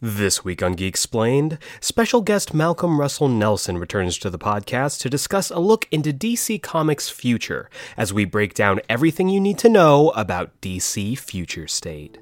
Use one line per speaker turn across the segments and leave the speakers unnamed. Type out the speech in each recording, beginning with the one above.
This week on Geek Explained, special guest Malcolm Russell Nelson returns to the podcast to discuss a look into DC Comics' future as we break down everything you need to know about DC Future State.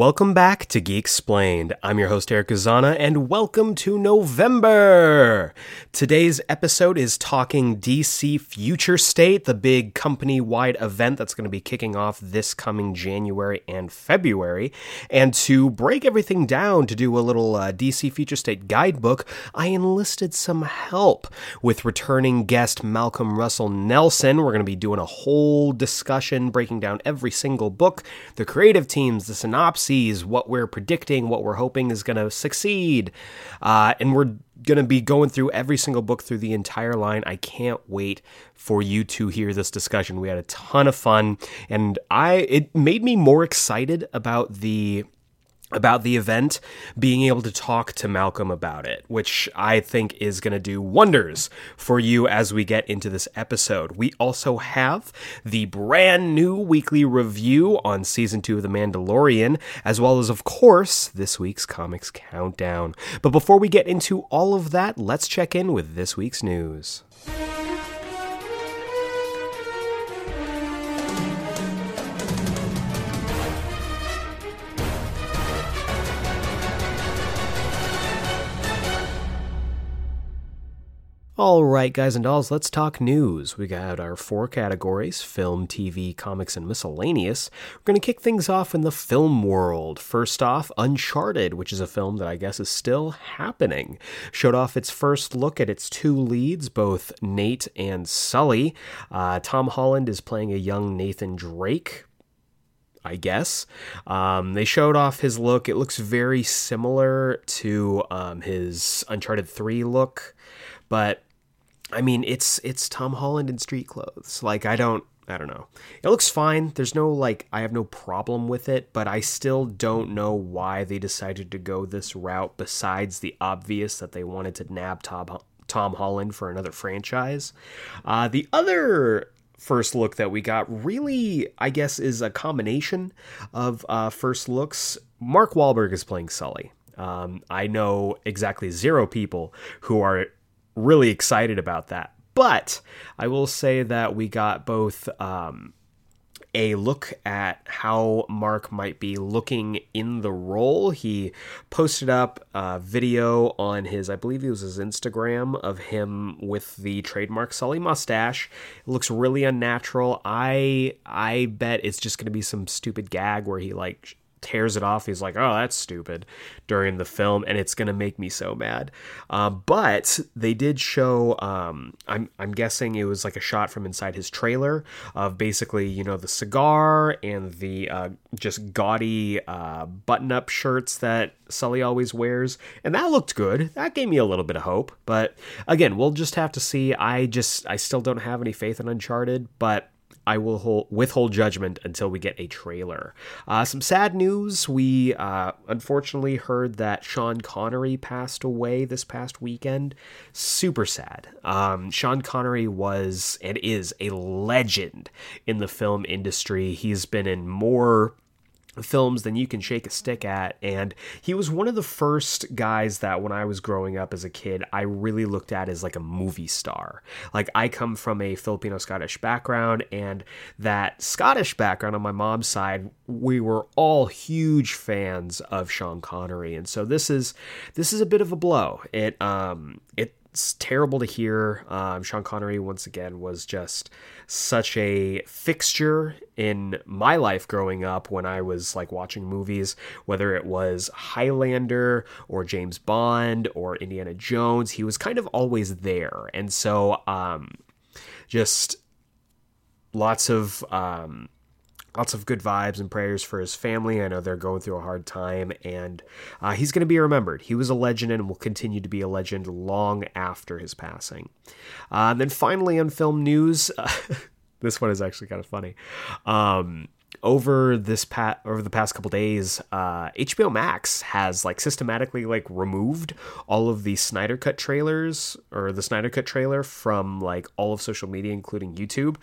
Welcome back to Geek Explained. I'm your host Eric Azana, and welcome to November. Today's episode is talking DC Future State, the big company-wide event that's going to be kicking off this coming January and February. And to break everything down, to do a little uh, DC Future State guidebook, I enlisted some help with returning guest Malcolm Russell Nelson. We're going to be doing a whole discussion, breaking down every single book, the creative teams, the synopsis what we're predicting, what we're hoping is going to succeed. Uh, and we're going to be going through every single book through the entire line. I can't wait for you to hear this discussion. We had a ton of fun and I it made me more excited about the about the event, being able to talk to Malcolm about it, which I think is going to do wonders for you as we get into this episode. We also have the brand new weekly review on season two of The Mandalorian, as well as, of course, this week's comics countdown. But before we get into all of that, let's check in with this week's news. All right, guys and dolls, let's talk news. We got our four categories film, TV, comics, and miscellaneous. We're going to kick things off in the film world. First off, Uncharted, which is a film that I guess is still happening, showed off its first look at its two leads, both Nate and Sully. Uh, Tom Holland is playing a young Nathan Drake, I guess. Um, they showed off his look. It looks very similar to um, his Uncharted 3 look, but I mean, it's it's Tom Holland in street clothes. Like I don't I don't know. It looks fine. There's no like I have no problem with it, but I still don't know why they decided to go this route besides the obvious that they wanted to nab Tom Tom Holland for another franchise. Uh, the other first look that we got really, I guess, is a combination of uh, first looks. Mark Wahlberg is playing Sully. Um, I know exactly zero people who are really excited about that. But I will say that we got both um, a look at how Mark might be looking in the role. He posted up a video on his, I believe it was his Instagram, of him with the trademark Sully mustache. It looks really unnatural. I I bet it's just going to be some stupid gag where he like tears it off. He's like, "Oh, that's stupid," during the film, and it's gonna make me so mad. Uh, but they did show. Um, I'm I'm guessing it was like a shot from inside his trailer of basically, you know, the cigar and the uh, just gaudy uh, button-up shirts that Sully always wears, and that looked good. That gave me a little bit of hope. But again, we'll just have to see. I just I still don't have any faith in Uncharted, but I will hold, withhold judgment until we get a trailer. Uh, some sad news. We uh, unfortunately heard that Sean Connery passed away this past weekend. Super sad. Um, Sean Connery was and is a legend in the film industry. He's been in more films than you can shake a stick at and he was one of the first guys that when I was growing up as a kid I really looked at as like a movie star. Like I come from a Filipino Scottish background and that Scottish background on my mom's side we were all huge fans of Sean Connery and so this is this is a bit of a blow. It um it it's terrible to hear. Um, Sean Connery, once again, was just such a fixture in my life growing up when I was like watching movies, whether it was Highlander or James Bond or Indiana Jones. He was kind of always there. And so, um, just lots of. Um, lots of good vibes and prayers for his family. I know they're going through a hard time, and uh, he's going to be remembered. He was a legend and will continue to be a legend long after his passing. Uh, and then finally, on film news, this one is actually kind of funny. Um, over this pat over the past couple days, uh, HBO Max has like systematically like removed all of the Snyder Cut trailers or the Snyder Cut trailer from like all of social media, including YouTube.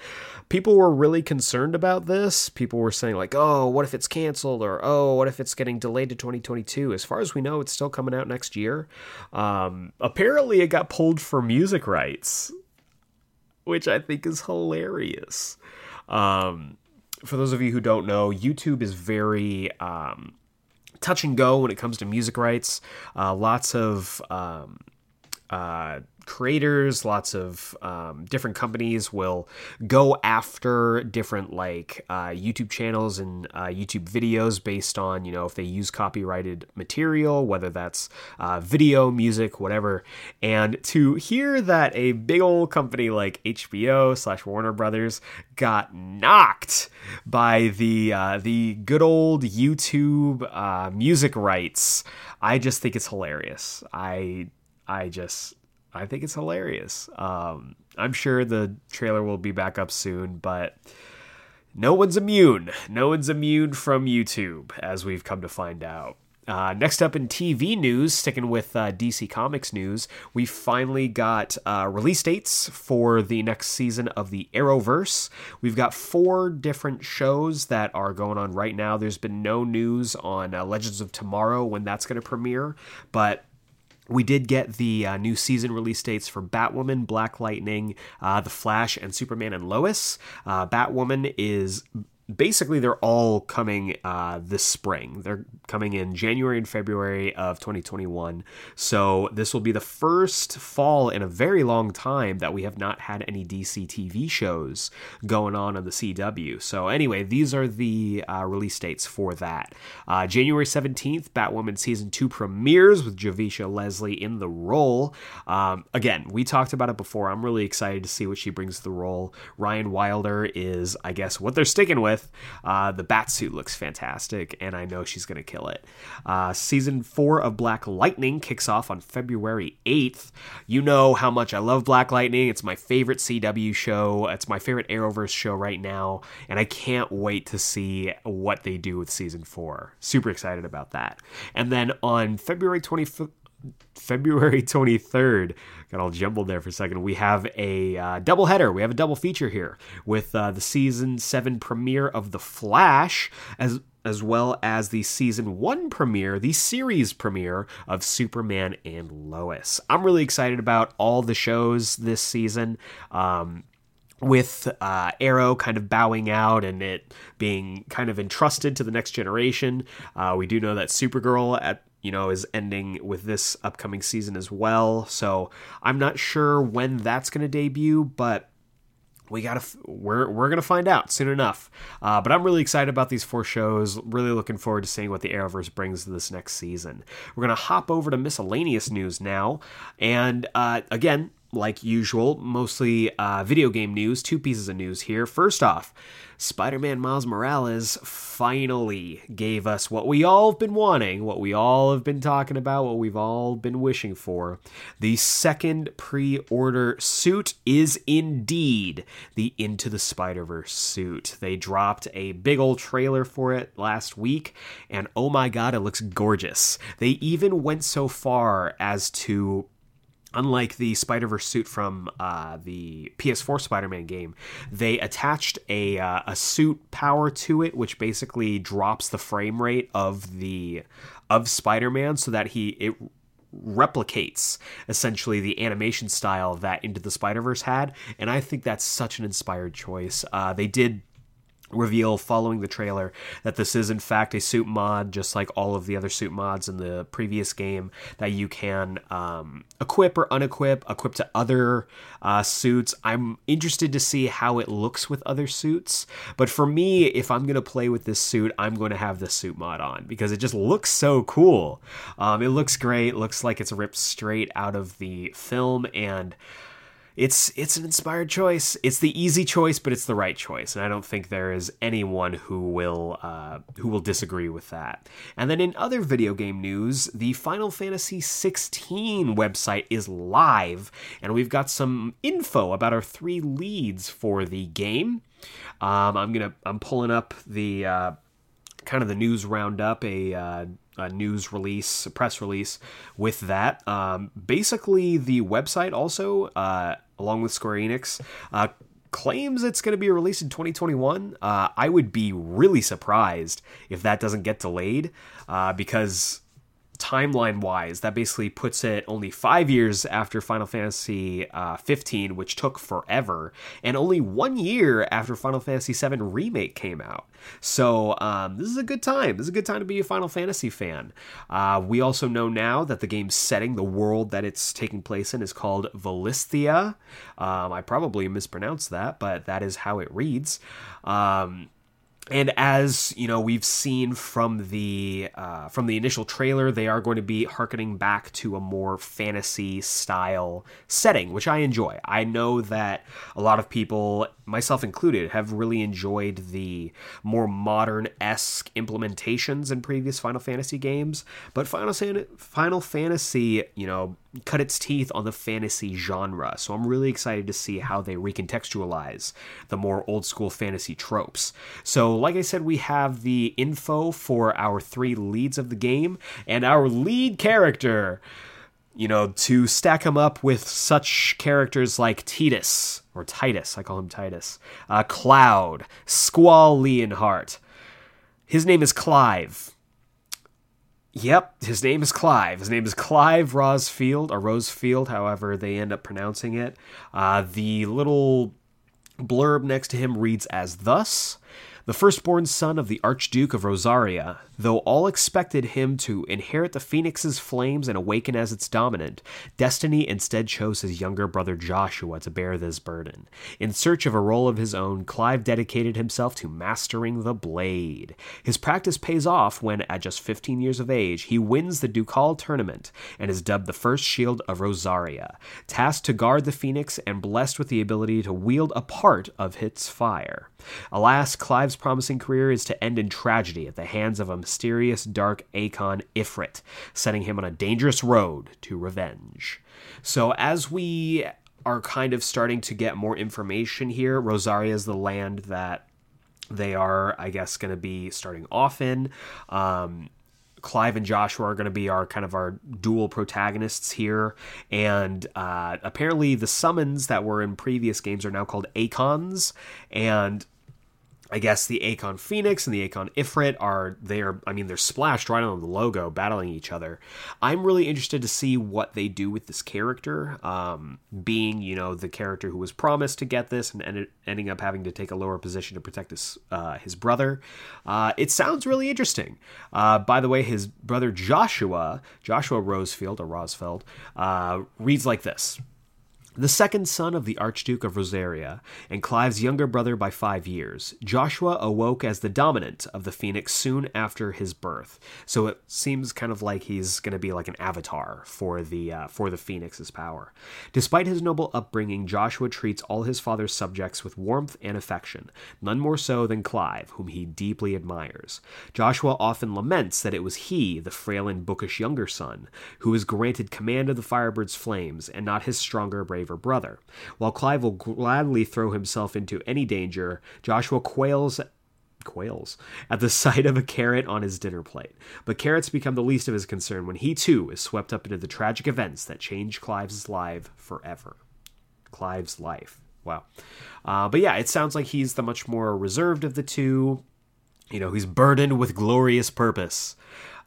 People were really concerned about this. People were saying like, "Oh, what if it's canceled?" or "Oh, what if it's getting delayed to 2022?" As far as we know, it's still coming out next year. Um, apparently, it got pulled for music rights, which I think is hilarious. Um, for those of you who don't know, YouTube is very um, touch and go when it comes to music rights. Uh, lots of um, uh, creators, lots of um, different companies will go after different like uh, YouTube channels and uh, YouTube videos based on you know if they use copyrighted material, whether that's uh, video, music, whatever. And to hear that a big old company like HBO slash Warner Brothers got knocked by the uh, the good old YouTube uh, music rights, I just think it's hilarious. I I just I think it's hilarious. Um, I'm sure the trailer will be back up soon, but no one's immune. No one's immune from YouTube, as we've come to find out. Uh, next up in TV news, sticking with uh, DC Comics news, we finally got uh, release dates for the next season of the Arrowverse. We've got four different shows that are going on right now. There's been no news on uh, Legends of Tomorrow when that's going to premiere, but we did get the uh, new season release dates for Batwoman, Black Lightning, uh, The Flash, and Superman and Lois. Uh, Batwoman is basically they're all coming uh, this spring. They're coming in January and February of 2021. So this will be the first fall in a very long time that we have not had any DC TV shows going on on the CW. So anyway, these are the uh, release dates for that. Uh, January 17th, Batwoman season two premieres with Javicia Leslie in the role. Um, again, we talked about it before. I'm really excited to see what she brings to the role. Ryan Wilder is, I guess, what they're sticking with with. Uh, the bat suit looks fantastic, and I know she's going to kill it. Uh, season four of Black Lightning kicks off on February 8th. You know how much I love Black Lightning. It's my favorite CW show, it's my favorite Arrowverse show right now, and I can't wait to see what they do with season four. Super excited about that. And then on February 25th, February 23rd. Got all jumbled there for a second. We have a uh, double header. We have a double feature here with uh, the season 7 premiere of The Flash as as well as the season 1 premiere, the series premiere of Superman and Lois. I'm really excited about all the shows this season. Um, with uh, Arrow kind of bowing out and it being kind of entrusted to the next generation. Uh, we do know that Supergirl at you know, is ending with this upcoming season as well. So I'm not sure when that's going to debut, but we gotta we're we're gonna find out soon enough. Uh, but I'm really excited about these four shows. Really looking forward to seeing what the Arrowverse brings to this next season. We're gonna hop over to miscellaneous news now, and uh, again, like usual, mostly uh, video game news. Two pieces of news here. First off, Spider Man Miles Morales finally gave us what we all have been wanting, what we all have been talking about, what we've all been wishing for. The second pre order suit is indeed the Into the Spider Verse suit. They dropped a big old trailer for it last week, and oh my god, it looks gorgeous. They even went so far as to unlike the Spider Verse suit from uh, the PS4 Spider Man game, they attached a uh, a suit power to it, which basically drops the frame rate of the of Spider Man, so that he it replicates essentially the animation style that Into the Spider Verse had, and I think that's such an inspired choice. Uh, they did reveal following the trailer that this is in fact a suit mod just like all of the other suit mods in the previous game that you can um, equip or unequip equip to other uh, suits. I'm interested to see how it looks with other suits but for me if i'm going to play with this suit i'm going to have the suit mod on because it just looks so cool. Um, it looks great. Looks like it's ripped straight out of the film and it's it's an inspired choice. It's the easy choice, but it's the right choice, and I don't think there is anyone who will uh, who will disagree with that. And then in other video game news, the Final Fantasy 16 website is live, and we've got some info about our three leads for the game. Um, I'm gonna I'm pulling up the uh, kind of the news roundup, a uh, a news release, a press release with that. Um, basically, the website also, uh, along with Square Enix, uh, claims it's going to be released in 2021. Uh, I would be really surprised if that doesn't get delayed uh, because timeline wise, that basically puts it only five years after Final Fantasy uh, 15, which took forever, and only one year after Final Fantasy 7 Remake came out. So um, this is a good time. This is a good time to be a Final Fantasy fan. Uh, we also know now that the game's setting, the world that it's taking place in, is called Valisthea. Um, I probably mispronounced that, but that is how it reads. Um, and as you know we've seen from the uh, from the initial trailer they are going to be harkening back to a more fantasy style setting which i enjoy. I know that a lot of people myself included have really enjoyed the more modern-esque implementations in previous final fantasy games. But final, final fantasy you know cut its teeth on the fantasy genre. So I'm really excited to see how they recontextualize the more old school fantasy tropes. So, like I said, we have the info for our three leads of the game and our lead character. You know, to stack him up with such characters like Titus, or Titus, I call him Titus, uh, Cloud, Squall Leonhart. His name is Clive Yep, his name is Clive. His name is Clive Rosfield, or Rosefield, however they end up pronouncing it. Uh, the little blurb next to him reads as thus the firstborn son of the Archduke of Rosaria, though all expected him to inherit the Phoenix's flames and awaken as its dominant, destiny instead chose his younger brother Joshua to bear this burden. In search of a role of his own, Clive dedicated himself to mastering the blade. His practice pays off when, at just 15 years of age, he wins the Ducal tournament and is dubbed the first shield of Rosaria, tasked to guard the Phoenix and blessed with the ability to wield a part of its fire. Alas, Clive's promising career is to end in tragedy at the hands of a mysterious dark Archon Ifrit, setting him on a dangerous road to revenge. So, as we are kind of starting to get more information here, Rosaria is the land that they are, I guess, going to be starting off in. Um, Clive and Joshua are going to be our kind of our dual protagonists here, and uh, apparently the summons that were in previous games are now called Archons, and I guess the Archon Phoenix and the Archon Ifrit are they are I mean, they're splashed right on the logo, battling each other. I'm really interested to see what they do with this character, um, being you know the character who was promised to get this and ended, ending up having to take a lower position to protect his uh, his brother. Uh, it sounds really interesting. Uh, by the way, his brother Joshua, Joshua Rosefield or Rosfeld, uh, reads like this the second son of the Archduke of Rosaria, and Clive's younger brother by five years, Joshua awoke as the dominant of the Phoenix soon after his birth. So it seems kind of like he's going to be like an avatar for the uh, for the Phoenix's power. Despite his noble upbringing, Joshua treats all his father's subjects with warmth and affection, none more so than Clive, whom he deeply admires. Joshua often laments that it was he, the frail and bookish younger son, who was granted command of the Firebird's flames, and not his stronger, braver brother. While Clive will gladly throw himself into any danger, Joshua quails quails at the sight of a carrot on his dinner plate. But carrots become the least of his concern when he too is swept up into the tragic events that change Clive's life forever. Clive's life. Wow. Uh, but yeah, it sounds like he's the much more reserved of the two. You know, he's burdened with glorious purpose.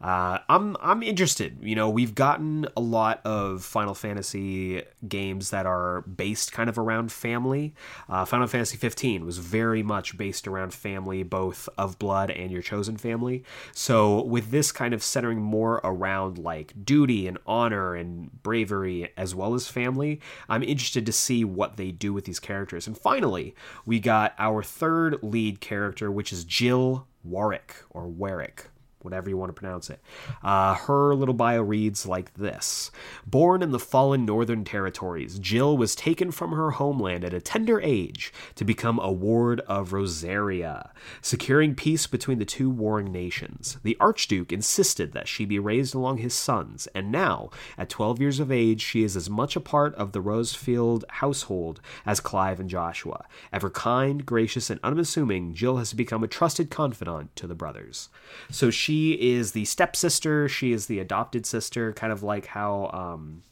Uh, I'm I'm interested. You know, we've gotten a lot of Final Fantasy games that are based kind of around family. Uh, Final Fantasy 15 was very much based around family, both of blood and your chosen family. So with this kind of centering more around like duty and honor and bravery as well as family, I'm interested to see what they do with these characters. And finally, we got our third lead character, which is Jill Warwick or Warwick whatever you want to pronounce it. Uh, her little bio reads like this Born in the fallen Northern Territories, Jill was taken from her homeland at a tender age to become a ward of Rosaria, securing peace between the two warring nations. The Archduke insisted that she be raised along his sons, and now, at 12 years of age, she is as much a part of the Rosefield household as Clive and Joshua. Ever kind, gracious, and unassuming, Jill has become a trusted confidant to the brothers. So she she is the stepsister. She is the adopted sister, kind of like how, um,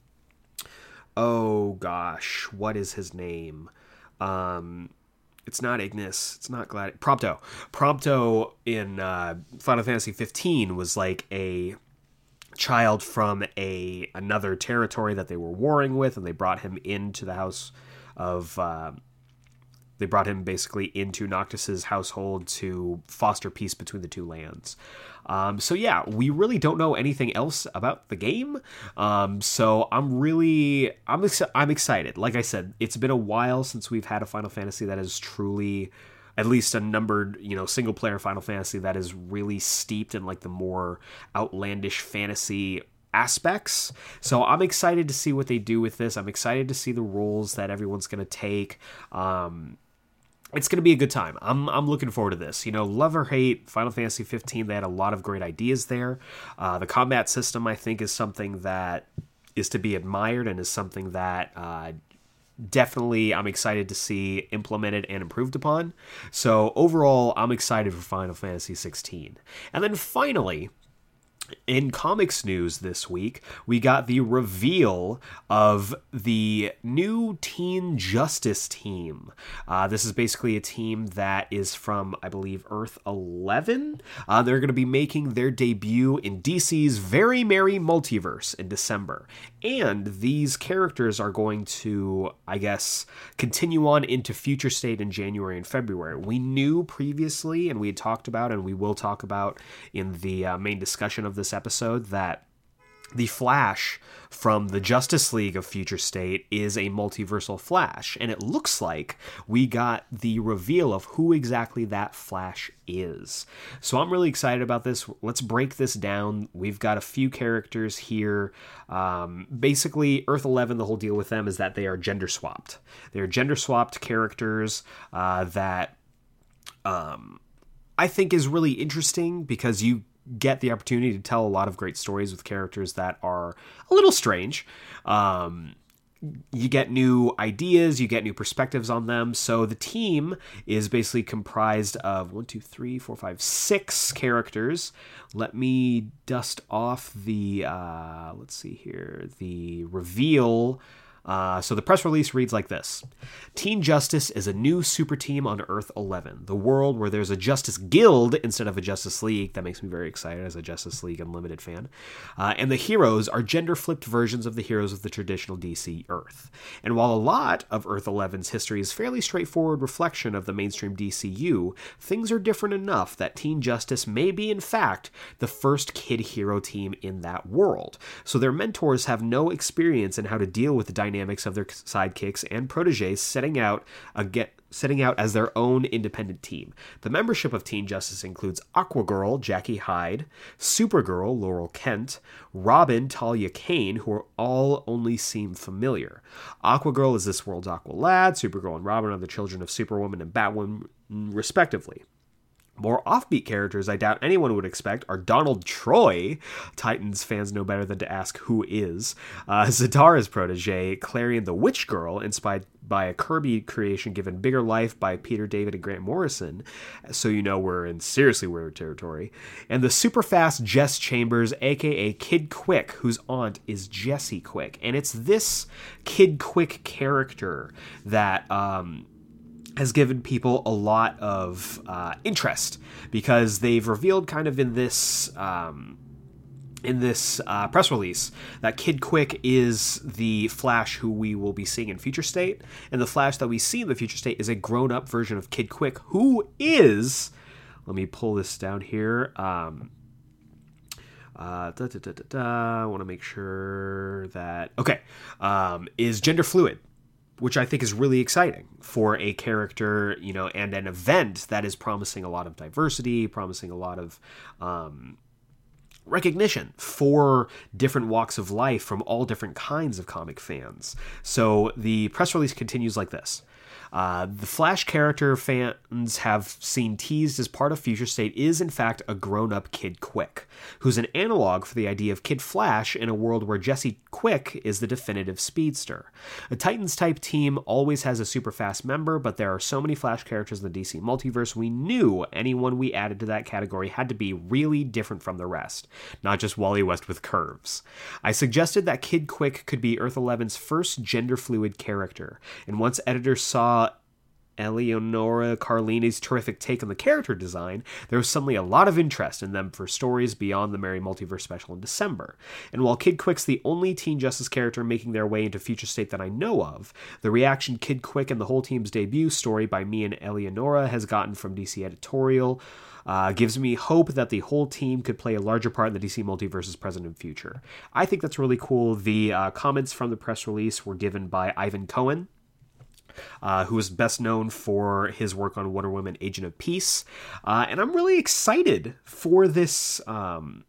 oh gosh, what is his name? Um, it's not Ignis. It's not Glad. Prompto. Prompto in uh, Final Fantasy 15 was like a child from a another territory that they were warring with, and they brought him into the house of. Uh, they brought him basically into Noctis's household to foster peace between the two lands. Um, so yeah, we really don't know anything else about the game. Um, so I'm really I'm ex- I'm excited. Like I said, it's been a while since we've had a Final Fantasy that is truly at least a numbered, you know, single player Final Fantasy that is really steeped in like the more outlandish fantasy aspects. So I'm excited to see what they do with this. I'm excited to see the roles that everyone's going to take. Um, it's going to be a good time. I'm I'm looking forward to this. You know, love or hate Final Fantasy 15. They had a lot of great ideas there. Uh, the combat system, I think, is something that is to be admired and is something that uh, definitely I'm excited to see implemented and improved upon. So overall, I'm excited for Final Fantasy 16. And then finally, in comics news this week, we got the reveal of the new Teen Justice team. Uh, this is basically a team that is from, I believe, Earth 11. Uh, they're going to be making their debut in DC's Very Merry Multiverse in December. And these characters are going to, I guess, continue on into Future State in January and February. We knew previously, and we had talked about, and we will talk about in the uh, main discussion of this episode, that the Flash from the Justice League of Future State is a multiversal Flash, and it looks like we got the reveal of who exactly that Flash is. So I'm really excited about this. Let's break this down. We've got a few characters here. Um, basically, Earth 11, the whole deal with them is that they are gender swapped. They're gender swapped characters uh, that. Um, I think is really interesting because you get the opportunity to tell a lot of great stories with characters that are a little strange. Um, you get new ideas, you get new perspectives on them. So the team is basically comprised of one, two, three, four, five, six characters. Let me dust off the, uh, let's see here, the reveal uh, so the press release reads like this Teen Justice is a new super team on Earth 11, the world where there's a Justice Guild instead of a Justice League. That makes me very excited as a Justice League Unlimited fan. Uh, and the heroes are gender flipped versions of the heroes of the traditional DC Earth. And while a lot of Earth 11's history is fairly straightforward reflection of the mainstream DCU, things are different enough that Teen Justice may be, in fact, the first kid hero team in that world. So their mentors have no experience in how to deal with the dynamics of their sidekicks and proteges setting out get setting out as their own independent team. The membership of Teen Justice includes Aquagirl, Jackie Hyde, Supergirl, Laurel Kent, Robin, Talia Kane, who are all only seem familiar. Aquagirl is this world's Aqualad, Supergirl and Robin are the children of Superwoman and Batwoman, respectively. More offbeat characters I doubt anyone would expect are Donald Troy. Titans fans know better than to ask who is. Uh, Zatara's protege, Clarion the Witch Girl, inspired by a Kirby creation given bigger life by Peter David and Grant Morrison, so you know we're in seriously weird territory. And the super fast Jess Chambers, aka Kid Quick, whose aunt is Jesse Quick. And it's this Kid Quick character that um, has given people a lot of uh, interest because they've revealed kind of in this um, in this uh, press release that Kid Quick is the Flash who we will be seeing in Future State, and the Flash that we see in the Future State is a grown up version of Kid Quick who is. Let me pull this down here. Um, uh, da, da, da, I want to make sure that okay um, is gender fluid which I think is really exciting for a character, you know, and an event that is promising a lot of diversity, promising a lot of, um, recognition for different walks of life from all different kinds of comic fans. So the press release continues like this. Uh, the Flash character fans have seen teased as part of Future State is, in fact, a grown up Kid Quick, who's an analog for the idea of Kid Flash in a world where Jesse Quick is the definitive speedster. A Titans type team always has a super fast member, but there are so many Flash characters in the DC multiverse, we knew anyone we added to that category had to be really different from the rest, not just Wally West with curves. I suggested that Kid Quick could be Earth 11's first gender fluid character, and once editors saw Eleonora Carlini's terrific take on the character design, there was suddenly a lot of interest in them for stories beyond the Merry Multiverse special in December. And while Kid Quick's the only Teen Justice character making their way into Future State that I know of, the reaction Kid Quick and the whole team's debut story by me and Eleonora has gotten from DC editorial uh, gives me hope that the whole team could play a larger part in the DC Multiverse's present and future. I think that's really cool. The uh, comments from the press release were given by Ivan Cohen, uh, who is best known for his work on Wonder Woman Agent of Peace. Uh, and I'm really excited for this. Um,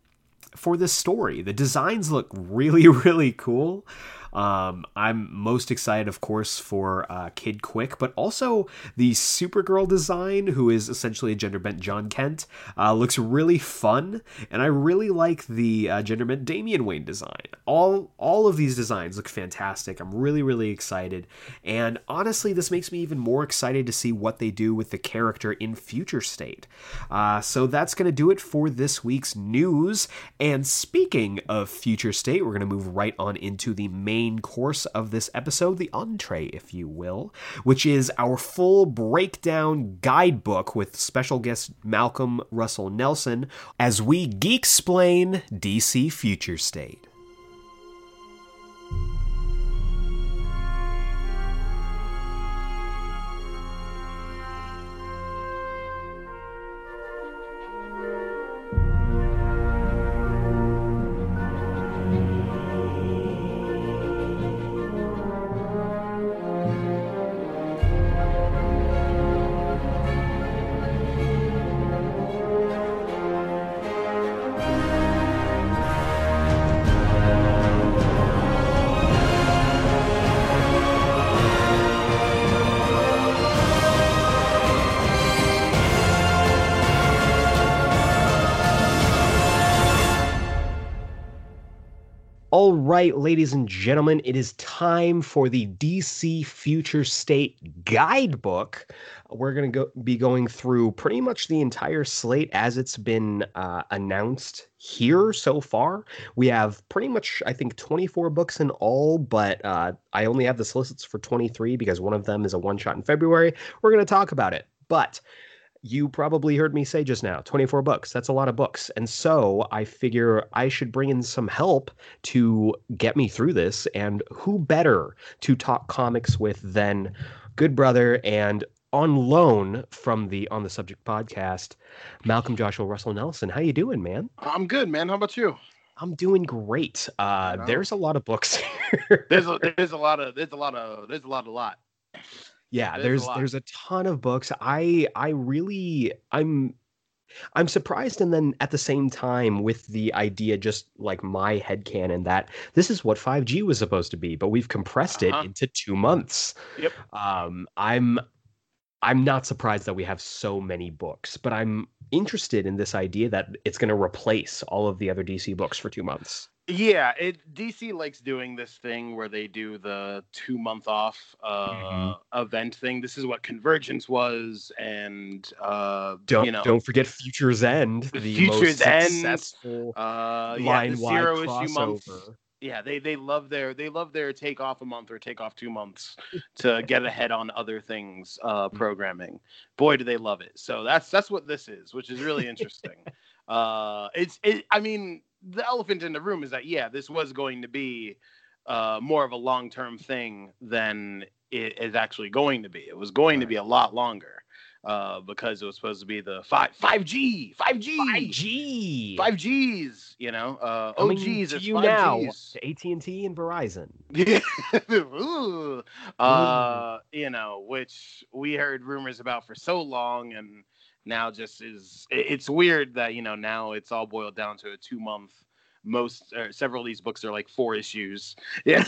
for this story, the designs look really, really cool. Um, I'm most excited, of course, for uh, Kid Quick, but also the Supergirl design, who is essentially a gender bent Jon Kent, uh, looks really fun, and I really like the uh, gender bent Damian Wayne design. All all of these designs look fantastic. I'm really really excited, and honestly, this makes me even more excited to see what they do with the character in Future State. Uh, so that's gonna do it for this week's news. And speaking of Future State, we're gonna move right on into the main main course of this episode, the entree, if you will, which is our full breakdown guidebook with special guest Malcolm Russell Nelson as we geek explain DC Future State. Right, ladies and gentlemen, it is time for the DC Future State Guidebook. We're going to go be going through pretty much the entire slate as it's been uh, announced here so far. We have pretty much, I think, 24 books in all, but uh, I only have the solicits for 23 because one of them is a one shot in February. We're going to talk about it. But you probably heard me say just now 24 books that's a lot of books. And so i figure i should bring in some help to get me through this and who better to talk comics with than good brother and on loan from the on the subject podcast malcolm joshua russell nelson. How you doing man?
I'm good man. How about you?
I'm doing great. Uh there's a lot of books here.
there's a, there's a lot of there's a lot of there's a lot of lot
yeah there's there's a, there's a ton of books. I i really i'm i'm surprised and then at the same time with the idea just like my head canon that this is what 5g was supposed to be but we've compressed uh-huh. it into two months.
Yep.
Um i'm i'm not surprised that we have so many books but i'm interested in this idea that it's going to replace all of the other dc books for two months
yeah, it DC likes doing this thing where they do the two month off uh, mm-hmm. event thing. This is what Convergence was, and uh,
don't
you know,
don't forget Futures End,
the Futures End, successful uh, yeah, the zero issue month. Yeah, they they love their they love their take off a month or take off two months to get ahead on other things uh, mm-hmm. programming. Boy, do they love it! So that's that's what this is, which is really interesting. uh, it's it. I mean the elephant in the room is that yeah, this was going to be uh, more of a long term thing than it is actually going to be. It was going right. to be a lot longer uh, because it was supposed to be the five five G five G
five G
five Gs. You know, uh, oh geez,
it's you now AT and T and Verizon.
uh, you know, which we heard rumors about for so long, and now just is it's weird that you know now it's all boiled down to a two month most uh, several of these books are like four issues yeah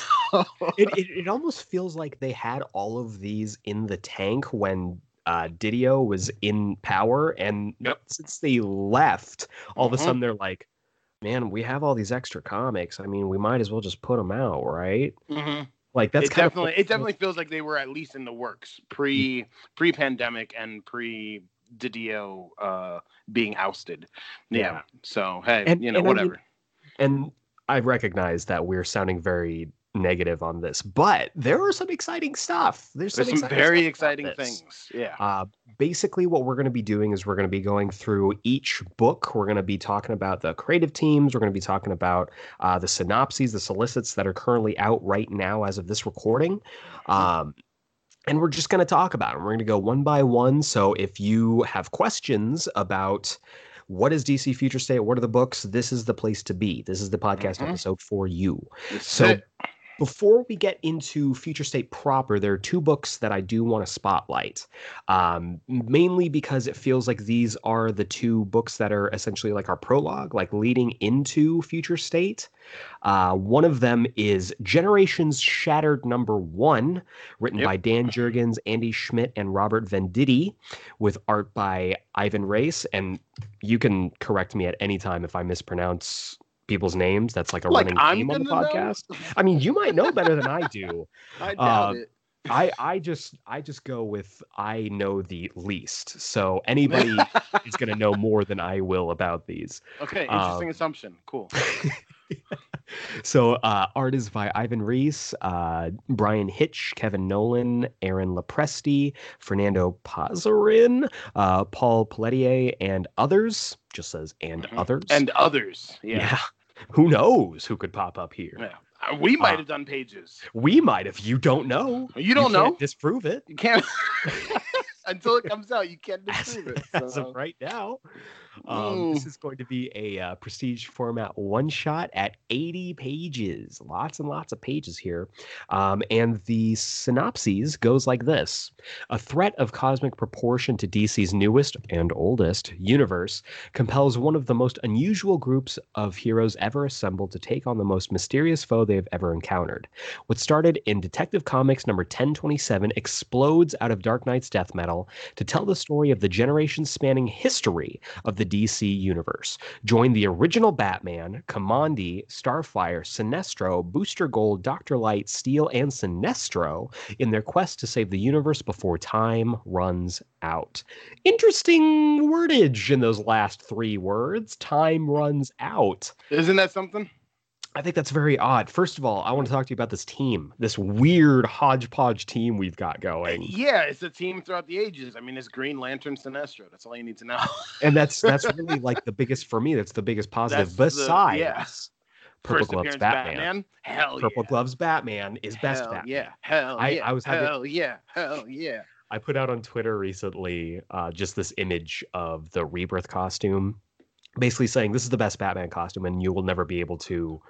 it, it, it almost feels like they had all of these in the tank when uh, DiDio was in power, and yep. since they left, all mm-hmm. of a mm-hmm. sudden they're like, "Man, we have all these extra comics. I mean, we might as well just put them out, right?"
Mm-hmm.
Like that's
it definitely of, it definitely feels like they were at least in the works pre pre pandemic and pre DiDio uh, being ousted. Yeah. yeah. So hey, and, you know whatever.
I mean, and I recognize that we're sounding very negative on this, but there are some exciting stuff. There's some,
There's some very exciting things. Yeah.
Uh, basically, what we're going to be doing is we're going to be going through each book. We're going to be talking about the creative teams. We're going to be talking about uh, the synopses, the solicits that are currently out right now as of this recording. Um, and we're just going to talk about them. We're going to go one by one. So if you have questions about what is DC Future State? What are the books? This is the place to be. This is the podcast mm-hmm. episode for you. so it before we get into Future State proper, there are two books that I do want to spotlight, um, mainly because it feels like these are the two books that are essentially like our prologue, like leading into Future State. Uh, one of them is Generations Shattered Number One, written yep. by Dan Jurgens, Andy Schmidt, and Robert Venditti, with art by Ivan Reis. And you can correct me at any time if I mispronounce people's names. That's like a like running I'm theme on the podcast. Know? I mean, you might know better than I do.
I doubt um, it.
I I just I just go with I know the least. So anybody is going to know more than I will about these.
Okay, interesting um, assumption. Cool.
so uh, art is by Ivan Reis, uh, Bryan Hitch, Kevin Nowlan, Aaron Lopresti, Fernando Pasarin, uh, Paul Pelletier, and others. Just says and mm-hmm. others.
And others. Yeah.
Who knows who could pop up here?
Yeah. Uh, we might uh, have done pages.
We might have. You don't know.
You don't
you
know.
disprove it.
You can't until it comes out. You can't disprove
it. So. As of right now, um, this is going to be a uh, prestige format one shot at 80 pages. Lots and lots of pages here. Um, and the synopses goes like this A threat of cosmic proportion to DC's newest and oldest universe compels one of the most unusual groups of heroes ever assembled to take on the most mysterious foe they have ever encountered. What started in Detective Comics number 1027 explodes out of Dark Nights death metal to tell the story of the generation spanning history of the DC universe. Join the original Batman, Kamandi, Starfire, Sinestro, Booster Gold, Dr. Light, Steel, and Sinestro in their quest to save the universe before time runs out. Interesting wordage in those last three words. Time runs out.
Isn't that something?
I think that's very odd. First of all, I want to talk to you about this team, this weird hodgepodge team we've got going.
Yeah, it's a team throughout the ages. I mean, it's Green Lantern Sinestro. That's all you need to know.
and that's that's really like the biggest for me. That's the biggest positive. That's Besides, the, yeah. Purple First Gloves Batman. Batman.
Hell
Purple Gloves Batman is
hell
best Batman.
Yeah, hell I, yeah. I was having, hell yeah, hell yeah.
I put out on Twitter recently uh, just this image of the rebirth costume, basically saying this is the best Batman costume, and you will never be able to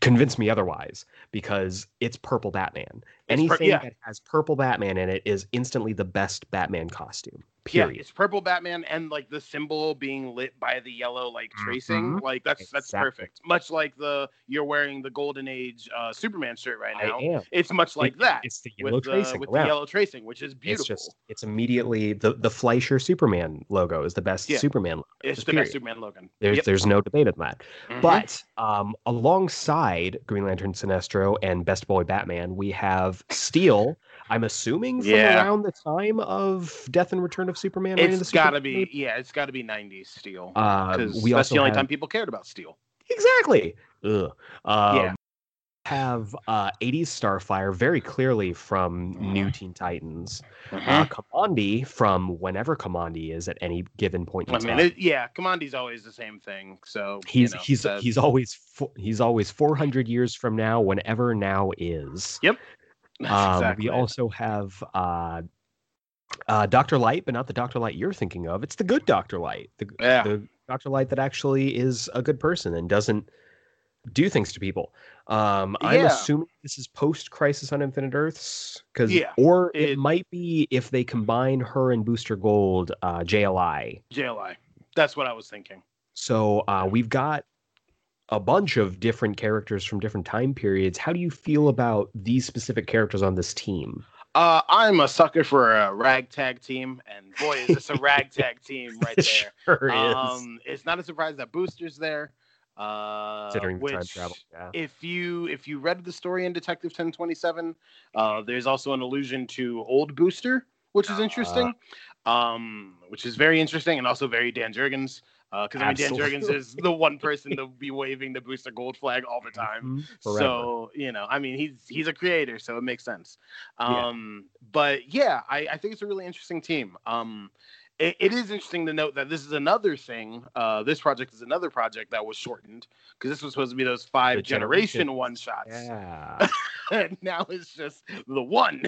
convince me otherwise because it's purple Batman. Anything per- yeah. that has purple Batman in it is instantly the best Batman costume. Period.
Yeah, it's purple Batman and like the symbol being lit by the yellow like tracing. Mm-hmm. Like that's exactly. that's perfect. Much like the you're wearing the Golden Age uh, Superman shirt right now. It's much like it, that.
It's the yellow with tracing.
The, with the yellow tracing, which is beautiful.
It's just it's immediately the the Fleischer Superman logo is the best yeah. Superman logo.
It's the period. best Superman logo.
There's yep. there's no debate on that. Mm-hmm. But um, alongside Green Lantern Sinestro and Best Boy Batman, we have Steel I'm assuming from yeah. around the time of Death and Return of Superman.
It's got to be, yeah, it's got to be 90s Steel. Because uh, that's the only have... time people cared about Steel.
Exactly. Ugh. Um, yeah. Have uh, 80s Starfire very clearly from New Teen Titans. Mm-hmm. Uh, Kamandi from whenever Kamandi is at any given point in I
time. Mean, it, yeah, Kamandi's always the same thing. So
he's
you know,
he's he's always he's always 400 years from now, whenever now is.
Yep.
Um, exactly. We also have uh, uh, Doctor Light, but not the Doctor Light you're thinking of. It's the good Doctor Light, the,
yeah.
the Doctor Light that actually is a good person and doesn't do things to people. Um, I'm
Yeah.
assuming this is post Crisis on Infinite Earths, because
Yeah,
or it,
it-
might be if they combine her and Booster Gold, uh, JLI.
JLI. That's what I was thinking.
So uh, we've got a bunch of different characters from different time periods. How do you feel about these specific characters on this team?
Uh, I'm a sucker for a ragtag team, and boy, is this a ragtag team right there.
sure is.
Um, it's not a surprise that Booster's there. Uh,
Considering
which,
time travel, yeah.
if you if you read the story in Detective 1027, uh, there's also an allusion to old Booster, which is interesting. Um, which is very interesting and also very Dan Jurgens. Because I mean, Dan. Jurgens is the one person to be waving the Booster Gold flag all the time.
Mhm, forever.
So you know, I mean, he's he's a creator, so it makes sense.
Yeah.
Um, but yeah, I, I think it's a really interesting team. Um, it, it is interesting to note that this is another thing. Uh, this project is another project that was shortened because this was supposed to be those five
The
generation
Generations.
one shots.
yeah.
and now it's just the one.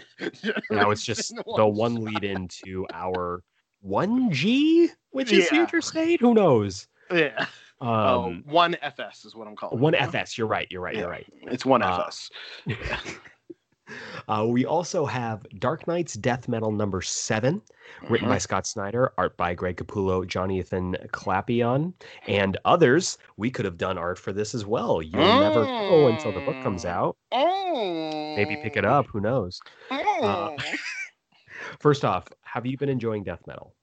now it's just
Generation
the one lead into our 1G, which is
Yeah.
future state. Who knows?
Yeah. Oh,
Um,
one FS is what I'm calling.
one
it.
FS. You're right. You're right. You're right.
It's one
Uh,
FS.
Uh, we also have Dark Nights Death Metal number seven, written
Mhm.
by Scott Snyder, art by Greg Capullo, Jonathan Glapion, and others. We could have done art for this as well. You'll never know until the book comes
Mm.
out.
Oh.
Maybe pick it up. Who knows?
Oh.
First off, have you been enjoying death metal?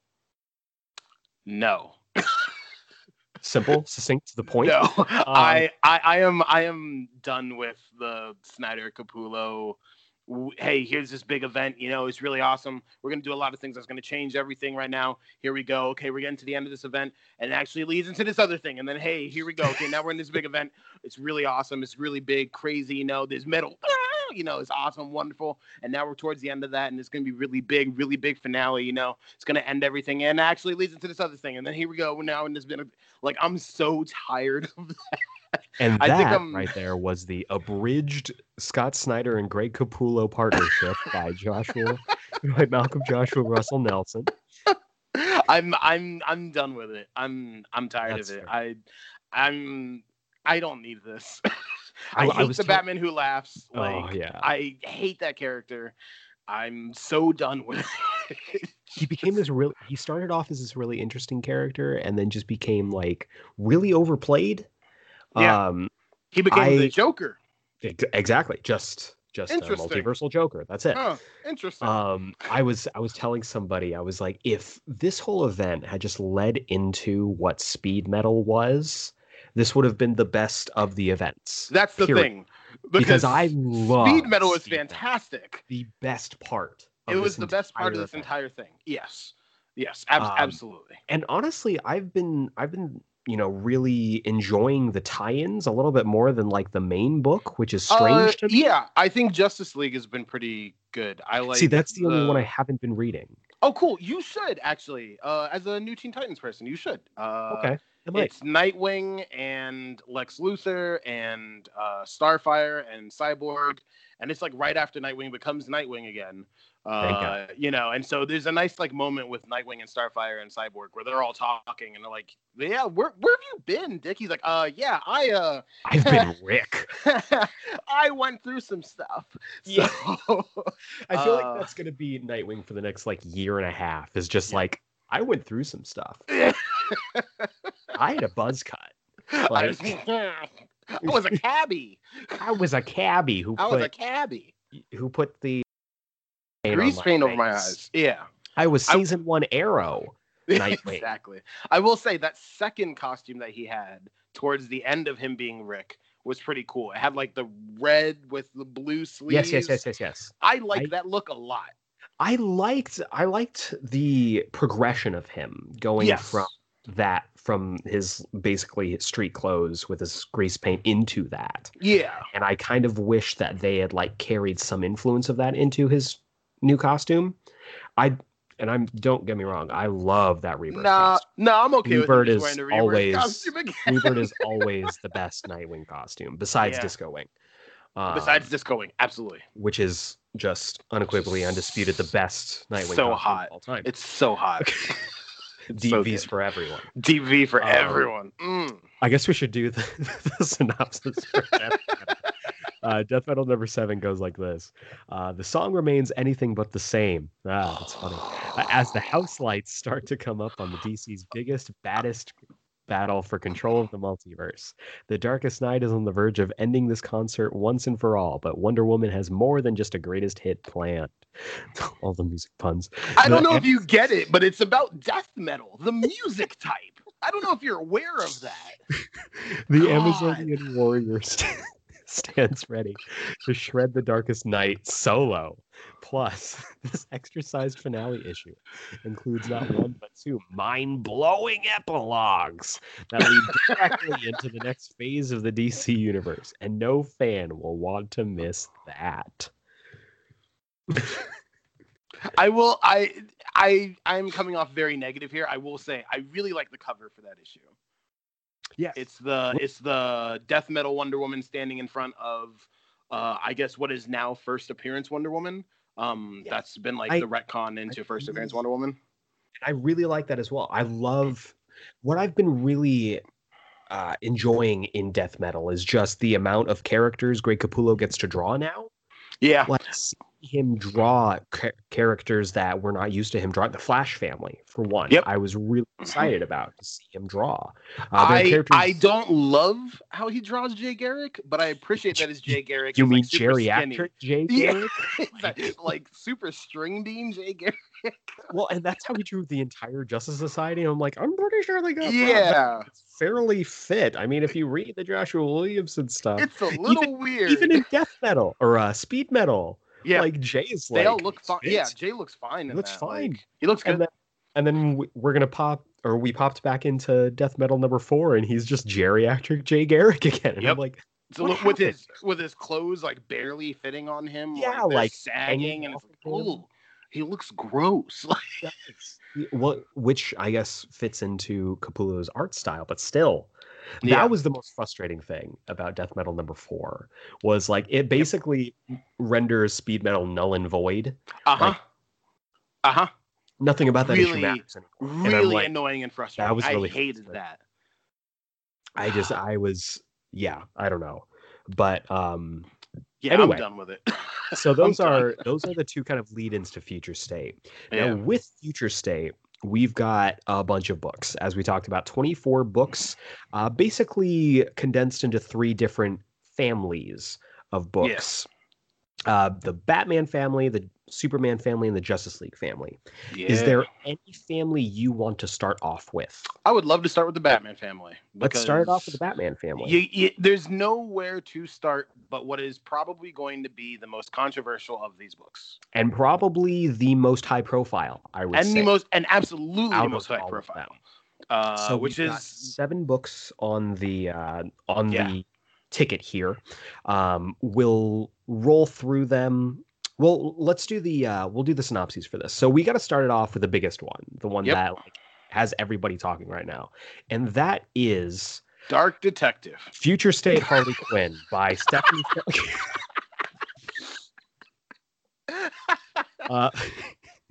no.
Simple, succinct, to the point.
No,
Um,
I, I, I am, I am done with the Snyder Capullo. Hey, here's this big event. You know, it's really awesome. We're gonna do a lot of things that's gonna change everything right now. Here we go. Okay, we're getting to the end of this event, and it actually leads into this other thing. And then, hey, here we go. Okay, now we're in this big event. It's really awesome. It's really big, crazy. You know, there's metal. You know, it's awesome, wonderful. And now we're towards the end of that, and it's gonna be really big, really big finale. You know, it's gonna end everything, and actually leads into this other thing. And then here we go. Now in this bit of like I'm so tired of
And
I think
that
I'm-
right there was the abridged Scott Snyder and Greg Capullo partnership by Joshua, by Malcolm Joshua Russell Nelson.
I'm I'm I'm done with it. I'm I'm tired
That's
of it.
fair.
I I'm I don't need this.
I-
I, hate
was
the
tell-
Batman who laughs. Like
oh yeah,
I hate that character. I'm so done with it.
he became this really. He started off as this really interesting character, and then just became like really overplayed.
Yeah.
Um,
he became
I-
the Joker.
ex- exactly. Just just a multiversal Joker. That's it.
Interesting.
Um, I was I was telling somebody I was like, if this whole event had just led into what speed metal was, this would have been the best of the events.
That's the
period.
thing.
because I love
speed metal
metal.
fantastic.
The best part.
It was the best part of this
event.
entire thing. Yes. Yes, ab-
Um,
absolutely.
And honestly, I've been I've been you know really enjoying the tie-ins a little bit more than like the main book, which is strange
Uh,
to me.
Yeah, I think Justice League has been pretty good. I like.
See, that's the only one I haven't been reading.
Oh, cool! You should actually, uh, as a new Teen Titans person, you should. Uh,
Okay,
It's Nightwing and Lex Luthor and uh, Starfire and Cyborg, and it's like right after Nightwing becomes Nightwing again.
Thank
Uh, you know, and so there's a nice like moment with Nightwing and Starfire and Cyborg where they're all talking and they're like, "Yeah, where where have you been, Dick?" He's like, "Uh, yeah, I uh."
I've been Ric.
I went through some stuff.
Yeah.
So,
I feel
Uh,
like that's gonna be Nightwing for the next like year and a half. Is just
Yeah.
like I went through some stuff. I had a buzz cut.
I
Like
was, I was a cabbie.
I was a cabbie who
I was a cabbie.
who put the paint on
Grease
my
paint over my eyes. Yeah.
I was
I-
season one Arrow.
Exactly. I will say that second costume that he had towards the end of him being Ric was pretty cool. It had like the red with the blue sleeves.
Yes, yes, yes, yes, yes.
I like that look a lot.
I liked I liked the progression of him going
Yes.
from that from his basically street clothes with his grease paint into that.
Yeah.
And I kind of wish that they had like carried some influence of that into his new costume. I and I'm don't get me wrong, I love that Rebirth
Nah,
costume.
no, I'm okay
Bluebird
with
is
just wearing the Rebirth
always-. Bluebird is always the best Nightwing costume, besides
Yeah.
Disco Wing. Um,
Besides Disco Wing, absolutely.
which is just unequivocally undisputed the best Nightwing
So
costume
hot.
of all time.
It's so hot. It's so
DVs for everyone.
DV for
Um,
everyone. Mm.
I guess we should do the, the synopsis for that. Uh, death metal number seven goes like this uh, The song remains anything but the same. Ah, that's funny. Uh, as the house lights start to come up on the DC's biggest, baddest battle for control of the multiverse. The Darkest Knight is on the verge of ending this concert once and for all, but Wonder Woman has more than just a greatest hit planned. all the music puns.
I don't know if you get it, but it's about death metal, the music type. I don't know if you're aware of that.
the God. Amazonian warriors stands ready to shred the darkest knight solo. Plus, this extra-sized finale issue includes not one but two mind-blowing epilogues that lead directly into the next phase of the DC universe, and no fan will want to miss that.
I will. I. I. I'm coming off very negative here. I will say I really like the cover for that issue.
Yes.
It's the it's the death metal Wonder Woman standing in front of uh I guess what is now first appearance Wonder Woman. Um yes. that's been like I, the retcon into I, first appearance Wonder Woman.
I really like that as well. I love what I've been really uh, enjoying in death metal is just the amount of characters Greg Capullo gets to draw now.
Yeah.
Like, him draw ca- characters that we're not used to him drawing. The Flash family, for one,
yep.
I was really mm-hmm. excited about to see him draw. Uh,
I characters... I don't love how he draws Jay Garrick, but I appreciate that his Jay Garrick.
You mean
like
geriatric Jay Garrick?
Yeah, like super string bean Jay Garrick.
well, and that's how he drew the entire Justice Society. I'm like, I'm pretty sure they got
yeah
fairly fit. I mean, if you read the Joshua Williamson stuff,
it's a little
even,
weird.
Even in death metal or uh, speed metal
yeah,
like Jay's
they
like they
all look fine. Yeah, Jay looks fine. He
looks
that.
fine.
Like, he looks good.
And then, and then we're gonna pop, or we popped back into death metal number four, and he's just geriatric Jay Garrick again. And yep. I'm like,
so look, with his with his clothes like barely fitting on him.
Yeah,
like,
like
sagging, and it's like, oh, he looks gross.
Like, well, which I guess fits into Capullo's art style, but still, yeah. That was the most frustrating thing about death metal number four was like it basically yep. renders speed metal null and void.
Uh huh. Like, uh huh.
Nothing about that
really,
issue matters
anymore. Really like, annoying and frustrating. That was really I hated that.
I just I was yeah I don't know, but um
yeah
anyway,
I'm done with it.
so those are those are the two kind of lead-ins to future state. Yeah. Now with future state, we've got a bunch of books, as we talked about, 24 books, uh, basically condensed into three different families of books. Uh, the Batman family, the Superman family, and the Justice League family. Yeah. Is there any family you want to start off with?
I would love to start with the Batman family.
Let's start off with the Batman family.
You, you, there's nowhere to start but what is probably going to be the most controversial of these books,
and probably the most high profile. I would
and
say.
the most and absolutely the most high profile. Uh,
so
which is
seven books on the uh, on yeah. the ticket here. Um, we'll roll through them. Well, let's do the uh, we'll do the synopses for this. So we got to start it off with the biggest one, the one yep. that like has everybody talking right now, and that is
Dark Detective,
Future State Harley Quinn by Stephanie.
uh,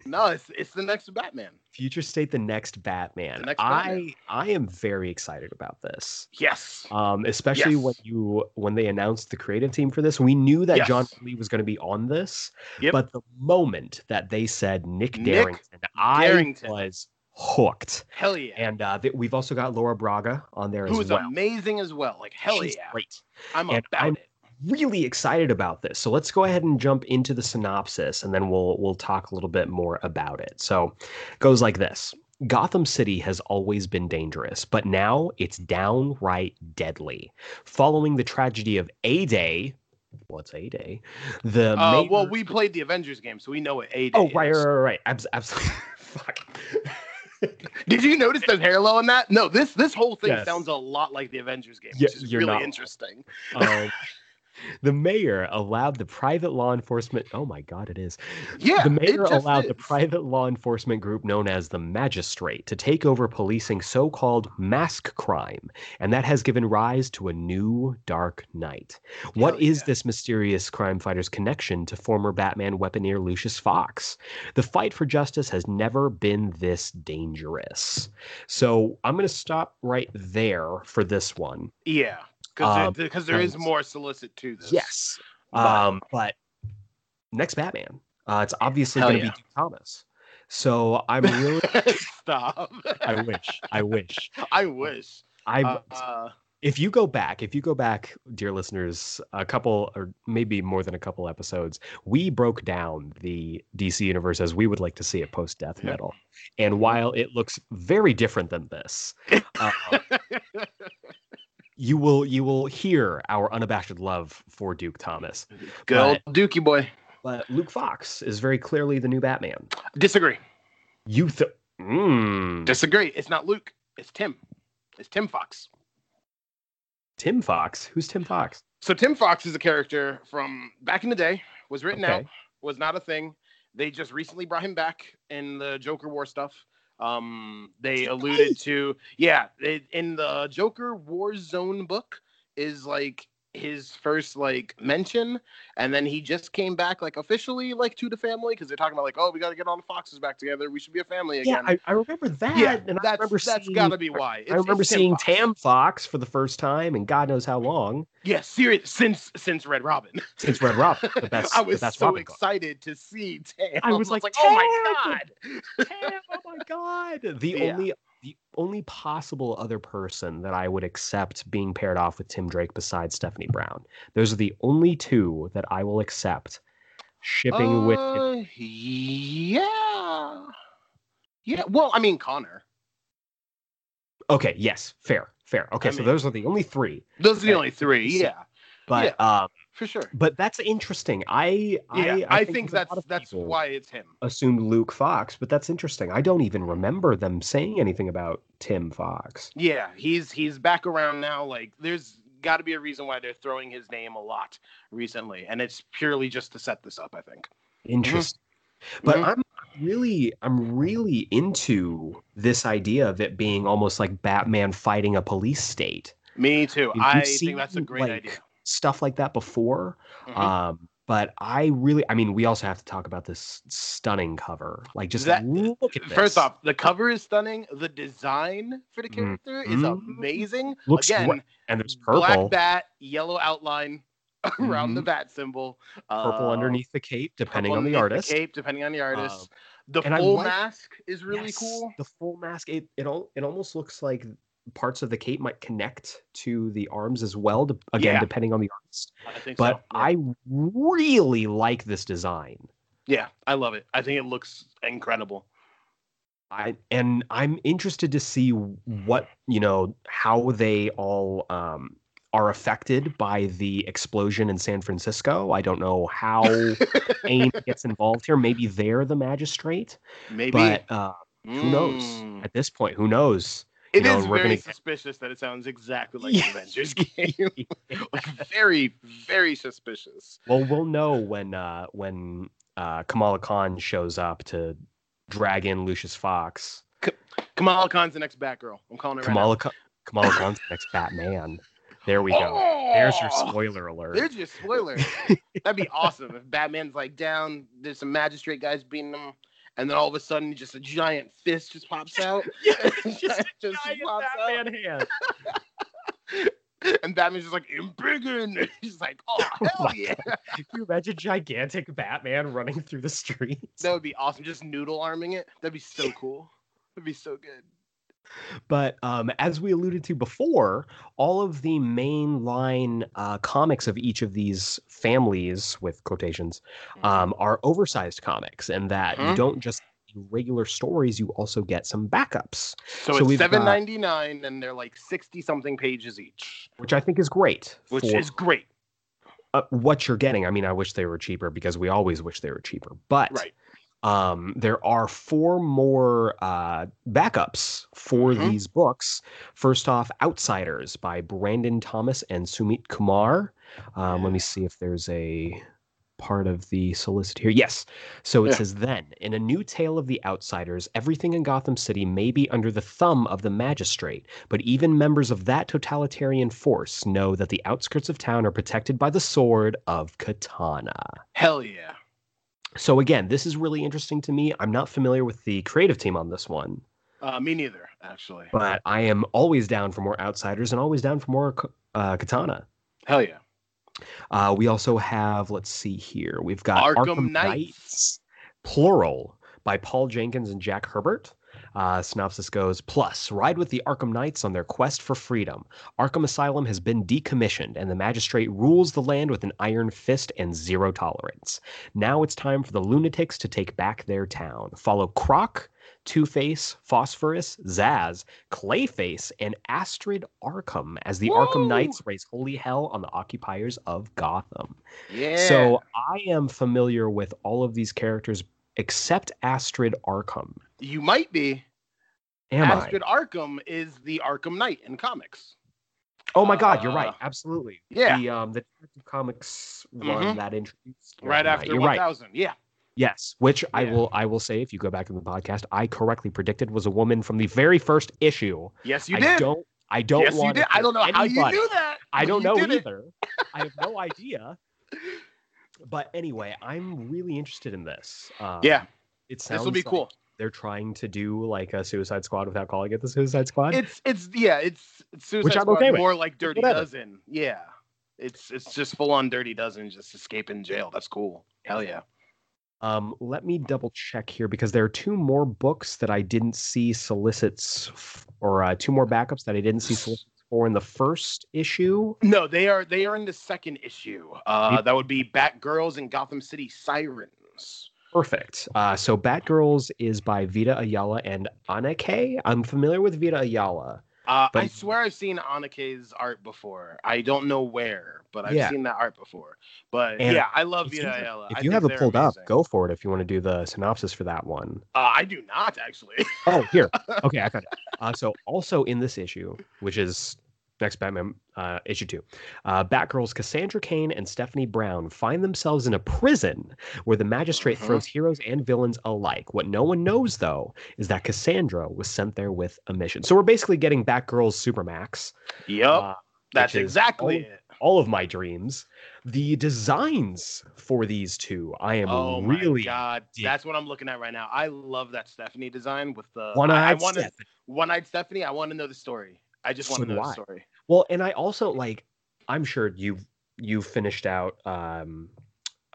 no, it's it's the next Batman.
Future State, the next Batman. The next Batman. I I am very excited about this.
Yes.
Um, especially yes. when you when they announced the creative team for this, we knew that yes. John Lee was going to be on this. Yep. But the moment that they said Nick, Nick Derington, Derington. I was hooked.
Hell yeah!
And uh, th- we've also got Laura Braga on there
Who
as well.
Who's amazing as well. Like hell
She's
yeah!
Great.
I'm
and
about
I'm,
it
really excited about this. So let's go ahead and jump into the synopsis and then we'll we'll talk a little bit more about it. So it goes like this. Gotham City has always been dangerous, but now it's downright deadly. Following the tragedy of A Day, what's A Day? The
uh, well, we played the Avengers game, so we know what A Day.
Oh, right, right, right, right. Abs- absolutely. Fuck.
Did you notice the parallel in that? No, this this whole thing yes. sounds a lot like the Avengers game, which yeah, is really not. interesting.
Um, the mayor allowed the private law enforcement oh my god it is.
Yeah
the mayor allowed is. the private law enforcement group known as the magistrate to take over policing so-called mask crime and that has given rise to a new dark knight What Hell is yeah. this mysterious crime fighter's connection to former batman weaponeer lucius fox? The fight for justice has never been this dangerous. So i'm going to stop right there for this one.
Yeah because um, there is more solicit to this.
Yes, but, um, but next Batman, uh, it's obviously going to yeah. be Duke Thomas. So I'm really
stop.
I wish. I wish.
I wish.
I. Uh, if you go back, if you go back, dear listeners, a couple or maybe more than a couple episodes, we broke down the DC universe as we would like to see it post death metal. And while it looks very different than this, uh, you will you will hear our unabashed love for Duke Thomas.
Good old Dookie boy.
But Luke Fox is very clearly the new Batman.
Disagree.
You th- mm.
disagree. It's not Luke. It's Tim. It's Tim Fox.
Tim Fox. Who's Tim Fox?
So Tim Fox is a character from back in the day. Was written okay. out. Was not a thing. They just recently brought him back in the Joker War stuff. Um, they alluded to yeah, it, in the Joker War Zone book is like his first like mention and then he just came back like officially like to the family because they're talking about like oh we got to get all the foxes back together. We should be a family again.
Yeah i, I remember that
yeah and that's, I remember that's seeing, gotta be why.
It's, i remember seeing Fox. tam fox for the first time and god knows how long.
yeah serious since since red robin.
Since red robin but that's
i was so Robin excited to see tam.
i was like, like oh my god. Tam, oh my god. The yeah. only the only possible other person that I would accept being paired off with Tim Drake besides Stephanie Brown. Those are the only two that I will accept shipping uh, with.
Yeah. Yeah. Well, I mean, Connor.
Okay. Yes. Fair. Fair. Okay. I so mean, those are the only three.
Those are the only three. Yeah.
But yeah. um,
for sure.
But that's interesting. I
yeah, I, I, I think, think that's that's why it's him.
Assumed Luke Fox, but that's interesting. I don't even remember them saying anything about Tim Fox.
Yeah, he's he's back around now. Like there's got to be a reason why they're throwing his name a lot recently, and it's purely just to set this up. I think.
Interesting. Mm-hmm. But mm-hmm. I'm really I'm really into this idea of it being almost like Batman fighting a police state.
Me too. I think that's a great like, idea
stuff like that before. Mm-hmm. Um, but I really, I mean, we also have to talk about this stunning cover. Like, just that, look at this.
First off, the cover is stunning. The design for the character mm-hmm. is amazing. Looks Again,
and there's purple,
black bat, yellow outline around mm-hmm. the bat symbol,
purple uh, underneath the cape, depending on the artist.
The cape, depending on the artist. Uh, the full like, mask is really yes, cool.
The full mask, it it, all, it almost looks like parts of the cape might connect to the arms as well to, again yeah. depending on the artist I but so, yeah. i really like this design
yeah i love it i think it looks incredible
i and i'm interested to see what you know how they all um are affected by the explosion in San Francisco. I don't know how AIM gets involved here. Maybe they're the magistrate.
Maybe.
But uh, who mm. knows? At this point, who knows?
It know, is very gonna... suspicious that it sounds exactly like an Avengers game. like very, very suspicious.
Well, we'll know when uh, when uh, Kamala Khan shows up to drag in Lucius Fox.
K- Kamala Khan's the next Batgirl. I'm calling it
Kamala.
Right
Ka- Kamala Khan's the next Batman. There we go. Oh, there's your spoiler alert.
There's your spoiler. That'd be awesome if Batman's like down. There's some magistrate guys beating him and then all of a sudden, just a giant fist just pops out.
yeah, just, just pops Batman out. hand.
and Batman's just like, Embiggen. He's like, oh, hell oh yeah.
Can you imagine gigantic Batman running through the streets?
That would be awesome. Just noodle arming it. That'd be so cool. That'd be so good.
But um, as we alluded to before, all of the mainline uh, comics of each of these families, with quotations, mm-hmm. um, are oversized comics, and that mm-hmm. you don't just regular stories, you also get some backups.
So, so it's seven ninety nine, and they're like sixty something pages each,
which I think is great.
Which for, is great.
Uh, what you're getting. I mean, I wish they were cheaper because we always wish they were cheaper, but
right
um, there are four more uh, backups for mm-hmm. these books. First off, Outsiders by Brandon Thomas and Sumit Kumar. Um, let me see if there's a part of the solicit here. Yes. So it yeah. says then, in a new tale of the outsiders, everything in Gotham City may be under the thumb of the magistrate, but even members of that totalitarian force know that the outskirts of town are protected by the sword of Katana.
Hell yeah.
So again, this is really interesting to me. I'm not familiar with the creative team on this one.
Uh, me neither, actually.
But I am always down for more outsiders and always down for more uh, Katana.
Hell yeah.
Uh, we also have, let's see here, we've got
Arkham, Arkham Knights. Knights,
plural, by Paul Jenkins and Jack Herbert. Uh, synopsis goes Plus, ride with the Arkham Knights on their quest for freedom. Arkham Asylum has been decommissioned, and the magistrate rules the land with an iron fist and zero tolerance. Now it's time for the lunatics to take back their town. Follow Croc, Two Face, Phosphorus, Zsasz, Clayface, and Astrid Arkham as the Woo! Arkham Knights raise holy hell on the occupiers of Gotham.
Yeah.
So I am familiar with all of these characters except Astrid Arkham.
You might be.
Am
Astrid
I?
Arkham is the Arkham Knight in comics.
Oh my God, you're right. Uh, Absolutely.
Yeah.
The um the Detective Comics one mm-hmm. that introduced
right after you're 1000. Right. Yeah.
Yes, which yeah. I will I will say if you go back in the podcast, I correctly predicted was a woman from the very first issue.
Yes, you
I
did.
Don't I don't
yes,
want
you did. I don't know
anybody.
how you knew that.
I don't know either. I have no idea. But anyway, I'm really interested in this.
Um, yeah,
it sounds.
This will be
like
cool.
They're trying to do like a Suicide Squad without calling it the Suicide Squad.
It's it's yeah, it's, it's Suicide Which I'm Squad okay more like Dirty Whatever. Dozen. Yeah, it's it's just full on Dirty Dozen, just escaping jail. That's cool. Hell yeah.
Um, let me double check here because there are two more books that I didn't see solicits, f- or uh, two more backups that I didn't see solicits for in the first issue.
No, they are they are in the second issue. Uh, that would be Batgirls and Gotham City Sirens.
Perfect. Uh, so Batgirls is by Vita Ayala and Aneke. I'm familiar with Vita Ayala.
Uh, but, I swear I've seen Aneke's art before. I don't know where, but I've yeah. seen that art before. But and yeah, I love Vita Ayala.
If you have it pulled amazing. up, go for it. If you want to do the synopsis for that one.
Uh, I do not actually.
oh, here. Okay, I got it. Uh, so also in this issue, which is next Batman uh, issue two. Uh, Batgirls Cassandra Cain and Stephanie Brown find themselves in a prison where the magistrate uh-huh. throws heroes and villains alike. What no one knows, though, is that Cassandra was sent there with a mission. So we're basically getting Batgirls Supermax.
Yep, uh, that's exactly
all,
it.
All of my dreams. The designs for these two, I am oh really.
god, deep. that's what I'm looking at right now. I love that Stephanie design with the
one-eyed
Stephanie. One-eyed Stephanie. I want to know the story. I just want to know the story.
Well, and I also like I'm sure you've you finished out um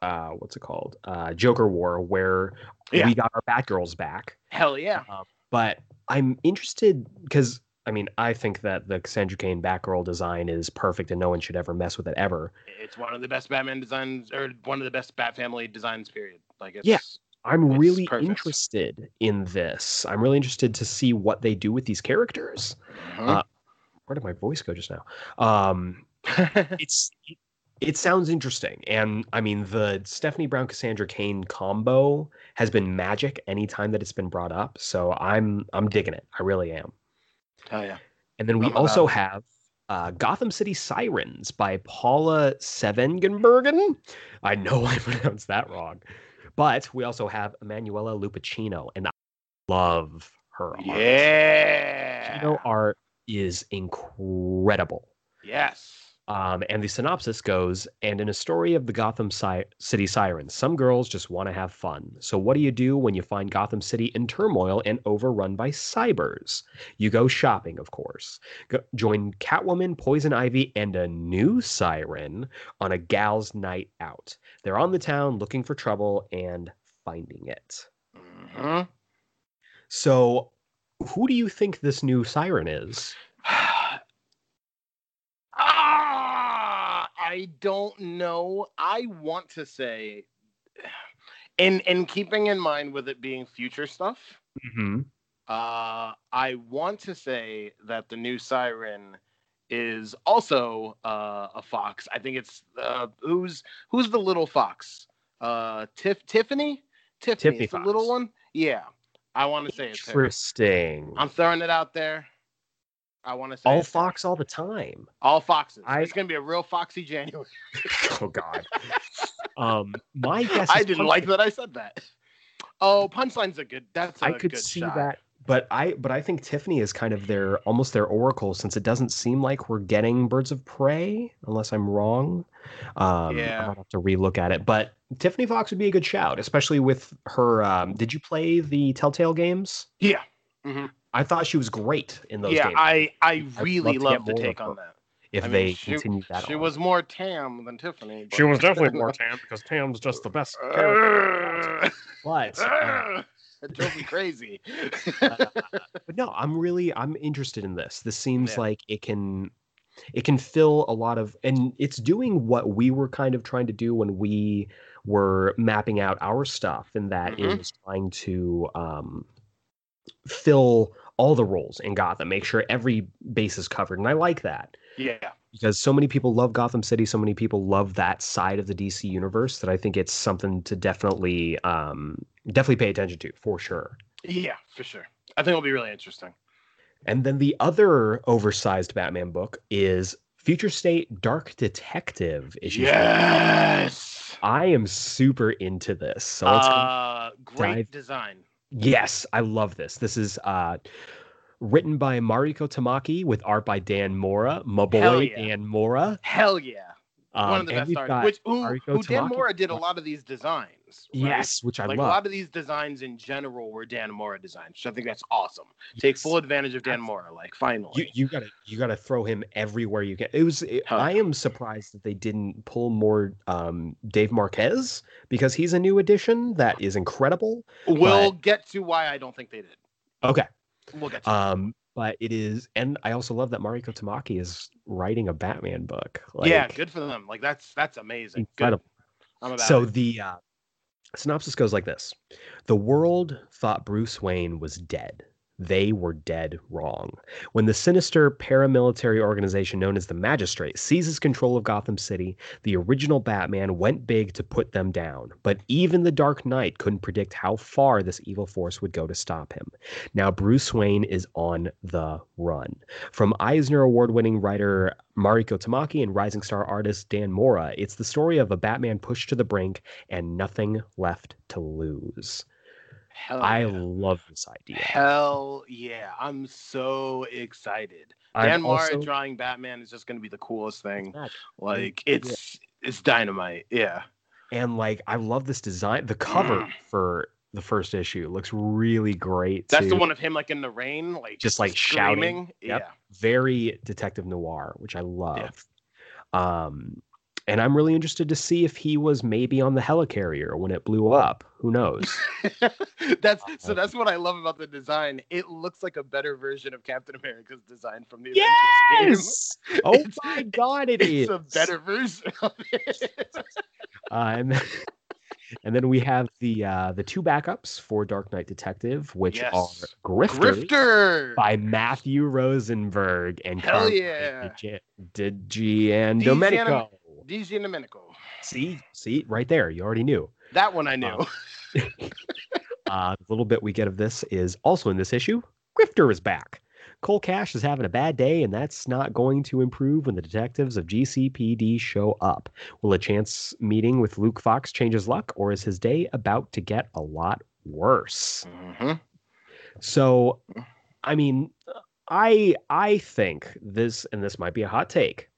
uh what's it called? Uh Joker War where yeah. we got our Batgirls back.
Hell yeah. Uh,
but I'm interested because I mean, I think that the Cassandra Cain Batgirl design is perfect and no one should ever mess with it ever.
It's one of the best Batman designs or one of the best Bat Family designs, period. Like it's
Yeah. I'm really perfect. interested in this. I'm really interested to see what they do with these characters. Uh-huh. Uh, where did my voice go just now? Um, it's it, sounds interesting, and I mean the Stephanie Brown Cassandra Cain combo has been magic anytime that it's been brought up. So I'm I'm digging it. I really am.
Oh yeah.
And then we also have uh, Gotham City Sirens by Paula Sevengenbergen. I know I pronounced that wrong. But we also have Emanuela Lupacchino, and I love her art.
Yeah.
Lupacchino art is incredible.
Yes.
Um, and the synopsis goes, and in a story of the Gotham si- City Sirens, some girls just want to have fun. So, what do you do when you find Gotham City in turmoil and overrun by cybers? You go shopping, of course. Go- join Catwoman, Poison Ivy, and a new siren on a gal's night out. They're on the town looking for trouble and finding it.
Mm-hmm.
So, who do you think this new siren is?
ah, I don't know. I want to say, in in keeping in mind with it being future stuff,
mm-hmm.
uh, I want to say that the new siren is also uh, a fox. I think it's uh, who's who's the little fox? Uh, Tiff Tiffany. Tiffany, Tiffany the little one. Yeah. I want to say
it's interesting.
I'm throwing it out there. I want to say
all fox all the time.
All foxes. I, it's gonna be a real foxy January.
oh God. um, my guess.
I didn't like that I said that. Oh, punchline's are good. That's a good. That's a I could see shot. that
but I but I think Tiffany is kind of their almost their oracle since it doesn't seem like we're getting Birds of Prey unless I'm wrong. Um, yeah, I'll have to relook at it. But Tiffany Fox would be a good shout, especially with her. Um, did you play the Telltale games?
Yeah. Mm-hmm.
I thought she was great in those
yeah,
games.
I I really love, love the take on that.
if I mean, they she, continue that.
She on. was more Tam than Tiffany.
She was definitely more Tam because Tam's just the best character. but uh,
it drove me crazy.
uh, but no, I'm really I'm interested in this. This seems yeah. like it can it can fill a lot of and it's doing what we were kind of trying to do when we were mapping out our stuff and that mm-hmm. is trying to um, fill all the roles in Gotham, make sure every base is covered. And I like that.
Yeah.
Because so many people love Gotham City, so many people love that side of the DC universe that I think it's something to definitely um definitely pay attention to for sure.
Yeah, for sure. I think it'll be really interesting.
And then the other oversized Batman book is Future State Dark Detective
issue. Yes.
I am super into this. So
let's uh, great dive. design.
Yes, I love this. This is uh written by Mariko Tamaki with art by Dan Mora, my boy yeah. Dan Mora.
Hell yeah. Um, One of the best artists. Which who, who Dan Mora did a lot of these designs.
Right? Yes, which I
like
love.
A lot of these designs in general were Dan Mora designs. So I think that's awesome. Yes. Take full advantage of Dan Mora. Like finally,
you, you, gotta you gotta throw him everywhere you can. It was. It, I am surprised that they didn't pull more um, Dave Marquez because he's a new addition that is incredible.
We'll but... get to why I don't think they did.
Okay,
We'll get to
um, but it is, and I also love that Mariko Tamaki is writing a Batman book. Like,
yeah, good for them. Like that's that's amazing.
Incredible. so it. the uh, synopsis goes like this: The world thought Bruce Wayne was dead they were dead wrong. When the sinister paramilitary organization known as the Magistrate seizes control of Gotham City, the original Batman went big to put them down. But even the Dark Knight couldn't predict how far this evil force would go to stop him. Now Bruce Wayne is on the run. From Eisner Award winning writer Mariko Tamaki and rising star artist Dan Mora, it's the story of a Batman pushed to the brink and nothing left to lose. Hell I yeah. love this idea.
Hell yeah. I'm so excited. I'm Dan Mora drawing Batman is just gonna be the coolest thing. Like it's yeah. it's dynamite. Yeah.
And like I love this design. The cover mm. for the first issue looks really great.
That's too. the one of him like in the rain, like
just like screaming. shouting.
Yep. Yeah.
Very detective noir, which I love. Yeah. Um and I'm really interested to see if he was maybe on the helicarrier when it blew up. Who knows?
that's so. That's what I love about the design. It looks like a better version of Captain America's design from the
yes! Avengers game. Oh it's, my god, it
it's
is.
a better version of it.
uh, and, then, we have the uh, the two backups for Dark Knight Detective, which yes. are Grifter,
Grifter
by Matthew Rosenberg and
Hell yeah,
Digi and Domenico.
DZ Domenico.
See, see, right there. You already knew.
That one I knew. Um,
uh, the little bit we get of this is also in this issue. Grifter is back. Cole Cash is having a bad day, and that's not going to improve when the detectives of GCPD show up. Will a chance meeting with Luke Fox change his luck, or is his day about to get a lot worse?
Mm-hmm.
So, I mean, I I think this, and this might be a hot take.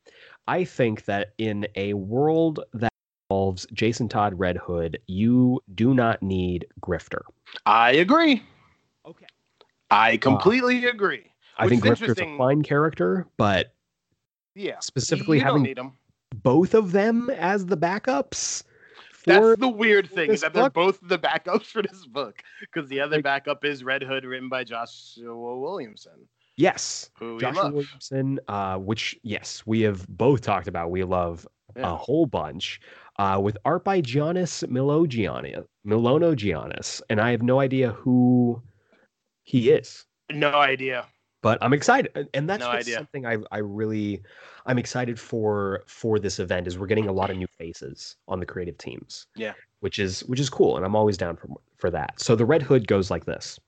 I think that in a world that involves Jason Todd Red Hood, you do not need Grifter.
I agree.
Okay.
I uh, completely uh, agree.
I think Grifter's a fine character, but
yeah,
specifically having both of them as the backups.
That's the weird thing is that they're both the backups for this book because the other like, backup is Red Hood, written by Joshua Williamson.
Yes, Joshua Williamson, uh, which yes, we have both talked about. We love yeah. a whole bunch. Uh, with art by Giannis Milogiannis, Milonogiannis, and I have no idea who he is.
No idea.
But I'm excited, and that's no something I I really I'm excited for for this event is we're getting a lot of new faces on the creative teams.
Yeah,
which is which is cool, and I'm always down for for that. So the Red Hood goes like this.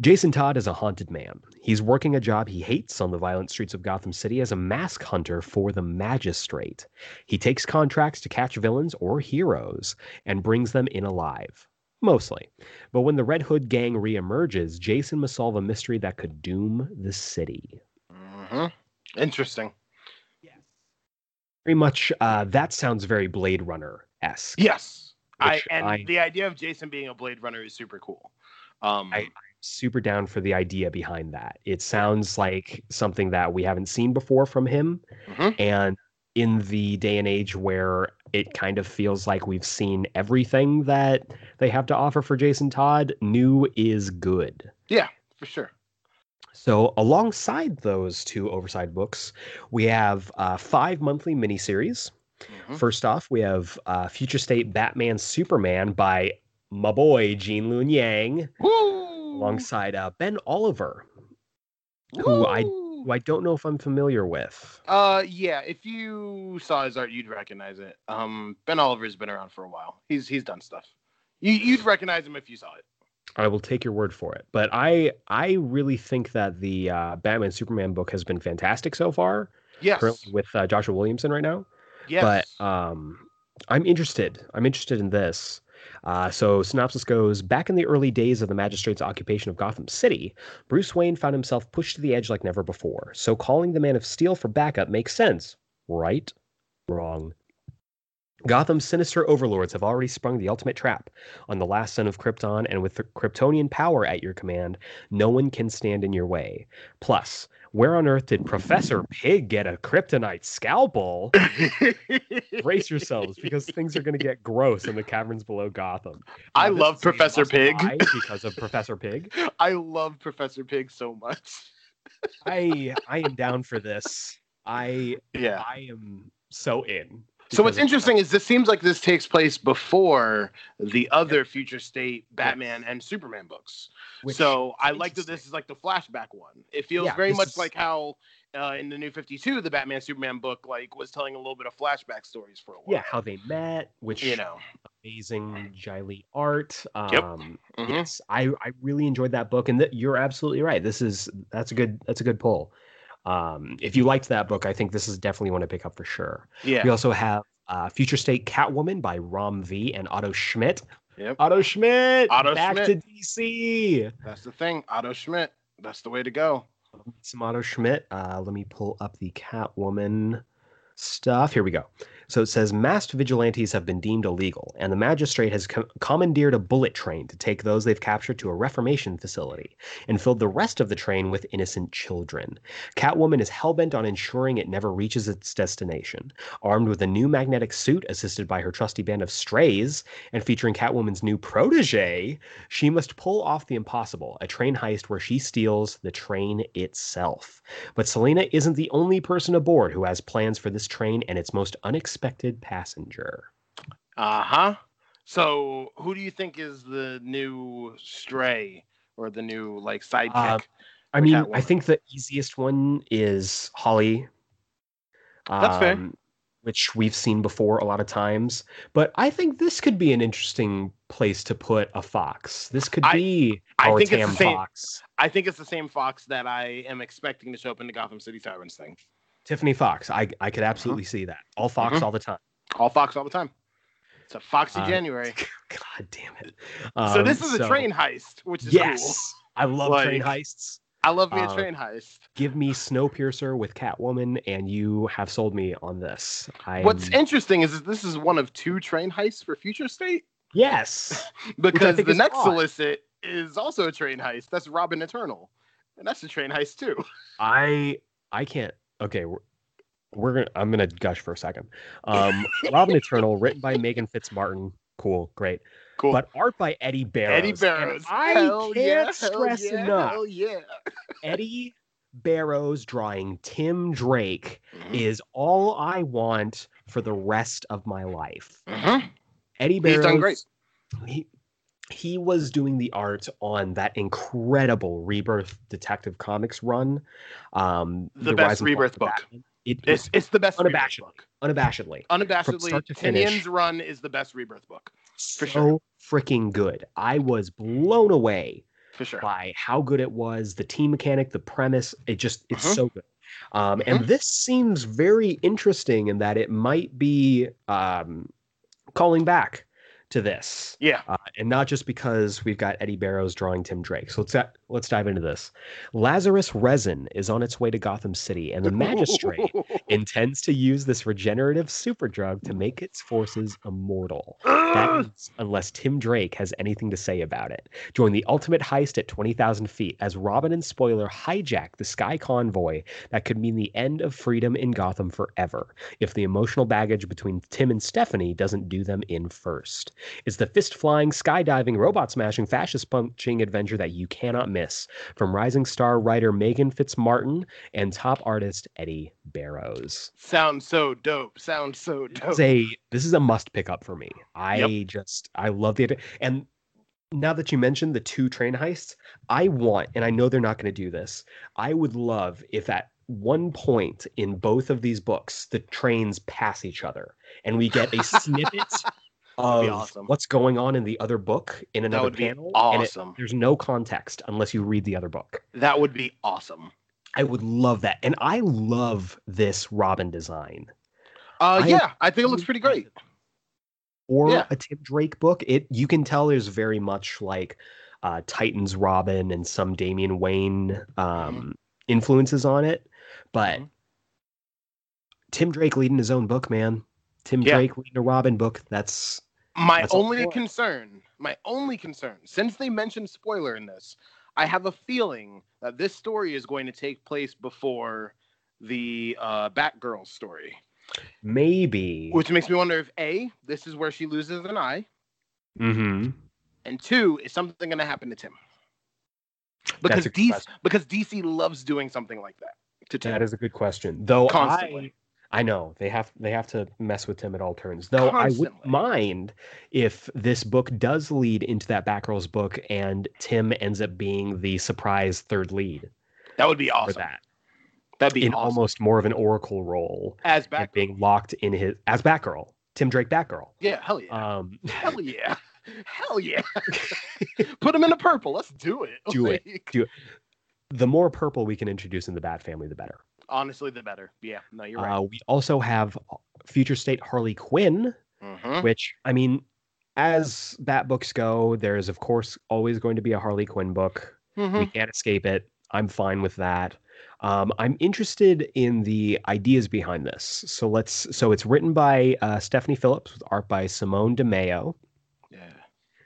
Jason Todd is a haunted man. He's working a job he hates on the violent streets of Gotham City as a mask hunter for the Magistrate. He takes contracts to catch villains or heroes and brings them in alive. Mostly. But when the Red Hood gang reemerges, Jason must solve a mystery that could doom the city.
Mm-hmm. Interesting.
Yes. Very much, uh, that sounds very Blade Runner esque.
Yes. I, and I, the idea of Jason being a Blade Runner is super cool. Um,
I, super down for the idea behind that. It sounds like something that we haven't seen before from him. Mm-hmm. And in the day and age where it kind of feels like we've seen everything that they have to offer for Jason Todd, new is good.
Yeah, for sure.
So, alongside those two oversized books, we have uh, five monthly miniseries. Mm-hmm. First off, we have uh, Future State Batman Superman by my boy Gene Luen Yang, Woo! Alongside uh, Ben Oliver, Woo! who I who I don't know if I'm familiar with.
Uh, yeah, if you saw his art, you'd recognize it. Um, Ben Oliver's been around for a while. He's he's done stuff. You you'd recognize him if you saw it.
I will take your word for it. But I I really think that the uh, Batman Superman book has been fantastic so far.
Yes.
Currently with uh, Joshua Williamson right now. Yes. But um, I'm interested. I'm interested in this. Uh, so, synopsis goes Back in the early days of the magistrate's occupation of Gotham City, Bruce Wayne found himself pushed to the edge like never before. So, calling the Man of Steel for backup makes sense. Right? Wrong. Gotham's sinister overlords have already sprung the ultimate trap on the last son of Krypton, and with the Kryptonian power at your command, no one can stand in your way. Plus, where on earth did Professor Pig get a kryptonite scalpel? Brace yourselves because things are going to get gross in the caverns below Gotham.
Now, I love Professor Pig
because of Professor Pig.
I love Professor Pig so much.
I I am down for this. I yeah. I am so in.
So what's interesting is this seems like this takes place before the other future state Batman and Superman books. Which so I like that this is like the flashback one. It feels yeah, very much is... like how uh, in the new 52 the Batman Superman book like was telling a little bit of flashback stories for a while.
Yeah, how they met, which you know, amazing Jae Lee art. Um yep. mm-hmm. yes, I I really enjoyed that book and th- you're absolutely right. This is that's a good that's a good pull. Um, if you liked that book, I think this is definitely one to pick up for sure.
Yeah.
We also have uh, Future State Catwoman by Ram V and Otto Schmidt.
Yep.
Otto Schmidt.
Otto
back
Schmidt.
to DC.
That's the thing. Otto Schmidt. That's the way to go.
Some Otto Schmidt. Uh, let me pull up the Catwoman stuff. Here we go. So it says masked vigilantes have been deemed illegal, and the magistrate has com- commandeered a bullet train to take those they've captured to a reformation facility and filled the rest of the train with innocent children. Catwoman is hellbent on ensuring it never reaches its destination. Armed with a new magnetic suit assisted by her trusty band of strays and featuring Catwoman's new protege, she must pull off the impossible a train heist where she steals the train itself. But Selina isn't the only person aboard who has plans for this train and its most unexpected unexpected passenger.
Uh huh. So, who do you think is the new stray or the new like sidekick? Uh,
I mean, I think the easiest one is Holly.
That's um, fair.
Which we've seen before a lot of times, but I think this could be an interesting place to put a fox. This could be I, our think Tam it's the same, Fox.
I think it's the same fox that I am expecting to show up in the Gotham City Sirens thing.
Tiffany Fox. I I could uh-huh. absolutely uh-huh. see that. All Fox uh-huh. all the time.
All Fox all the time. It's a foxy uh, January.
God damn it.
Um, so this is so, a train heist, which is
yes,
cool.
I love like, train heists.
I love me a uh, train heist.
Give me Snowpiercer with Catwoman, and you have sold me on this.
I'm... What's interesting is that this is one of two train heists for Future State.
Yes,
because the next odd. solicit is also a train heist. That's Robin Eternal, and that's a train heist too.
I I can't okay, we're, we're gonna. I'm gonna gush for a second. Um, Robin Eternal, written by Meghan Fitzmartin. Cool, great.
Cool.
But art by Eddy Barrows.
Eddy Barrows.
I hell can't yeah, stress
yeah,
enough.
Hell yeah.
Eddy Barrows drawing Tim Drake mm-hmm. is all I want for the rest of my life.
Mm-hmm.
Eddy Barrows.
He's done great.
He, he was doing the art on that incredible Rebirth Detective Comics run. Um,
the, the best Rebirth book. It, it's, it's the best
unabashedly. Book. Unabashedly.
Unabashedly. Tynion's run is the best Rebirth book. For
so
sure.
freaking good. I was blown away
for sure
by how good it was, the team mechanic, the premise. It just it's uh-huh. so good. Um, uh-huh. And this seems very interesting in that it might be um, calling back to this.
Yeah.
Uh, and not just because we've got Eddy Barrows drawing Tim Drake. So let's uh, let's dive into this. Lazarus resin is on its way to Gotham City, and the magistrate intends to use this regenerative superdrug to make its forces immortal. unless Tim Drake has anything to say about it. Join the ultimate heist at 20,000 feet as Robin and Spoiler hijack the Sky Convoy that could mean the end of freedom in Gotham forever if the emotional baggage between Tim and Stephanie doesn't do them in first. It's the fist flying, skydiving, robot smashing, fascist punching adventure that you cannot miss from rising star writer Meghan Fitzmartin and top artist Eddy Barrows.
Sounds so dope. Sounds so dope.
This is a, this is a must pick up for me. I yep. just, I love the idea. And now that you mentioned the two train heists, I want, and I know they're not going to do this, I would love if at one point in both of these books the trains pass each other and we get a snippet of awesome. what's going on in the other book in another panel.
awesome.
It, there's no context unless you read the other book.
That would be awesome.
I would love that. And I love this Robin design.
Uh, I yeah, I think it looks pretty great.
Or yeah. a Tim Drake book. It you can tell there's very much like uh, Titans Robin and some Damian Wayne um, mm-hmm. influences on it. But mm-hmm. Tim Drake leading his own book, man. Tim yeah. Drake leading a Robin book. That's
my that's only concern. My only concern, since they mentioned spoiler in this, I have a feeling that this story is going to take place before the uh, Batgirl story.
Maybe.
Which makes me wonder if A, this is where she loses an eye.
Mm-hmm.
And two, is something going to happen to Tim? Because DC, because DC loves doing something like that.
To Tim. That is a good question. Though Constantly. I, know they have they have to mess with Tim at all turns. Though Constantly. I wouldn't mind if this book does lead into that Batgirl's book and Tim ends up being the surprise third lead.
That would be awesome. For that.
That'd be in awesome. almost more of an Oracle role
as Batgirl.
being locked in his as Batgirl, Tim Drake Batgirl.
Yeah, hell yeah, um, hell yeah, hell yeah. Put him in the purple. Let's do it.
Do like... it. Do it. The more purple we can introduce in the Bat family, the better.
Honestly, the better. Yeah, no, you're right. Uh,
we also have future state Harley Quinn, mm-hmm. which I mean, as Bat books go, there is of course always going to be a Harley Quinn book. Mm-hmm. We can't escape it. I'm fine with that. Um, I'm interested in the ideas behind this. So let's. So it's written by uh, Stephanie Phillips with art by Simone Di Meo.
Yeah.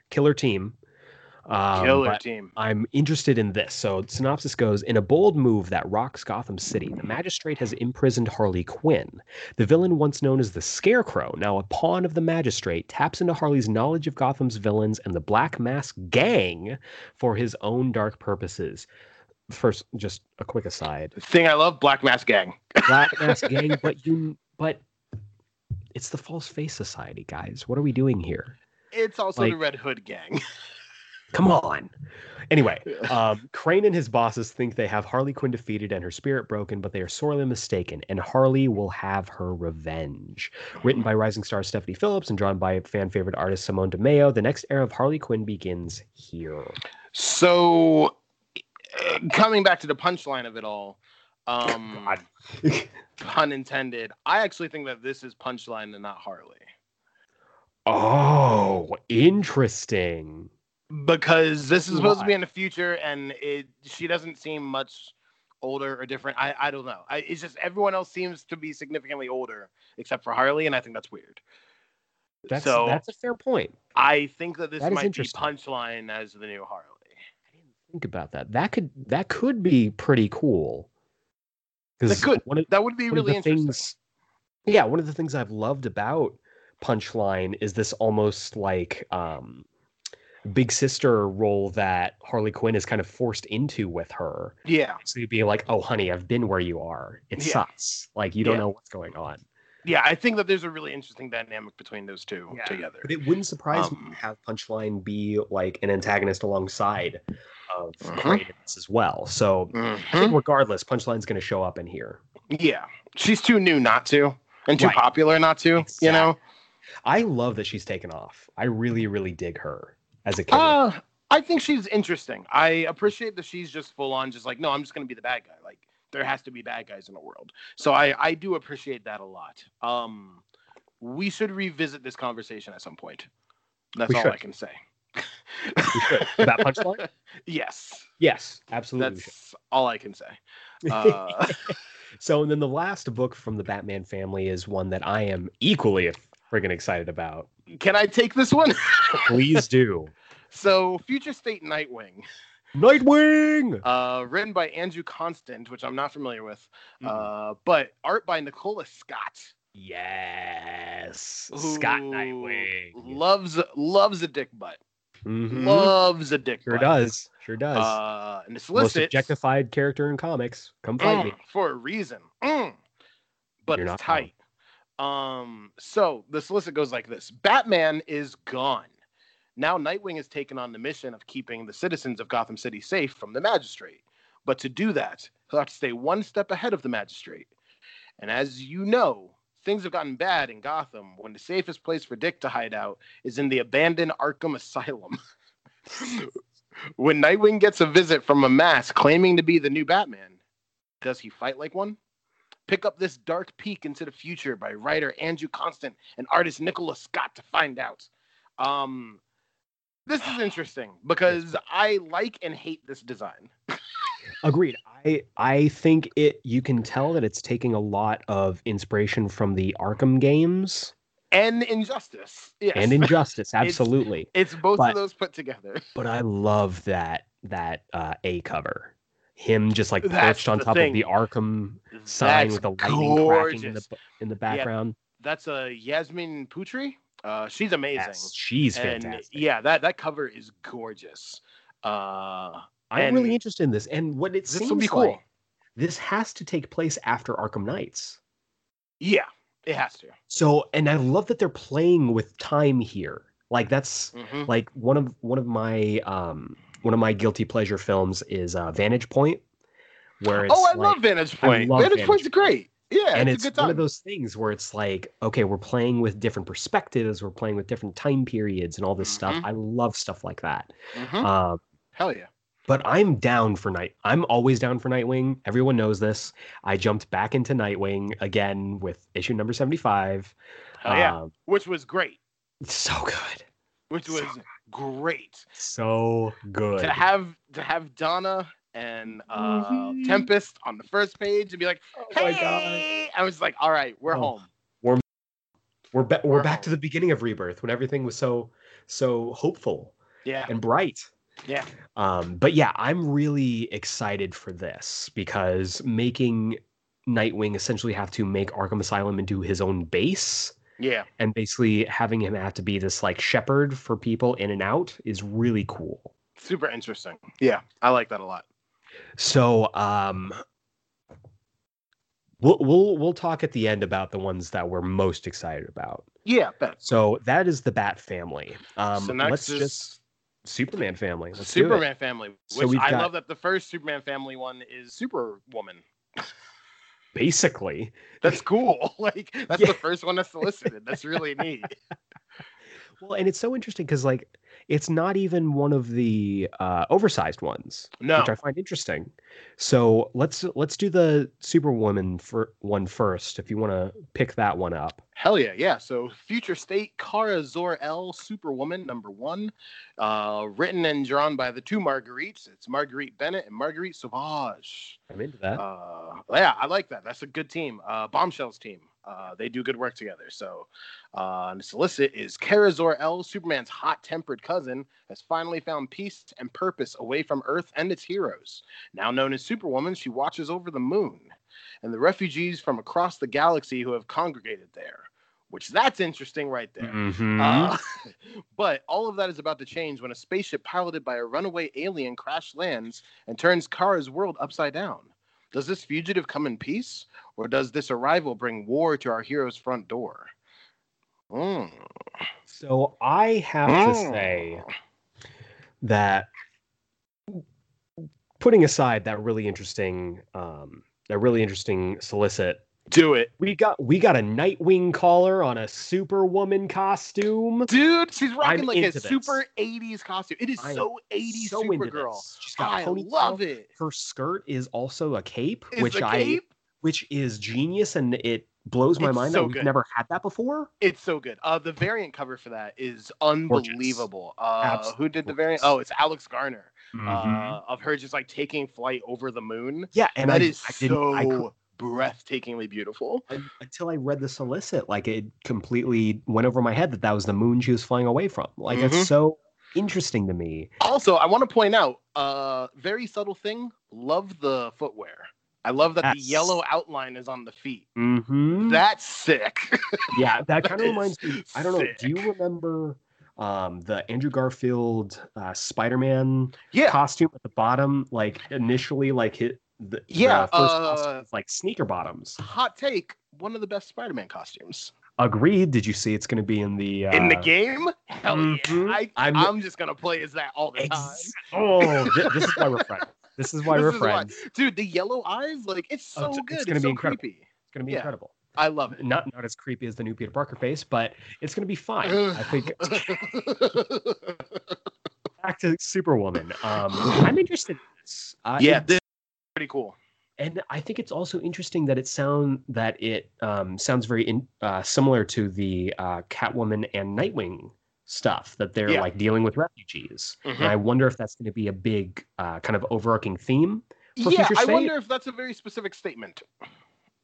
Killer team.
Um, Killer team.
I'm interested in this. So synopsis goes: In a bold move that rocks Gotham City, the magistrate has imprisoned Harley Quinn. The villain, once known as the Scarecrow, now a pawn of the magistrate, taps into Harley's knowledge of Gotham's villains and the Black Mask Gang for his own dark purposes first just a quick aside.
thing I love, Black Mask Gang.
Black Mask Gang, but you but it's the False Face Society, guys. What are we doing here?
It's also like, the Red Hood Gang.
come on. Anyway, um, Crane and his bosses think they have Harley Quinn defeated and her spirit broken, but they are sorely mistaken, and Harley will have her revenge. Written by rising star Stephanie Phillips and drawn by fan favorite artist Simone Di Meo, the next era of Harley Quinn begins here.
So coming back to the punchline of it all, um, pun intended. I actually think that this is punchline and not Harley.
Oh, interesting.
Because this is supposed Why? to be in the future, and it she doesn't seem much older or different. I I don't know. I, it's just everyone else seems to be significantly older except for Harley, and I think that's weird.
That's so, that's a fair point.
I think that this that might be punchline as the new Harley I didn't
think about that. That could that could be pretty cool.
That could of, that would be really interesting. Things,
yeah, one of the things I've loved about Punchline is this almost like um, big sister role that Harley Quinn is kind of forced into with her.
Yeah.
So you'd be like, "Oh, honey, I've been where you are. It yeah. sucks. Like you don't yeah. know what's going on."
Yeah, I think that there's a really interesting dynamic between those two yeah. together.
But it wouldn't surprise um, me to have Punchline be like an antagonist alongside of mm-hmm. as well. So mm-hmm. regardless, Punchline's going to show up in here.
Yeah, she's too new not to, and too right. popular not to. Exactly. You know,
I love that she's taken off. I really, really dig her as a kid.
Uh, I think she's interesting. I appreciate that she's just full on, just like, no, I'm just going to be the bad guy. Like, there has to be bad guys in the world. So I, I do appreciate that a lot. Um, we should revisit this conversation at some point That's we all should. I can say.
that punchline?
Yes.
Yes, absolutely.
That's all I can say. Uh...
so, and then the last book from the Batman family is one that I am equally friggin' excited about.
Can I take this one?
Please do.
So, Future State Nightwing.
Nightwing.
Uh, written by Andrew Constant, which I'm not familiar with, mm. uh, but art by Nicola Scott.
Yes, Scott Nightwing
loves loves a dick butt.
Mm-hmm.
Loves a dick.
Sure
butt.
does. Sure does.
Uh, and it's Most
objectified character in comics. Come fight mm, me
for a reason. Mm. But You're it's tight. Um. So the solicit goes like this: Batman is gone. Now Nightwing has taken on the mission of keeping the citizens of Gotham City safe from the magistrate. But to do that, he'll have to stay one step ahead of the magistrate. And as you know, things have gotten bad in Gotham when the safest place for Dick to hide out is in the abandoned Arkham Asylum. when Nightwing gets a visit from a mask claiming to be the new Batman, does he fight like one? Pick up this dark peek into the future by writer Andrew Constant and artist Nicola Scott to find out. Um, this is interesting because I like and hate this design.
Agreed. I I think it you can tell that it's taking a lot of inspiration from the Arkham games
and Injustice. Yes.
And Injustice, absolutely.
it's, it's, both but, of those put together.
But I love that that uh, A cover. Him just like perched on top thing. of the Arkham sign that's with the lightning gorgeous. cracking in the in the background.
Yeah, that's a uh, Yasmine Putri. Uh, she's amazing.
Yes, she's and, fantastic.
Yeah, that that cover is gorgeous. Uh,
I'm really interested in this, and what it seems to be cool. like this has to take place after Arkham Knights.
Yeah, it has to.
So, and I love that they're playing with time here. Like that's mm-hmm. like one of one of my um one of my guilty pleasure films is uh, Vantage Point, where it's
oh, I like, love Vantage Point. Love Vantage, Vantage Point's Point. great. Yeah,
and it's, it's one of those things where it's like, okay, we're playing with different perspectives, we're playing with different time periods, and all this mm-hmm. stuff. I love stuff like that.
Mm-hmm. Um, Hell yeah!
But I'm down for night. I'm always down for Nightwing. Everyone knows this. I jumped back into Nightwing again with issue number seventy-five.
Oh yeah, um, which was great.
So good.
Which was so
great. So good
to have to have Donna and uh, mm-hmm. Tempest on the first page and be like, "Hey!" I was like, "All right, we're oh, home.
We're we're, ba- we're, we're back home. to the beginning of Rebirth when everything was so so hopeful,
yeah,
and bright."
Yeah.
Um, but yeah, I'm really excited for this because making Nightwing essentially have to make Arkham Asylum into his own base.
Yeah.
And basically having him have to be this like shepherd for people in and out is really cool.
Super interesting. Yeah, I like that a lot.
So, um we'll we'll we'll talk at the end about the ones that we're most excited about.
Yeah, bet.
So that is the Bat family. Um so let's is... just Superman family. Let's
Superman family. Which so I got... love that the first Superman family one is Superwoman.
Basically.
That's cool. Like that's yeah. the first one that's solicited. That's really neat.
well, and it's so interesting because like it's not even one of the uh, oversized ones,
no.
which I find interesting. So let's let's do the Superwoman for one first, if you want to pick that one up.
Hell yeah, yeah. So Future State Kara Zor-El Superwoman number one, uh, written and drawn by the two Marguerites. It's Marguerite Bennett and Marguerite Sauvage.
I'm into that.
Uh, yeah, I like that. That's a good team. Uh, Bombshells team. Uh, they do good work together. So, uh, solicit is Kara Zor-El, Superman's hot-tempered cousin, has finally found peace and purpose away from Earth and its heroes. Now known as Superwoman, she watches over the moon and the refugees from across the galaxy who have congregated there. Which that's interesting right there.
Mm-hmm.
Uh, but all of that is about to change when a spaceship piloted by a runaway alien crash lands and turns Kara's world upside down. Does this fugitive come in peace, or does this arrival bring war to our hero's front door? Mm.
So I have mm. to say that putting aside that really interesting um, that really interesting solicit
do it.
We got we got a Nightwing collar on a Superwoman costume.
Dude, she's rocking I'm like a this. super 80s costume. It is so 80s so Supergirl. She's got I love it.
Her skirt is also a cape, is which I cape? which is genius and it blows my it's mind so that we've good. never had that before.
It's so good. Uh, the variant cover for that is unbelievable. Uh, who did the variant? Oh, it's Alex Garner. Mm-hmm. Uh, of her just like taking flight over the moon.
Yeah,
and that I, is I so I could, breathtakingly beautiful.
Until I read the solicit, like it completely went over my head that that was the moon she was flying away from. Like mm-hmm. it's so interesting to me.
Also, I want to point out a uh, very subtle thing. Love the footwear. I love that yes. the yellow outline is on the feet.
Mm-hmm.
That's sick.
yeah, that kind of reminds me. I don't know. Do you remember um, the Andrew Garfield uh, Spider-Man
yeah.
costume at the bottom? Like initially, like hit the
yeah
the first uh, like sneaker bottoms.
Hot take: one of the best Spider-Man costumes.
Agreed. Did you see it's going to be in the uh...
in the game? Hell mm-hmm. yeah! I, am I'm just going to play as that all the time.
oh, this, this is why we're friends. This is why this we're is friends. Why.
Dude, the yellow eyes, like it's oh, so oh, good. It's it's be so incredible. creepy.
It's gonna be yeah. incredible.
I love it.
Not not as creepy as the new Peter Parker face, but it's gonna be fine. I think. Back to Superwoman. Um, I'm interested in this.
Uh, yeah, this pretty cool.
And I think it's also interesting that it sound that it um, sounds very in, uh, similar to the uh, Catwoman and Nightwing stuff that they're yeah. like dealing with refugees. Mm-hmm. And I wonder if that's going to be a big uh, kind of overarching theme.
yeah, I wonder if that's a very specific statement.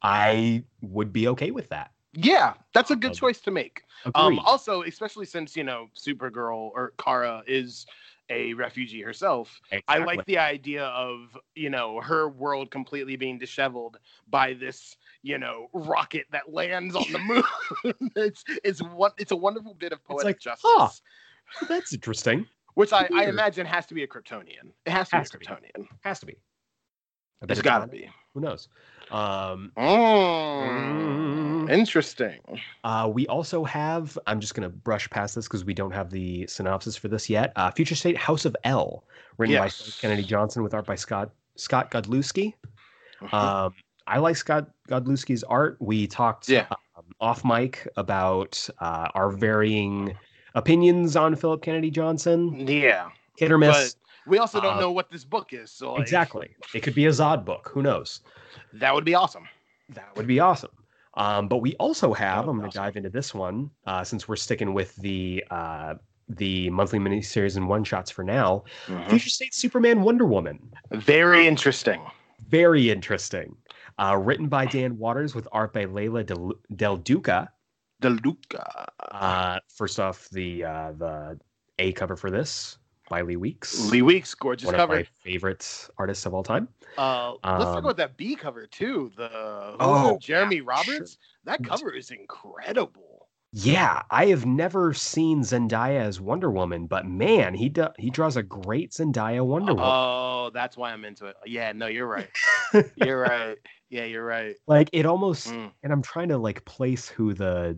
I would be okay with that.
Yeah, that's a good choice to make. Um, also, especially since you know Supergirl or Kara is a refugee herself. Exactly. I like the idea of you know her world completely being disheveled by this you know rocket that lands on the moon. it's it's one it's a wonderful bit of poetic like, justice. Huh,
that's interesting.
Which I, I, imagine has to be a Kryptonian. It has to has be a Kryptonian.
To be. Has to be.
It's got to be.
Who knows? Um,
mm, interesting.
Uh, we also have. I'm just gonna brush past this because we don't have the synopsis for this yet. Uh, Future State House of El, written yes. by Kennedy Johnson with art by Scott Scott Godlewski. Mm-hmm. Um, I like Scott Godlewski's art. We talked
yeah.
um, off mic about uh, our varying opinions on Philip Kennedy Johnson.
Yeah,
hit or miss.
But we also don't uh, know what this book is. So like...
exactly, it could be a Zod book. Who knows?
That would be awesome.
That would be awesome. Um, but we also have. I'm going to dive into this one uh, since we're sticking with the uh, the monthly miniseries and one shots for now. Mm-hmm. Future State Superman Wonder Woman.
Very interesting.
Very interesting. Uh, written by Dan Watters with art by Leila Del, Del Duca.
Del Duca.
Uh, first off, the uh, the A cover for this by Lee Weeks.
Lee Weeks, gorgeous
one
cover.
One of my favorite artists of all time.
Uh, um, let's talk um, about that B cover too. The oh, Jeremy yeah, Roberts. Sure. That cover is incredible.
Yeah, I have never seen Zendaya as Wonder Woman, but man, he do, he draws a great Zendaya Wonder Woman.
Oh, that's why I'm into it. Yeah, no, you're right. you're right. Yeah, you're right.
Like it almost, mm. and I'm trying to like place who the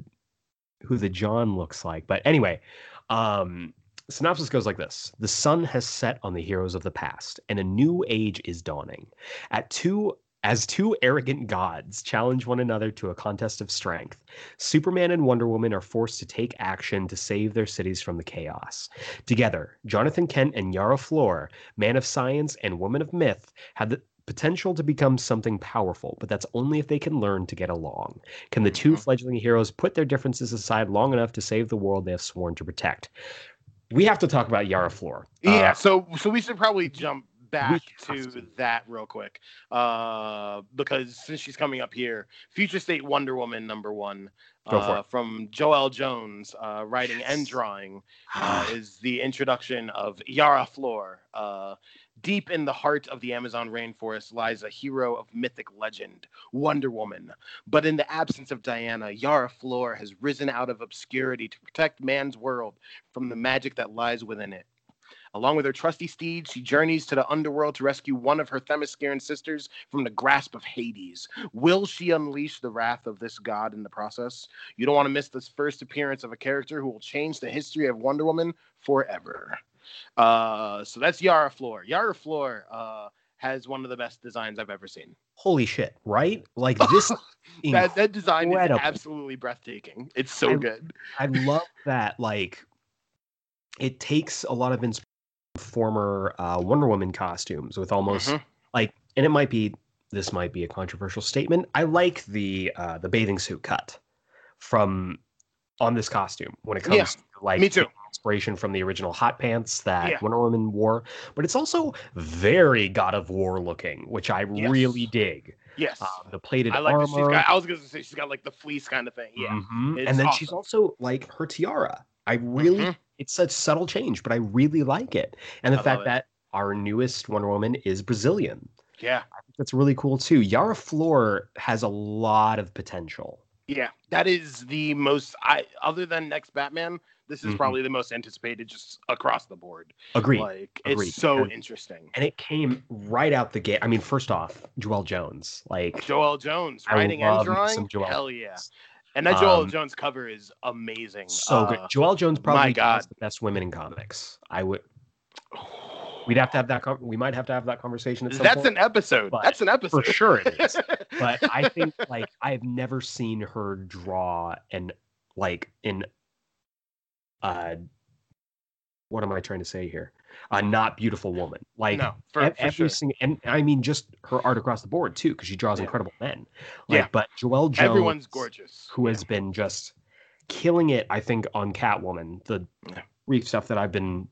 who the John looks like, but anyway, um, synopsis goes like this The sun has set on the heroes of the past, and a new age is dawning. At two as two arrogant gods challenge one another to a contest of strength, Superman and Wonder Woman are forced to take action to save their cities from the chaos. Together, Jonathan Kent and Yara Flor, man of science and woman of myth, have the potential to become something powerful, but that's only if they can learn to get along. Can the two mm-hmm. fledgling heroes put their differences aside long enough to save the world they have sworn to protect? We have to talk about Yara Flor.
Yeah, uh, so so we should probably jump back to, to, that real quick uh, because since she's coming up here, Future State Wonder Woman number one uh, from Joelle Jones, uh, writing and drawing, uh, is the introduction of Yara Flor. Deep in the heart of the Amazon rainforest lies a hero of mythic legend, Wonder Woman. But in the absence of Diana, Yara Flor has risen out of obscurity to protect man's world from the magic that lies within it. Along with her trusty steed, she journeys to the underworld to rescue one of her Themysciran sisters from the grasp of Hades. Will she unleash the wrath of this god in the process? You don't want to miss this first appearance of a character who will change the history of Wonder Woman forever. Uh, so that's Yara Flor. Yara Flor uh, has one of the best designs I've ever seen.
Holy shit! Right? Like this.
that that design is absolutely breathtaking. It's so
I,
good.
I love that. Like, it takes a lot of inspiration from former uh, Wonder Woman costumes with almost mm-hmm. like, and it might be this might be a controversial statement. I like the uh, the bathing suit cut from on this costume when it comes yeah, to like
me too.
inspiration from the original hot pants that yeah. Wonder Woman wore, but it's also very God of War looking, which I yes. really dig.
Yes,
uh, the plated I like armor.
She's got, I was gonna say she's got like the fleece kind of thing. Yeah,
mm-hmm. and then awesome. she's also like her tiara. I really, mm-hmm. it's such subtle change, but I really like it, and the I fact that our newest Wonder Woman is Brazilian.
Yeah,
I think that's really cool too. Yara Flor has a lot of potential.
Yeah, that is the most. I other than next Batman, this is mm-hmm. probably the most anticipated just across the board.
Agreed.
Like
Agreed.
it's so and, interesting.
And it came right out the gate. I mean, first off, Joelle Jones. Like
Joelle Jones writing and drawing. Hell yeah. And that Joelle um, Jones cover is amazing.
So uh, good. Joelle Jones probably has the best women in comics. I would We'd have to have that. we might have to have that conversation.
That's
point,
an episode. That's an episode
for sure. It is. but I think like I've never seen her draw and like in uh what am I trying to say here? A not beautiful woman. Like
no, for, for
every
sure.
single, and I mean just her art across the board too, because she draws yeah. incredible men. Like,
yeah,
but Joelle Jones,
everyone's gorgeous,
who yeah. has been just killing it. I think on Catwoman, the brief stuff that I've been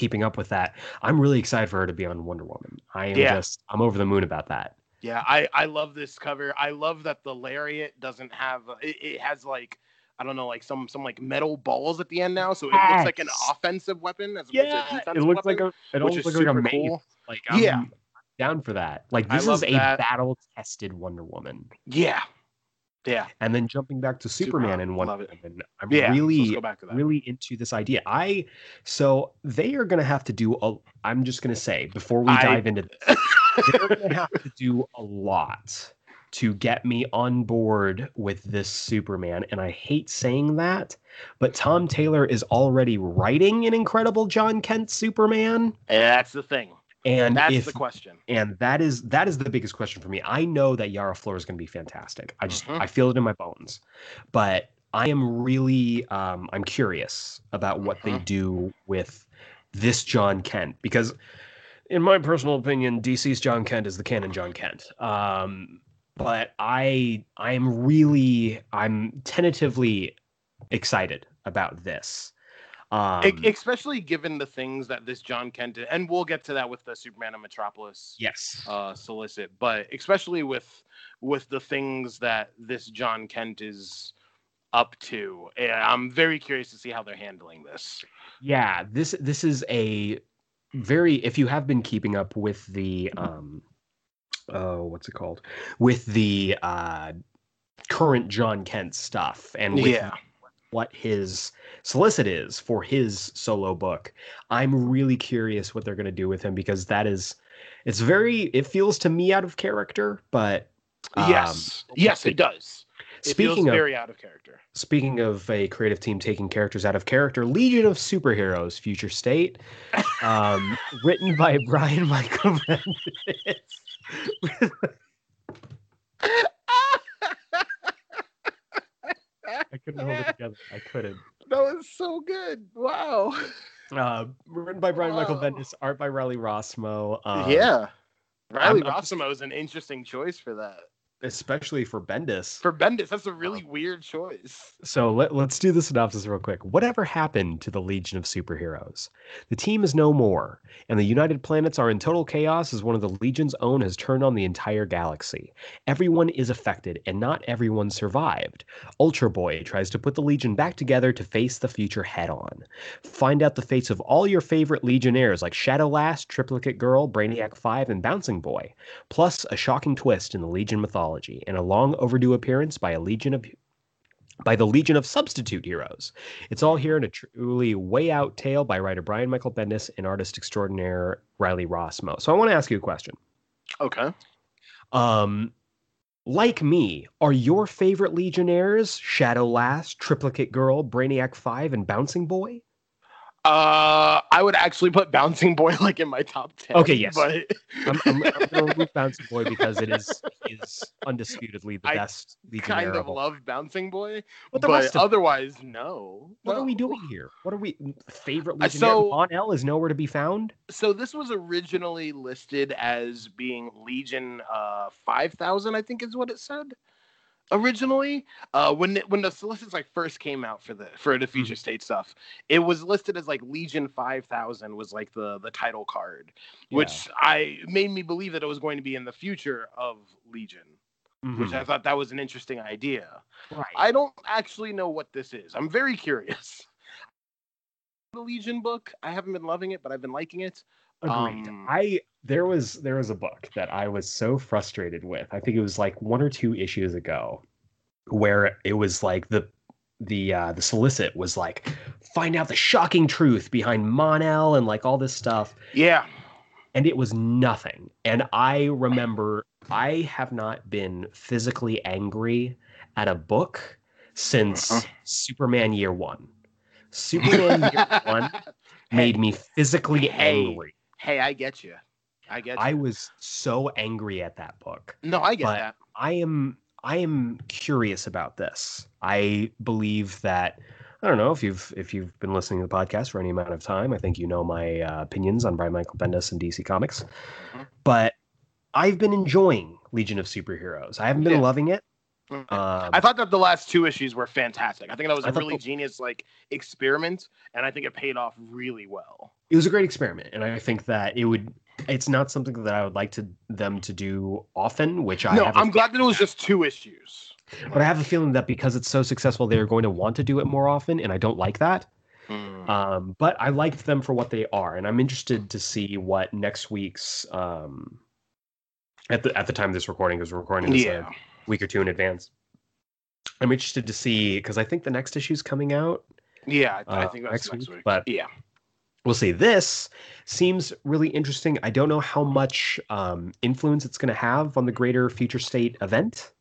keeping up with that. I'm really excited for her to be on Wonder Woman. I am yeah. just I'm over the moon about that.
Yeah, I I love this cover. I love that the lariat doesn't have uh, it, it has like I don't know, like some some like metal balls at the end now, so it looks like an offensive weapon as
opposed yeah, to a defensive it looks weapon, like a it almost looks like a mace. Cool. Like I'm yeah, down for that. Like this is a battle tested Wonder Woman.
Yeah, yeah.
And then jumping back to Superman and Wonder Woman, I'm yeah, really, really into this idea. I so they are gonna have to do a I'm just gonna say before we I, dive into this, they're gonna have to do a lot to get me on board with this Superman. And I hate saying that, but Tom Taylor is already writing an incredible Jon Kent Superman.
And that's the thing.
And
that's
if,
the question.
And that is that is the biggest question for me. I know that Yara Flor is going to be fantastic. I just mm-hmm. I feel it in my bones. But I am really um, I'm curious about what mm-hmm. they do with this Jon Kent because in my personal opinion, DC's Jon Kent is the canon Jon Kent. Um, but I I am really I'm tentatively excited about this. Um,
especially given the things that this Jon Kent did, and we'll get to that with the Superman of Metropolis.
Yes.
Uh, solicit, but especially with with the things that this Jon Kent is up to, eh, I'm very curious to see how they're handling this.
Yeah, this this is a very if you have been keeping up with the um oh what's it called with the uh current Jon Kent stuff and with
yeah
what his solicit is for his solo book. I'm really curious what they're going to do with him because that is it's very it feels to me out of character, but
um, yes, yes, it does.
Speaking
of very out of character.
Speaking of a creative team taking characters out of character, Legion of Superheroes, Future State, um, written by Brian Michael Bendis. I couldn't hold it together. I couldn't.
That was so good. Wow.
Uh, written by Brian wow. Michael Bendis, art by Riley Rossmo.
Um, yeah. Riley I'm, Rossmo is an interesting choice for that
especially for Bendis.
For Bendis, that's a really um, weird choice.
So let, let's do the synopsis real quick. Whatever happened to the Legion of Superheroes? The team is no more, and the United Planets are in total chaos as one of the Legion's own has turned on the entire galaxy. Everyone is affected, and not everyone survived. Ultra Boy tries to put the Legion back together to face the future head on. Find out the fates of all your favorite Legionnaires like Shadow Lass, Triplicate Girl, Brainiac 5, and Bouncing Boy, plus a shocking twist in the Legion mythology mythology and a long overdue appearance by a legion of by the Legion of Substitute Heroes. It's all here in a truly way out tale by writer Brian Michael Bendis and artist extraordinaire Riley Rossmo. So I want to ask you a question.
Okay.
Um, like me, are your favorite Legionnaires Shadow Lass, Triplicate Girl, Brainiac 5, and Bouncing Boy?
Uh, I would actually put Bouncing Boy like in my top ten.
Okay, yes,
but
I'm, I'm, I'm gonna remove Bouncing Boy because it is is undisputedly the
I
best.
I kind of love Bouncing Boy,
But
but otherwise, no.
What
No.
are we doing here? What are we favorite
Uh,
Legionnaire?
so-
Mon-El is nowhere to be found.
So this was originally listed as being Legion uh, five thousand, I think is what it said. Originally, uh, when it, when the solicits like first came out for the for the future state stuff, it was listed as like Legion five thousand was like the the title card, which I made me believe that it was going to be in the future of Legion, which I thought that was an interesting idea.
right.
I don't actually know what this is. I'm very curious. The Legion book, I haven't been loving it, but I've been liking it.
Agreed.
Um,
I there was there was a book that I was so frustrated with. I think it was like one or two issues ago, where it was like the the uh, the solicit was like find out the shocking truth behind Mon-El and like all this stuff,
Yeah.
and it was nothing. And I remember I have not been physically angry at a book since
Uh-huh.
Superman Year One. Superman Year One made me physically angry.
Hey, I get you. I get you.
I was so angry at that book.
no, I get
but-
that.
I am I am curious about this. I believe that I don't know if you've if you've been listening to the podcast for any amount of time. I think you know my uh, opinions on Brian Michael Bendis and DC Comics,
Mhm.
but I've been enjoying Legion of Superheroes. I haven't been
Yeah.
loving it. Um,
I thought that the last two issues were fantastic. I think that was
I
a really
the-
genius like experiment, and I think it paid off really well.
it was a great experiment, and I think that it would. It's not something that I would like to them to do often, which I
no, I'm glad that it was just two issues.
But I have a feeling that because it's so successful, they're going to want to do it more often, and I don't like that. Um, but I liked them for what they are, and I'm interested to see what next week's um, at the at the time this recording, is recording this
yeah.
Week or two in advance. I'm interested to see because I think the next issue's coming out.
Yeah, I, I
uh,
think that's
next
next,
week,
week.
but-
yeah.
We'll see. This seems really interesting. I don't know how much um, influence it's going to have on the greater future state event.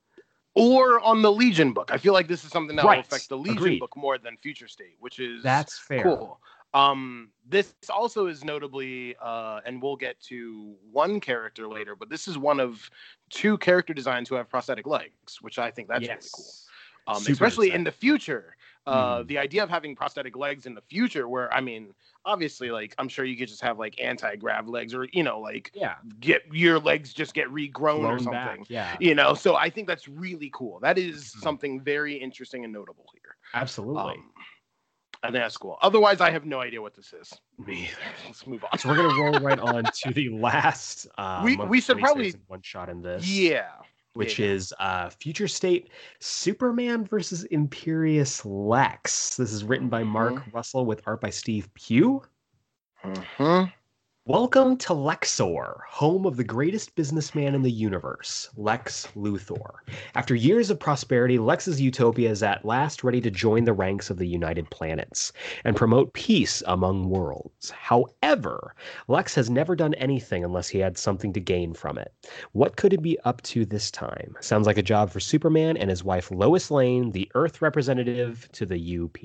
Or on the Legion book. I feel like this is something that
Right.
will affect the Legion
Agreed.
book more than Future State, which is
That's fair.
cool. Um, this also is notably, uh, and we'll get to one character later, but this is one of two character designs who have prosthetic legs, which I think that's really cool. Um, especially
exciting.
in the future. Uh,
Mhm.
The idea of having prosthetic legs in the future, where I mean, obviously, like I'm sure you could just have like anti-grav legs, or you know, like
Yeah.
get your legs just get regrown or something.
back. Yeah.
You know, so I think that's really cool. That is
Mhm.
something very interesting and notable here.
Absolutely.
Um, Think that's cool. Otherwise, I have no idea what this is.
Me
Let's move on.
So we're gonna roll right on to the last. Uh,
We- we should probably-
one shot in this.
Yeah.
which
yeah.
is uh, Future State Superman versus Imperious Lex. This is written by Mark
Mm-hmm.
Russell with art by Steve Pugh.
Mhm.
Welcome to Lexor, home of the greatest businessman in the universe, Lex Luthor. After years of prosperity, Lex's utopia is at last ready to join the ranks of the United Planets and promote peace among worlds. However, Lex has never done anything unless he had something to gain from it. What could he be up to this time? Sounds like a job for Superman and his wife Lois Lane, the Earth representative to the UP.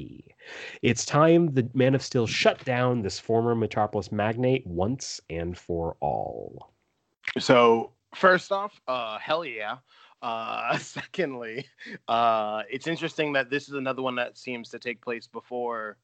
It's time the Man of Steel shut down this former Metropolis magnate once and for all.
So first off, uh, hell yeah. Uh, secondly, uh, it's interesting that this is another one that seems to take place before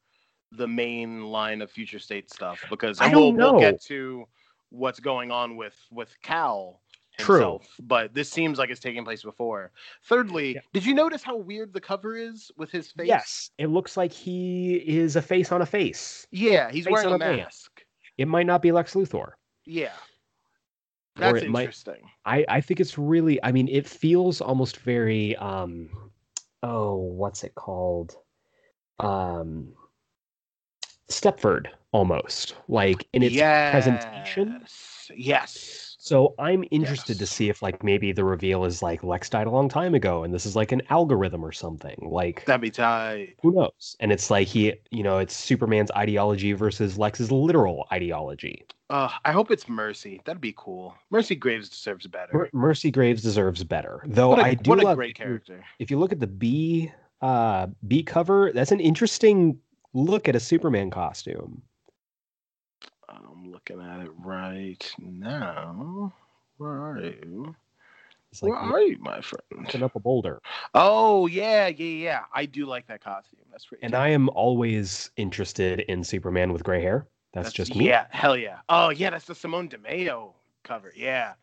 the main line of future state stuff because
I don't
we'll,
know.
we'll get to what's going on with with Kal
True.
himself, but this seems like it's taking place before. Thirdly,
Yeah.
did you notice how weird the cover is with his face?
Yes, it looks like he is a face on a face.
Yeah, he's
Face
wearing a
man.
mask.
It might not be Lex Luthor.
Yeah. That's
it might-
interesting.
I, I think it's really I mean it feels almost very um oh what's it called um Stepford almost like in its presentation
Yes. Yes.
so I'm interested to see if like maybe the reveal is like Lex died a long time ago and this is like an algorithm or something like
That'd be tight.
who knows and it's like he you know it's Superman's ideology versus Lex's literal ideology
Uh, I hope it's Mercy. That'd be cool. Mercy Graves deserves better.
Mer- Mercy Graves deserves better though
a,
I do
what a
love
great character.
if you look at the B uh B cover, that's an interesting look at a Superman costume.
Looking at it right now. Where are you?
It's like
Where are you, my friend?
looking up a boulder.
Oh yeah, yeah, yeah. I do like that costume. That's pretty.
And. I am always interested in Superman with gray hair. That's, just me.
Yeah, hell yeah. Oh yeah, that's the Simone Di Meo cover. Yeah,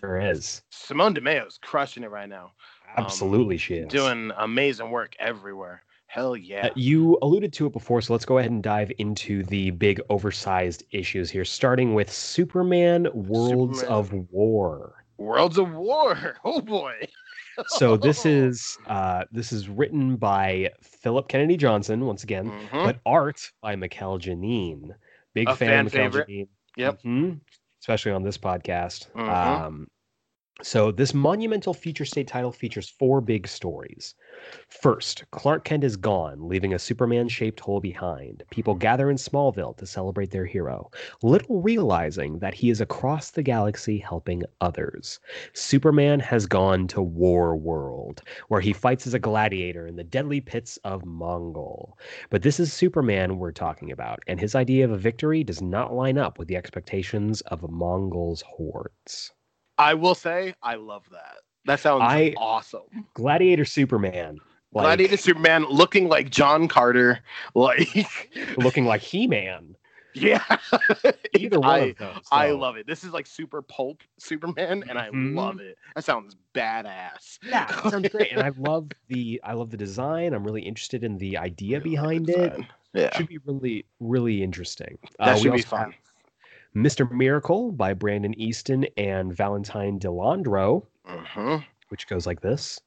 There is.
Simone Di Meo's crushing it right now. Um,
Absolutely, she is.
Doing amazing work everywhere. Hell yeah.
Uh, you alluded to it before, so let's go ahead and dive into the big oversized issues here, starting with Superman Worlds
Superman.
of War.
Worlds of War. Oh boy.
So this is uh, this is written by Philip Kennedy Johnson once again,
Mhm.
but art by Mikel Janín. Big
A
fan,
fan
of
favorite.
Janín.
Yep.
Mhm. Especially on this podcast.
Mhm.
Um, so this monumental future state title features four big stories. First, Clark Kent is gone, leaving a Superman-shaped hole behind. People gather in Smallville to celebrate their hero, little realizing that he is across the galaxy helping others. Superman has gone to War World, where he fights as a gladiator in the deadly pits of Mongul. But this is Superman we're talking about, and his idea of a victory does not line up with the expectations of Mongul's hordes.
I will say I love that. That sounds
I-
awesome.
Gladiator Superman. Like,
Gladiator Superman looking like John Carter, like
looking like He-Man.
yeah.
Either one
I,
of those.
I love it. This is like super pulp Superman, and I
Mhm.
love it. That sounds badass.
Yeah, it sounds great, and I love the I love the design. I'm really interested in the idea behind it.
Fine. Yeah,
Should be really really interesting.
that
Uh, we
should be fun.
have Mr. Miracle by Brandon Easton and Valentine De Landro,
hmm
which goes like this.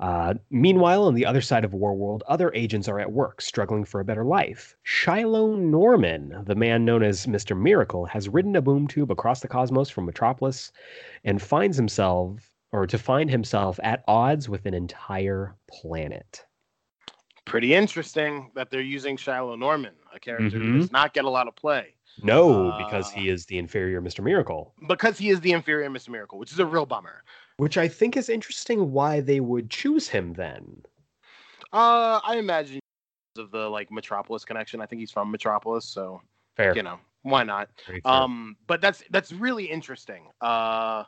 Uh, meanwhile, on the other side of Warworld, other agents are at work, struggling for a better life. Shiloh Norman, the man known as Mr. Miracle, has ridden a boom tube across the cosmos from Metropolis and finds himself, or to find himself, at odds with an entire planet.
Pretty interesting that they're using Shiloh Norman, a character
Mhm.
who does not get a lot of play
No, because
Uh,
he is the inferior Mr. Miracle,
because he is the inferior Mr. Miracle, which is a real bummer.
which I think is interesting why they would choose him then.
Uh, I imagine of the like Metropolis connection. I think he's from Metropolis, so
Fair.
you know why not. Um, but that's that's really interesting. Uh,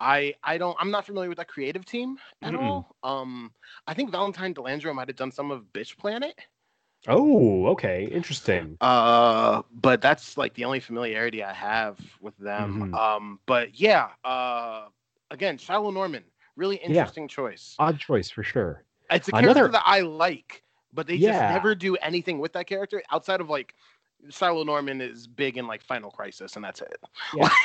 I I don't I'm not familiar with that creative team at
Mm-mm.
all. Um, I think Valentine De Landro might have done some of Bitch Planet.
Oh, okay. Interesting.
Uh, but that's like the only familiarity I have with them.
Mhm.
Um, but yeah. Uh, again, Shiloh Norman, really interesting choice.
Odd choice for sure.
It's a
Another-
character that I like, but they just never do anything with that character outside of like Shiloh Norman is big in like Final Crisis, and that's it.
Yeah.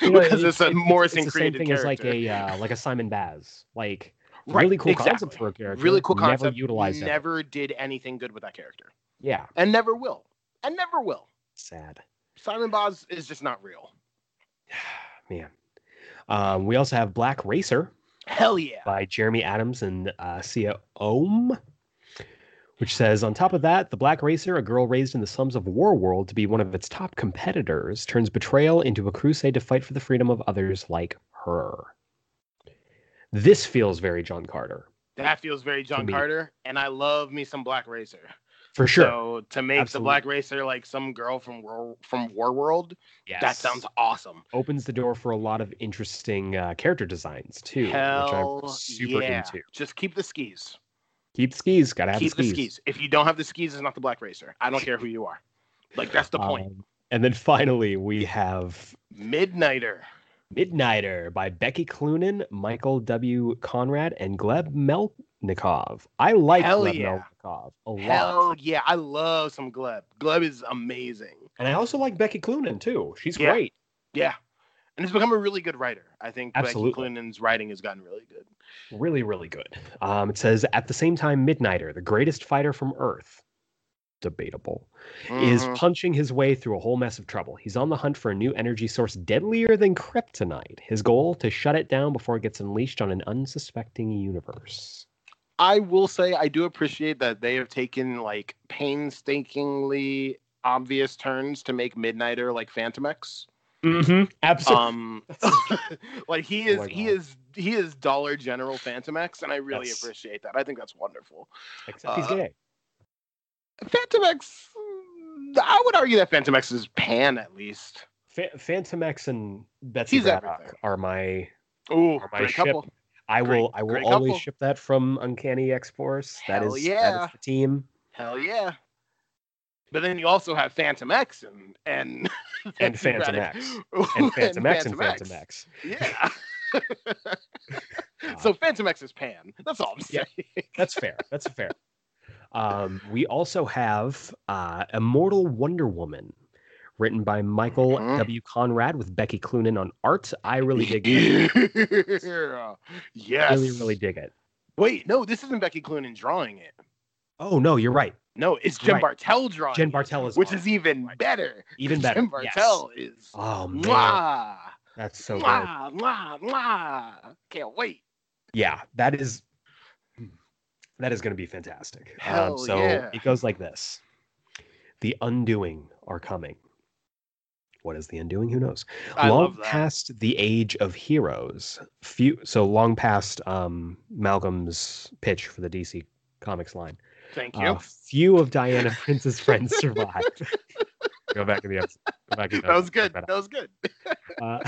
You know,
because it's, a Morrison
it's the same
created
thing
character.
as like a uh, like a Simon Baz. Like
Right,
really cool
exactly.
concept for a character.
really cool concept.
Never utilized it.
never did anything good with that character,
Yeah.
and never will, and never will.
Sad.
Simon Baz is just not real.
Man. Um, we also have Black Racer
Hell yeah.
by Jeremy Adams and uh, Siya Oum, which says on top of that, the Black Racer, a girl raised in the slums of War World to be one of its top competitors, turns betrayal into a crusade to fight for the freedom of others like her. This feels very John Carter,
That feels very John. Carter, and I love me some Black Racer.
for sure.
So to make
Absolutely.
the Black Racer like some girl from War, from War World,
yes.
that sounds awesome.
opens the door for a lot of interesting uh, character designs too,
Hell
which I'm super
yeah.
into.
Just keep the skis.
Keep the skis, gotta have
keep
the
the
skis.
skis. If you don't have the skis, it's not the Black Racer. I don't care who you are. Like that's the point.
Um, and then finally, we have
Midnighter.
Midnighter by Becky Cloonan, Michael W. Conrad, and Gleb Melnikov. I like
Hell
Gleb
yeah.
Melnikov a lot.
Hell yeah, I love some Gleb. Gleb is amazing.
And I also like Becky Cloonan too. She's
Yeah.
great.
Yeah, and he's become a really good writer. I think
Absolutely.
Becky Cloonan's writing has gotten really good.
Really, really good. Um, it says at the same time, Midnighter, the greatest fighter from Earth, debatable, is
Mhm.
punching his way through a whole mess of trouble. He's on the hunt for a new energy source deadlier than kryptonite. His goal to shut it down before it gets unleashed on an unsuspecting universe.
I will say I do appreciate that they have taken like painstakingly obvious turns to make Midnighter like Fantomex.
Mm-hmm. Absolutely.
Um, like he
Oh
is
my
he is he is Dollar General Fantomex, and I really
Yes.
appreciate that. I think that's wonderful.
Except he's
uh,
gay.
X. I would argue that Fantomex is pan at least.
Fa- X and Betsy He's Braddock everything. are my
Ooh, are my ship. Couple.
I will I will always couple. ship that from Uncanny X Force. That is yeah. that is the team.
Hell yeah. But then you also have Fantomex and and
and Fantomex and Fantomex and Fantomex.
Yeah. so uh, Fantomex is Pan. That's all I'm saying.
Yeah, that's fair. That's fair. Um, we also have uh, Immortal Wonder Woman, written by Michael mm-hmm. W. Conrad with Becky Cloonan on art. I really dig it.
yeah. Yes.
Really, really dig it.
Wait, no, this isn't Becky Cloonan drawing it.
Oh no, you're right.
No, it's Jen right. Bartel drawing.
Jen Bartel is,
which is even better.
Even better.
Jen Bartel
yes.
is.
Oh man, mwah, that's so
mwah, good. Mwah, mwah. Can't wait.
Yeah, that is. That is going to be fantastic.
Um, Hell
um, so
yeah.
it goes like this: The undoing are coming. What is the undoing? Who knows?
I
long past the age of heroes, few so long past um, Malcolm's pitch for the DC Comics line.
Thank you. Uh,
few of Diana Prince's friends survived. Go back in the episode. Go back
the that was good. That was good.
uh,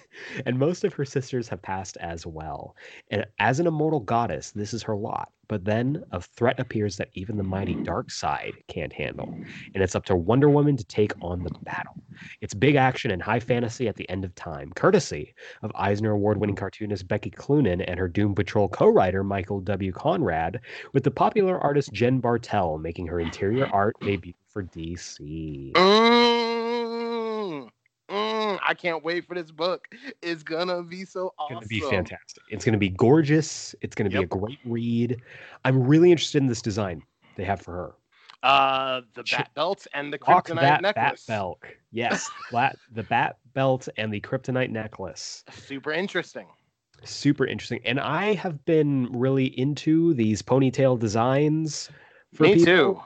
and most of her sisters have passed as well. And as an immortal goddess, this is her lot. But then a threat appears that even the mighty Darkseid can't handle. And it's up to Wonder Woman to take on the battle. It's big action and high fantasy at the end of time, courtesy of Eisner Award winning cartoonist Becky Cloonan and her Doom Patrol co writer Michael W. Conrad, with the popular artist Jen Bartel making her interior art debut for DC.
Mm, mm, I can't wait for this book. It's gonna be so awesome.
It's gonna be fantastic. It's gonna be gorgeous. It's gonna be a great read. I'm really interested in this design they have for her.
Uh, the bat belt and the kryptonite that necklace.
Bat belt, yes, the, the bat belt and the kryptonite necklace.
Super interesting.
Super interesting, and I have been really into these ponytail designs.
For Me people. too.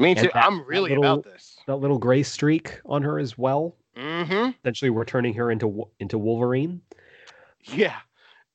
Me too. That, I'm really little, about this.
That little gray streak on her as well.
Mm-hmm.
Essentially, we're turning her into into Wolverine.
Yeah,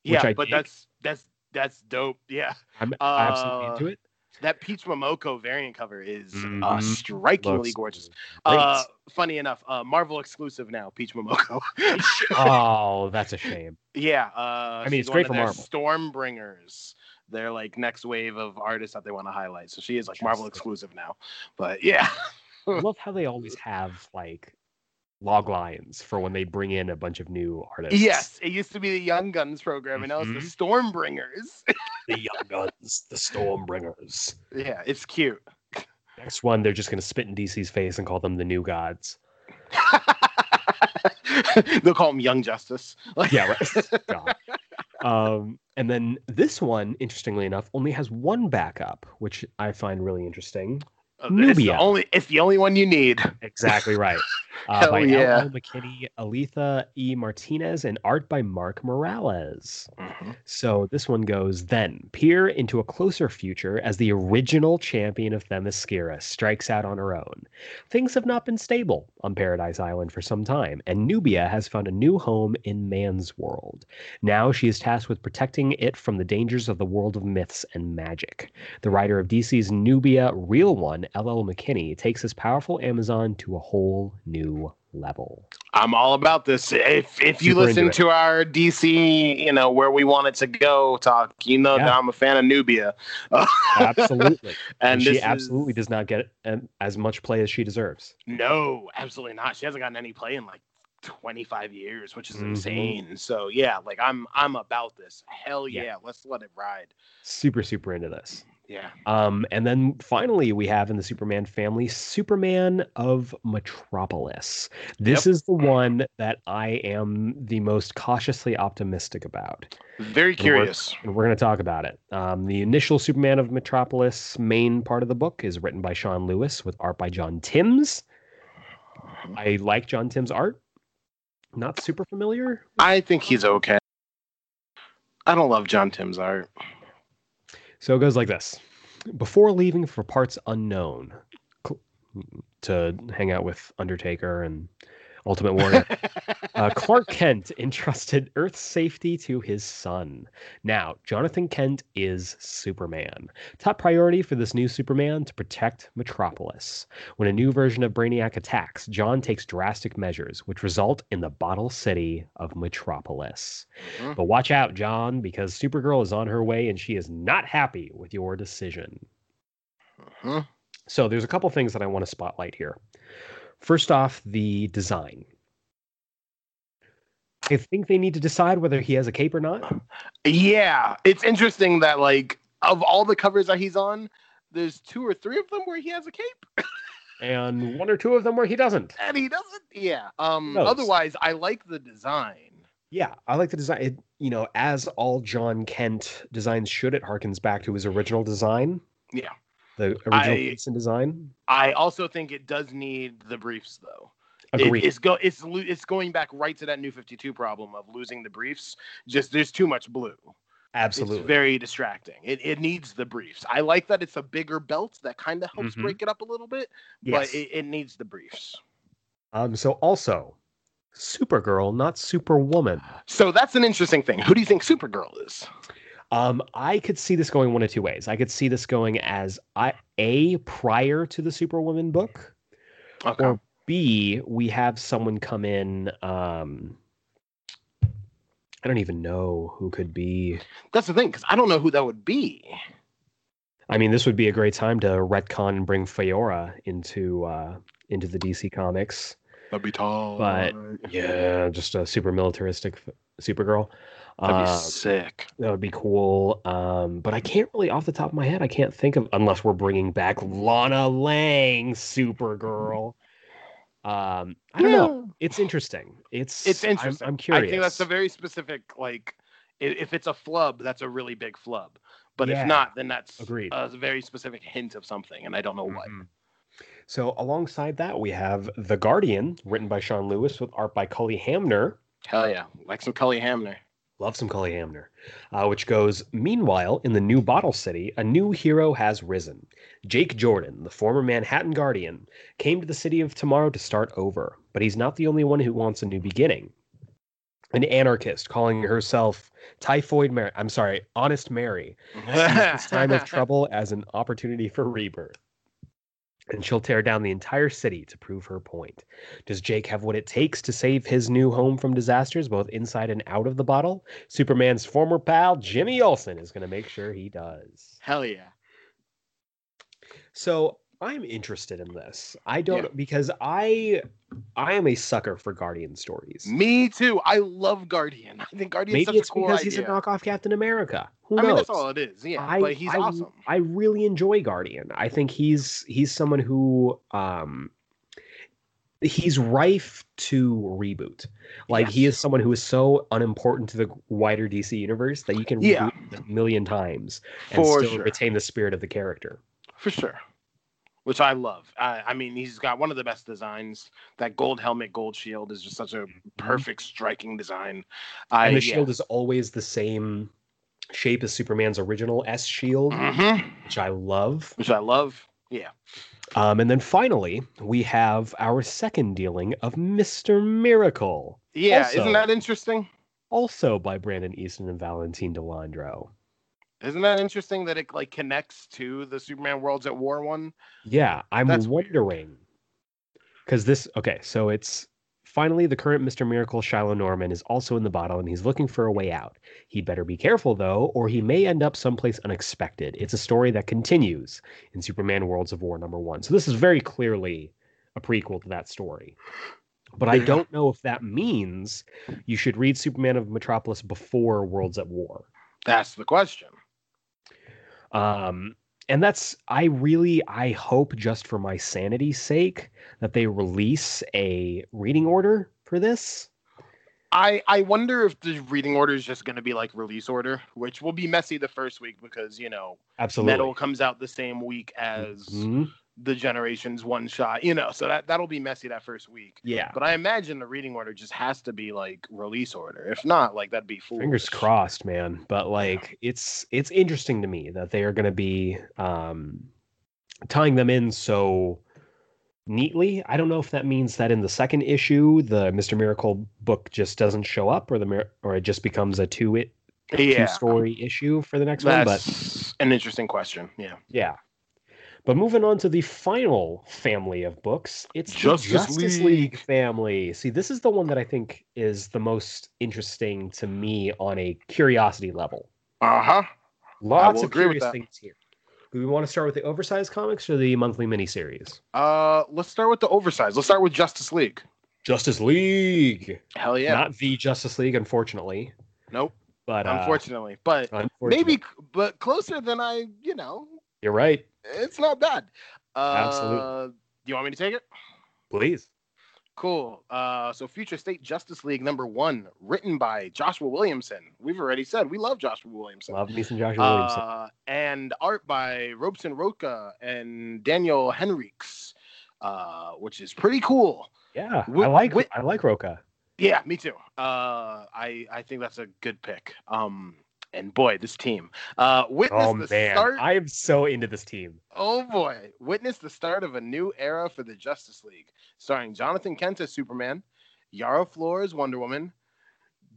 yeah, but that's that's that's dope. Yeah,
I'm uh, absolutely into it.
That Peach Momoko variant cover is uh, mm-hmm. uh, strikingly Looks gorgeous. Uh, funny enough, uh, Marvel exclusive now, Peach Momoko.
oh, that's a shame.
Yeah, uh,
I mean it's great for Marvel.
Stormbringers their like next wave of artists that they want to highlight. So she is like Marvel exclusive now. But yeah.
I love how they always have like log lines for when they bring in a bunch of new artists.
Yes, it used to be the Young Guns program, and now mm-hmm. it's the mm-hmm. Stormbringers.
the Young Guns, the Stormbringers.
Yeah, it's cute.
Next one, they're just gonna spit in DC's face and call them the New Gods.
They'll call them Young Justice.
yeah, right. Um, and then this one, interestingly enough, only has one backup, which I find really interesting.
Nubia. It's the only it's the only one you need.
Exactly right. Uh, by yeah. McKinney, Alitha E. Martinez, and art by Mark Morales. Mm-hmm. So this one goes then peer into a closer future as the original champion of Themyscira strikes out on her own. Things have not been stable on Paradise Island for some time, and Nubia has found a new home in man's world. Now she is tasked with protecting it from the dangers of the world of myths and magic. The writer of DC's Nubia Real One, L.L. McKinney, takes this powerful Amazon to a whole new level.
I'm all about this. If if you Super listen to our DC, you know where we want it to go talk, you know yeah. that I'm a fan of Nubia.
absolutely, and, and she absolutely is... does not get as much play as she deserves.
No, absolutely not. She hasn't gotten any play in like 25 years, which is mm-hmm. insane. So yeah, like I'm I'm about this. Hell yeah, yeah, let's let it ride.
Super super into this.
Yeah.
Um, and then finally, we have in the Superman family Superman of Metropolis. This yep. is the one that I am the most cautiously optimistic about.
Very curious.
And we're, we're going to talk about it. Um, the initial Superman of Metropolis main part of the book is written by Sean Lewis with art by John Timms. I like John Timms' art. Not super familiar.
I think he's okay. I don't love John Timms' art.
So it goes like this. Before leaving for parts unknown to hang out with Undertaker and Ultimate Warrior. uh, Clark Kent entrusted Earth's safety to his son. Now, Jonathan Kent is Superman. Top priority for this new Superman to protect Metropolis. When a new version of Brainiac attacks, John takes drastic measures, which result in the bottle city of Metropolis. Mm-hmm. But watch out, John, because Supergirl is on her way and she is not happy with your decision. Mm-hmm. So there's a couple things that I want to spotlight here. First off, the design. I think they need to decide whether he has a cape or not.
Yeah, it's interesting that like of all the covers that he's on, there's two or three of them where he has a cape.
and one or two of them where he doesn't.
And he doesn't. Yeah. Um otherwise I like the design.
Yeah, I like the design. It, you know, as all John Kent designs should, it harkens back to his original design.
Yeah
the original I, design.
I also think it does need the briefs though. Agreed. It, it's go it's it's going back right to that new 52 problem of losing the briefs. Just there's too much blue.
Absolutely.
It's very distracting. It, it needs the briefs. I like that it's a bigger belt that kind of helps mm-hmm. break it up a little bit, yes. but it, it needs the briefs.
Um so also Supergirl, not Superwoman.
So that's an interesting thing. Who do you think Supergirl is?
Um, I could see this going one of two ways. I could see this going as I, a prior to the Superwoman book, okay. or B we have someone come in. Um, I don't even know who could be.
That's the thing, because I don't know who that would be.
I mean, this would be a great time to retcon and bring Faora into uh, into the DC comics.
That'd be tall.
But yeah, just a super militaristic Supergirl.
That'd be uh, sick.
That would be cool. Um, but I can't really, off the top of my head, I can't think of unless we're bringing back Lana Lang, Supergirl. Um, I don't yeah. know. It's interesting. It's
it's interesting.
I'm, I'm, curious.
I think that's a very specific like. If it's a flub, that's a really big flub. But yeah. if not, then that's Agreed. a very specific hint of something, and I don't know what. Mm-hmm.
So alongside that, we have The Guardian, written by Sean Lewis with art by Cully Hamner.
Hell yeah, like some Cully Hamner.
Love some Cully Hamner. Uh, which goes, Meanwhile, in the new Bottle City, a new hero has risen. Jake Jordan, the former Manhattan Guardian, came to the city of tomorrow to start over, but he's not the only one who wants a new beginning. An anarchist calling herself Typhoid Mary, I'm sorry, Honest Mary, sees this time of trouble as an opportunity for rebirth and she'll tear down the entire city to prove her point. Does Jake have what it takes to save his new home from disasters, both inside and out of the bottle? Superman's former pal, Jimmy Olsen, is going to make sure he does.
Hell yeah.
So I'm interested in this. I don't yeah. because I I am a sucker for Guardian stories.
Me too. I love Guardian. I think Guardian. Maybe it's cool because
idea. he's a knockoff Captain America. Who
I
knows?
mean, that's all it is. Yeah, I, but he's
I,
awesome.
I really enjoy Guardian. I think he's he's someone who um he's rife to reboot. Like yes. he is someone who is so unimportant to the wider DC universe that you can yeah. reboot a million times and For still sure. retain the spirit of the character.
For sure which I love. I, I, mean, he's got one of the best designs. That gold helmet, gold shield is just such a mm-hmm. perfect, striking design.
I, and the shield yeah. is always the same shape as Superman's original S shield, mm-hmm. which I love.
Which I love. Yeah.
Um, and then finally, we have our second dealing of Mister Miracle.
Yeah, also, isn't that interesting?
Also by Brandon Easton and Valentine De Landro.
Isn't that interesting that it like connects to the Superman Worlds at War one?
Yeah, I'm That's wondering because this. Okay, so it's finally the current Mister Miracle, Shiloh Norman, is also in the bottle, and he's looking for a way out. He'd better be careful though, or he may end up someplace unexpected. It's a story that continues in Superman Worlds of War number one. So this is very clearly a prequel to that story. But I don't know if that means you should read Superman of Metropolis before Worlds at War.
That's the question.
Um, and that's I really I hope just for my sanity's sake that they release a reading order for this.
I I wonder if the reading order is just going to be like release order, which will be messy the first week because you know
absolutely
metal comes out the same week as mm-hmm the generations one shot, you know, so that that'll be messy that first week.
Yeah.
But I imagine the reading order just has to be like release order. If not, like that'd be foolish.
Fingers crossed, man. But like it's it's interesting to me that they are gonna be um tying them in so neatly. I don't know if that means that in the second issue the Mister Miracle book just doesn't show up, or the or it just becomes a two it yeah. two story issue for the next That's one.
But an interesting question. Yeah.
Yeah. But moving on to the final family of books, it's Justice, Justice League. League. family. See, this is the one that I think is the most interesting to me on a curiosity level.
Uh huh.
Lots of curious things here. Do we want to start with the oversized comics or the monthly miniseries?
Uh, let's start with the oversized. Let's start with Justice League.
Justice League.
Hell yeah.
Not the Justice League, unfortunately.
Nope. But uh, unfortunately, but unfortunately. maybe, but closer than I, you know.
You're right.
It's not bad.
Uh, Absolutely.
Do you want me to take it?
Please.
Cool. Uh, so Future State Justice League number one, written by Joshua Williamson. We've already said we love Joshua Williamson.
Love me some Joshua Williamson.
Uh, and art by Robson Rocha and Daniel Henriques, uh, which is pretty cool.
Yeah, I like I like Rocha.
Yeah, me too. Uh, I I think that's a good pick. Um, and boy, this team. Uh, witness oh, the man. start.
I am so into this team.
Oh boy, witness the start of a new era for the Justice League, starring Jonathan Kent as Superman, Yara Flor as Wonder Woman,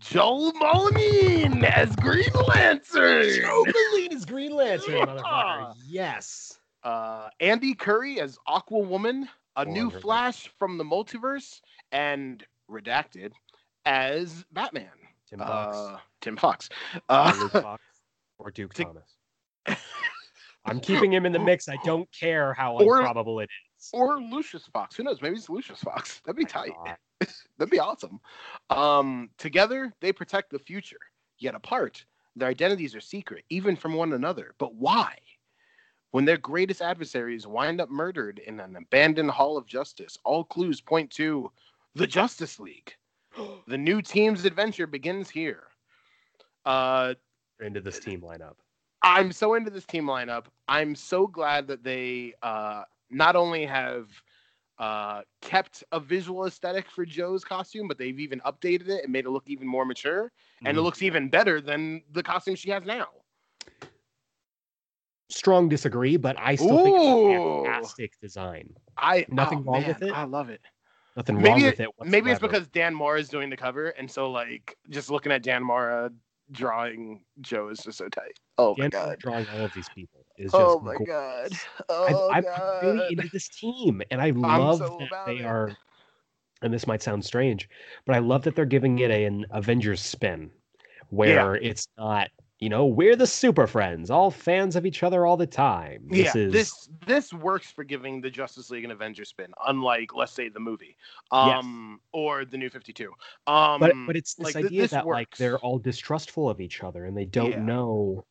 Jo Mullein as Green Lantern.
Jo Mullein as Green Lantern, motherfucker. Yes.
Uh, Andy Curry as Aquawoman, a new Flash from the multiverse, and redacted as Batman.
Tim Fox. Uh,
Tim Fox. Uh,
or, Fox or Duke to, Thomas. I'm keeping him in the mix. I don't care how or, improbable it is.
Or Lucius Fox. Who knows? Maybe it's Lucius Fox. That'd be tight. That'd be awesome. Um, together, they protect the future. Yet apart, their identities are secret, even from one another. But why? When their greatest adversaries wind up murdered in an abandoned hall of justice, all clues point to the Justice League. the new team's adventure begins here. Uh,
into this team lineup.
I'm so into this team lineup. I'm so glad that they uh, not only have uh, kept a visual aesthetic for Jo's costume, but they've even updated it and made it look even more mature, mm-hmm. and it mm-hmm. looks even better than the costume she has now.
Strong disagree, but I still Ooh. think it's a fantastic design.
I
nothing
oh,
wrong man, with it.
I love it.
Nothing maybe wrong with it.
Whatsoever. Maybe it's because Dan Mora is doing the cover, and so like just looking at Dan Mora uh, drawing Jo is just so tight. Oh Dan my god,
drawing all of these people is
oh just. Oh my gorgeous. god. Oh
I,
god.
I'm really into this team, and I love so that they it. are. And this might sound strange, but I love that they're giving it an Avengers spin, where yeah. it's not you know, we're the super friends, all fans of each other all the time.
This yeah, is... this this works for giving the Justice League an Avengers spin, unlike let's say the movie, um, yes. or the New Fifty Two. Um,
but but it's this like, idea this that works. like they're all distrustful of each other and they don't yeah. know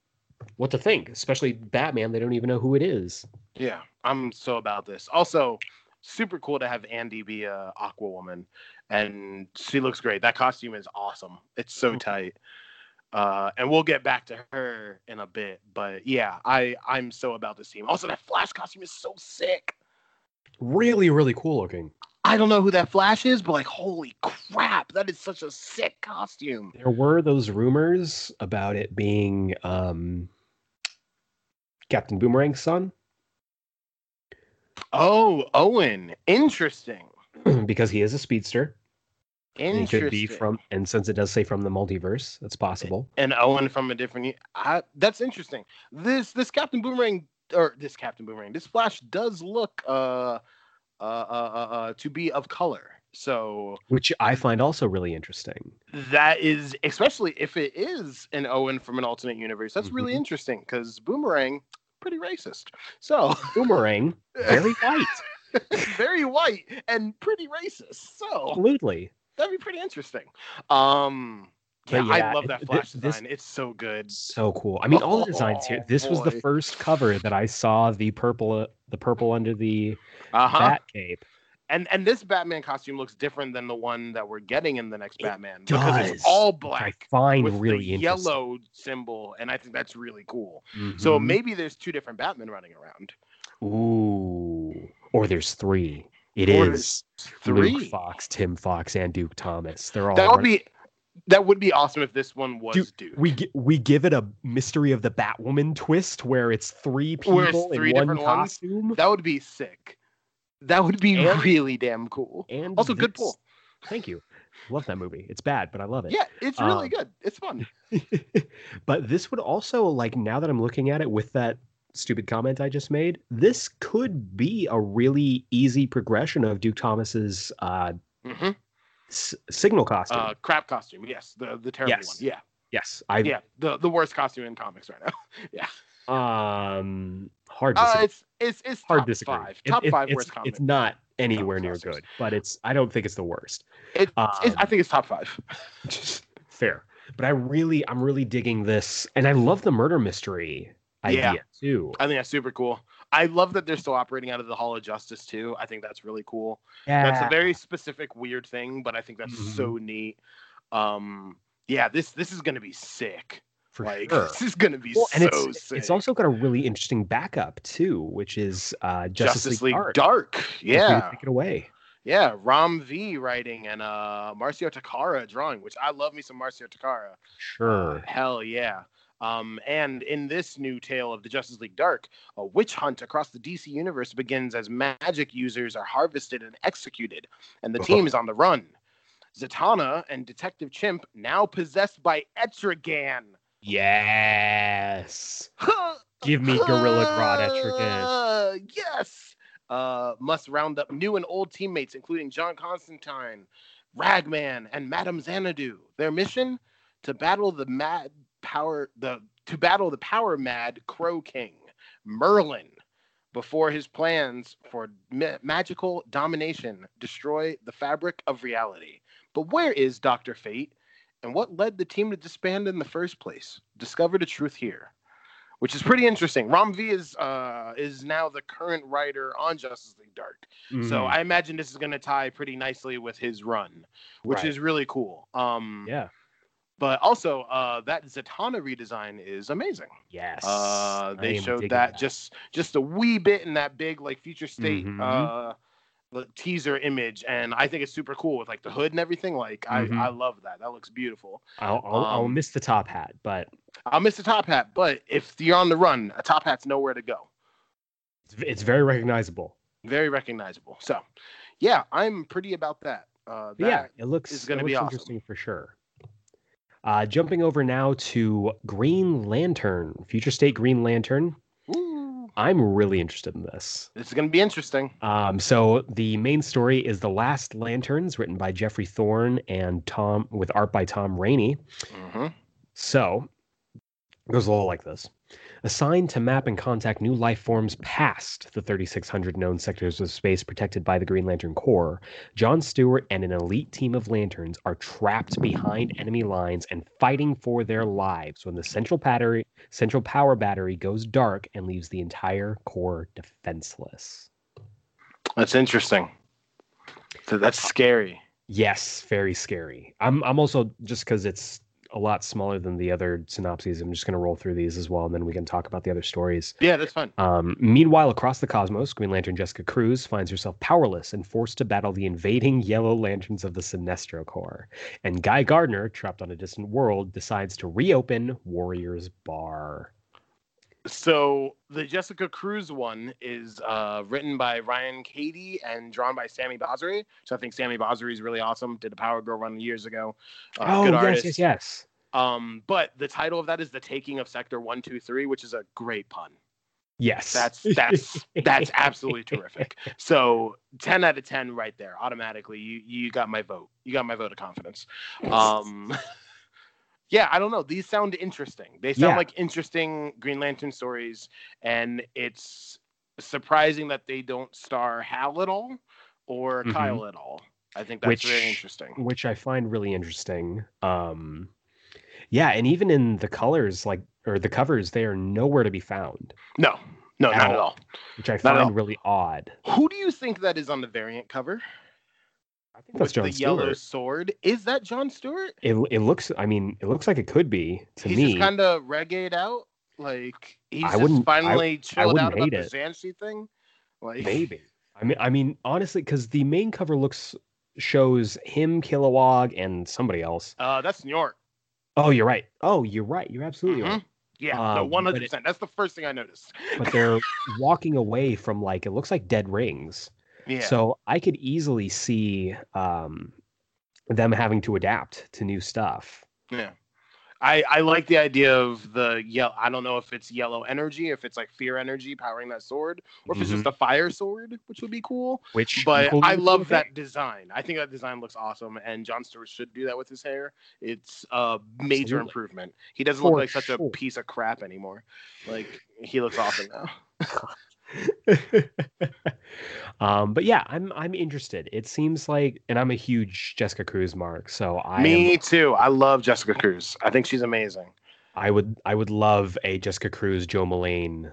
what to think. Especially Batman, they don't even know who it is.
Yeah, I'm so about this. Also, super cool to have Andy be a Aqua Woman, and she looks great. That costume is awesome. It's so mm-hmm. tight. Uh, and we'll get back to her in a bit. But yeah, I I'm so about this team. Also, that Flash costume is so sick.
Really, really cool looking.
I don't know who that Flash is, but like, holy crap, that is such a sick costume.
There were those rumors about it being um, Captain Boomerang's son.
Oh, Owen, interesting.
because he is a speedster. He could be from, and since it does say from the multiverse, that's possible.
And Owen from a different. I, that's interesting. This this Captain Boomerang or this Captain Boomerang, this Flash does look uh, uh, uh, uh, uh to be of color. So,
which I find also really interesting.
That is, especially if it is an Owen from an alternate universe, that's mm-hmm. really interesting because Boomerang pretty racist. So
Boomerang very white.
very white and pretty racist. So
absolutely
that'd be pretty interesting. Um, yeah, yeah, I love that flash this, design. It's so good.
So cool. I mean, all the designs here. This boy. was the first cover that I saw the purple, the purple under the uh-huh. bat cape.
And and this Batman costume looks different than the one that we're getting in the next it Batman does. because it's all black. I
find
with
really
the yellow symbol, and I think that's really cool. Mm-hmm. So maybe there's two different Batman running around.
Ooh, or there's three. It is three Luke Fox, Tim Fox, and Duke Thomas. They're all
that would be that would be awesome if this one was Duke. Duke.
We we give it a mystery of the Batwoman twist where it's three people it's three in one costume.
Ones? That would be sick. That would be and, really damn cool. And also, this, good pull.
Thank you. Love that movie. It's bad, but I love it.
Yeah, it's really um, good. It's fun.
but this would also like now that I'm looking at it with that stupid comment I just made, this could be a really easy progression of Duke Thomas's uh, mm-hmm. s- signal costume. Uh,
crap costume. Yes, the the terrible yes. one. Yeah.
Yes,
I. Yeah, the the worst costume in comics right now. yeah.
Um, hard. To uh,
it's it's it's hard to disagree. Five. Top
it,
five
it's,
worst comics.
It's not anywhere near good, but it's. I don't think it's the worst.
It, um, it's, I think it's top five.
fair, but I really, I'm really digging this, and I love the murder mystery idea yeah. too.
I think that's super cool. I love that they're still operating out of the Hall of Justice too. I think that's really cool. Yeah. That's a very specific, weird thing, but I think that's mm-hmm. so neat. Um, yeah, this this is gonna be sick. For like, sure. This is gonna be well, and
it's,
sick.
It's also got a really interesting backup too, which is uh, Justice, Justice League, League Dark.
Dark. Yeah,
take it away.
Yeah, Ram V writing and uh Marcio Takara drawing, which I love me some Marcio Takara.
Sure.
Uh, hell yeah. Um, and in this new tale of the Justice League Dark, a witch hunt across the DC universe begins as magic users are harvested and executed, and the team is on the run. Zatanna and Detective Chimp, now possessed by Etrigan.
Yes. Give me Gorilla Grodd Etrigan.
Yes. Uh, must round up new and old teammates, including John Constantine, Ragman, and Madame Xanadu. Their mission to battle the mad power the to battle the power mad Crow King, Merlin, before his plans for ma- magical domination destroy the fabric of reality. But where is Dr. Fate? And what led the team to disband in the first place? Discover the truth here, which is pretty interesting. Ram V is uh, is now the current writer on Justice League Dark, mm-hmm. so I imagine this is going to tie pretty nicely with his run, which right. is really cool. Um,
yeah.
But also, uh, that Zatanna redesign is amazing.
Yes,
uh, they showed that, that, just just a wee bit in that big like future state mm-hmm. uh, teaser image, and I think it's super cool with like the hood and everything. Like mm-hmm. I, I love that. That looks beautiful.
I'll I'll, um, I'll, miss the top hat, but
I'll miss the top hat. But if you're on the run, a top hat's nowhere to go.
It's, it's very recognizable.
Very recognizable. So, yeah, I'm pretty about that. Uh, that
yeah, it looks is going to be awesome. interesting for sure. Uh, jumping over now to Green Lantern, Future State Green Lantern.
Ooh.
I'm really interested in this.
This is going to be interesting.
Um, so the main story is The Last Lanterns, written by Geoffrey Thorne and Tom, with art by Tom Rainey.
Mm-hmm.
So it goes a little like this assigned to map and contact new life forms past the 3,600 known sectors of space protected by the Green Lantern Corps, John Stewart and an elite team of lanterns are trapped behind enemy lines and fighting for their lives when the central battery, central power battery goes dark and leaves the entire Corps defenseless.
That's interesting. So that's scary.
Yes, very scary. I'm I'm also just because it's a lot smaller than the other synopses. I'm just going to roll through these as well, and then we can talk about the other stories.
Yeah, that's fine.
Um, meanwhile, across the cosmos, Green Lantern Jessica Cruz finds herself powerless and forced to battle the invading Yellow Lanterns of the Sinestro Corps. And Guy Gardner, trapped on a distant world, decides to reopen Warrior's Bar.
So the Jessica Cruz one is uh, written by Ryan Cady and drawn by Sami Basri. So I think Sami Basri is really awesome. Did a Power Girl run years ago.
Uh, oh yes, artist. yes, yes.
Um, but the title of that is The Taking of Sector One Two Three, which is a great pun.
Yes,
that's that's that's absolutely terrific. So ten out of ten right there, automatically. You you got my vote. You got my vote of confidence. Um. yeah, I don't know. These sound interesting. They sound yeah. like interesting Green Lantern stories, and it's surprising that they don't star Hal at all or mm-hmm. Kyle at all. I think that's
which,
very interesting.
Which I find really interesting. Um, yeah, and even in the colors, like or the covers, they are nowhere to be found.
No, no, at not all, at all.
Which I find really odd.
Who do you think that is on the variant cover?
I think that's John
the
Stewart.
yellow sword. Is that John Stewart?
It it looks. I mean, it looks like it could be to
he's
me.
He's kind of reggae out. Like he's I just finally I, chilled I out about it. the Xanshi thing. Like
maybe. I mean, I mean, honestly, because the main cover looks shows him, Kilowog, and somebody else.
Uh, that's New York.
Oh, you're right. Oh, you're right. You're absolutely mm-hmm. right.
Yeah, um, one hundred percent. That's the first thing I noticed.
but they're walking away from like it looks like dead rings. Yeah. So I could easily see um, them having to adapt to new stuff.
Yeah. I, I like the idea of the yellow. I don't know if it's yellow energy, if it's like fear energy powering that sword, or if mm-hmm. it's just mm-hmm. a fire sword, which would be cool. Which, but I love that design. I think that design looks awesome, and John Stewart should do that with his hair. It's a major Absolutely. improvement. He doesn't For look like such a piece of crap anymore. Like he looks awesome now.
um, but yeah, I'm I'm interested. It seems like, and I'm a huge Jessica Cruz mark, so I.
Me am, too. I love Jessica Cruz. I think she's amazing.
I would I would love a Jessica Cruz Jo Mullein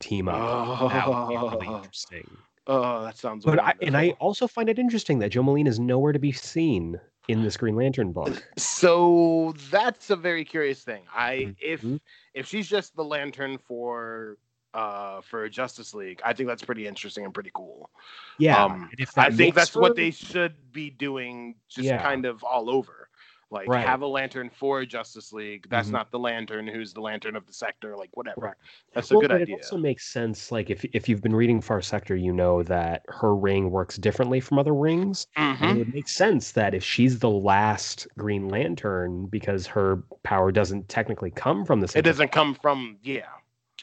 team up. Oh, that would be really
oh. interesting. Oh, that sounds.
But I, and I also find it interesting that Jo Mullein is nowhere to be seen in this Green Lantern book.
So that's a very curious thing. I mm-hmm. if if she's just the lantern for uh, for Justice League. I think that's pretty interesting and pretty cool.
Yeah,
um, I think that's for... what they should be doing, just yeah. kind of all over. Like right. have a lantern for Justice League. That's mm-hmm. not the lantern who's the lantern of the sector. Like whatever. Right. That's a well, good but idea.
It also makes sense. Like if if you've been reading Far Sector, you know that her ring works differently from other rings. Mm-hmm. And it would make sense that if she's the last Green Lantern, because her power doesn't technically come from the.
It doesn't come from yeah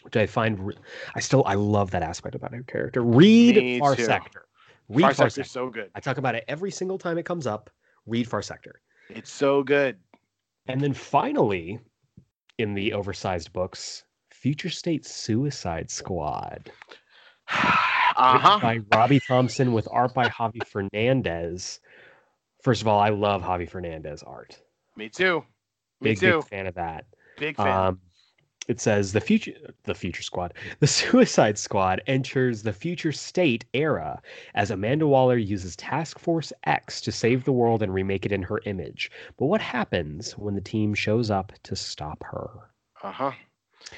which I find I still I love that aspect about her character. Read Me Far too. Sector.
Read Far, Far Sector so good.
I talk about it every single time it comes up. Read Far Sector.
It's so good.
And then finally, in the oversized books, Future State Suicide Squad.
uh-huh.
By Robbie Thompson with art by Javi Fernandez. First of all, I love Javi Fernandez art.
Me too.
Me
big, too.
big fan of that.
Big fan. Um,
it says the future the future squad the suicide squad enters the future state era as amanda waller uses task force x to save the world and remake it in her image. But what happens when the team shows up to stop her?
Uh-huh.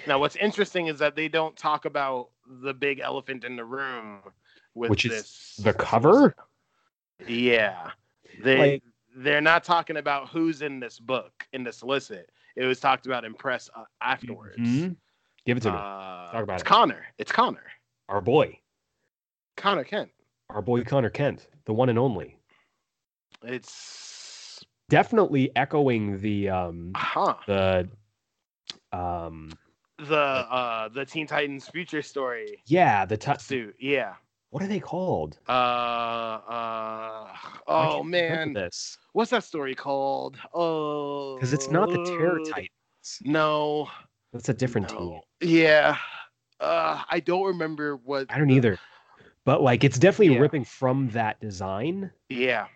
Now what's interesting is that they don't talk about the big elephant in the room with
which
this
is the cover?
Yeah. They like, they're not talking about who's in this book in the solicit it was talked about in press uh, afterwards.
Mm-hmm. Give it to me.
Uh, Talk about it's it. Connor. It's Connor.
Our boy.
Connor Kent.
Our boy Connor Kent, the one and only.
It's
definitely echoing the um
huh.
the um
the uh the Teen Titans future story.
Yeah, the t-
suit. Yeah.
What are they called?
Uh, uh, oh man,
this.
What's that story called? Oh,
because it's not the Terror Titans.
No,
that's a different no. team.
Yeah, uh, I don't remember what.
I don't the... either, but like it's definitely yeah. ripping from that design.
Yeah.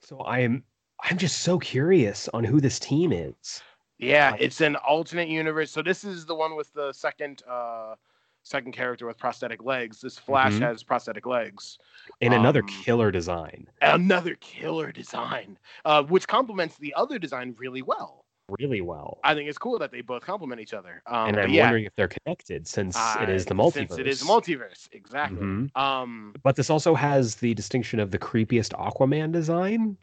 So I am, I'm just so curious on who this team is.
Yeah, it's an alternate universe. So this is the one with the second. uh second character with prosthetic legs. This Flash mm-hmm. has prosthetic legs.
And um, another killer design.
Another killer design, uh, which complements the other design really well.
Really well.
I think it's cool that they both complement each other. Um,
and I'm yeah. wondering if they're connected since uh, it is the multiverse. Since
it is the multiverse, exactly. Mm-hmm. Um,
but this also has the distinction of the creepiest Aquaman design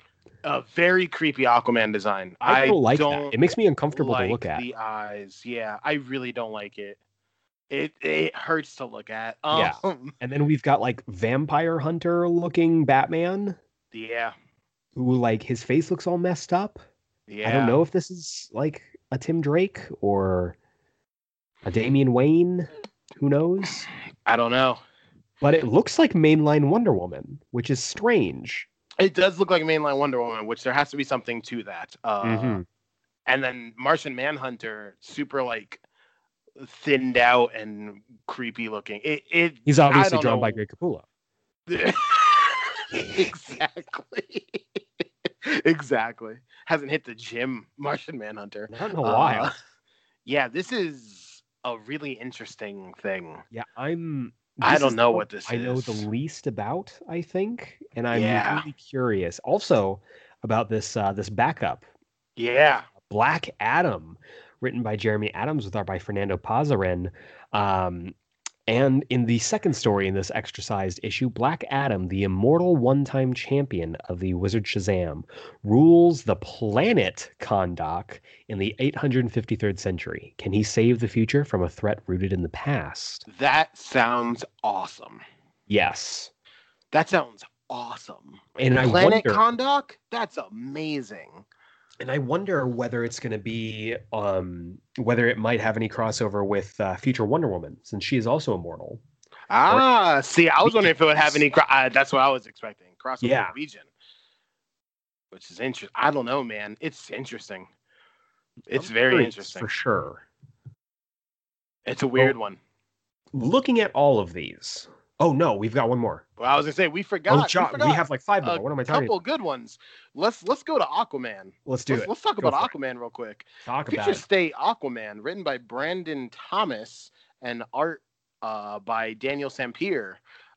a very creepy Aquaman design.
I don't like don't that. It makes me uncomfortable
like
to look at.
The eyes, yeah, I really don't like it it it hurts to look at. Um,
yeah, and then we've got like vampire hunter looking Batman.
Yeah,
who like his face looks all messed up.
Yeah,
I don't know if this is like a Tim Drake or a Damian Wayne. Who knows?
I don't know.
But it looks like mainline Wonder Woman, which is strange.
It does look like mainline Wonder Woman, which there has to be something to that. Uh, mm-hmm. And then Martian Manhunter, super like thinned out and creepy looking. It, it
he's obviously drawn know. by Greg Capullo.
exactly. exactly. Hasn't hit the gym, Martian Manhunter.
Not in a while. Uh,
yeah, this is a really interesting thing.
Yeah, I'm.
I don't know what this
I
is.
know the least about, I think, and I'm yeah. really curious. Also about this uh, this backup.
Yeah,
Black Adam written by Jeremy Adams with art by Fernando Pasarin. Um, and in the second story in this extra-sized issue, Black Adam, the immortal one-time champion of the Wizard Shazam, rules the planet Kahndaq in the 853rd century. Can he save the future from a threat rooted in the past?
That sounds awesome.
Yes.
That sounds awesome.
And
I Planet wonder, Kahndaq, that's amazing.
And I wonder whether it's going to be, um, whether it might have any crossover with uh, future Wonder Woman, since she is also immortal.
Ah, or, see, I was wondering if it would have any. Uh, that's what I was expecting. Crossover yeah. region, which is interesting. I don't know, man. It's interesting. It's I'm very interesting
for sure.
It's a weird well, one.
Looking at all of these, Oh no, we've got one more.
Well, I was gonna say we forgot. Oh,
John,
we, forgot
we, have like five more. What am I talking?
Couple good ones. Let's let's go to Aquaman.
Let's do
let's,
it.
Let's talk Go about Aquaman it. real quick.
Talk
Future
about it.
State Aquaman, written by Brandon Thomas and art uh, by Daniel Sampere.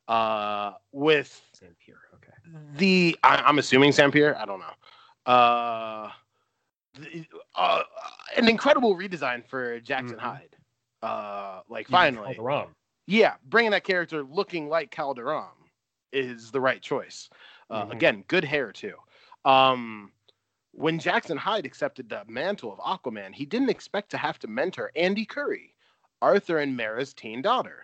Uh, with
Sampier, okay.
The I, am assuming Sampier. I don't know. Uh, the, uh, an incredible redesign for Jackson mm-hmm. Hyde. Uh, like finally. Yeah, bringing that character looking like Kaldur'ahm is the right choice. Uh, mm-hmm. Again, good hair too. Um, when Jackson Hyde accepted the mantle of Aquaman, he didn't expect to have to mentor Andy Curry, Arthur and Mera's teen daughter.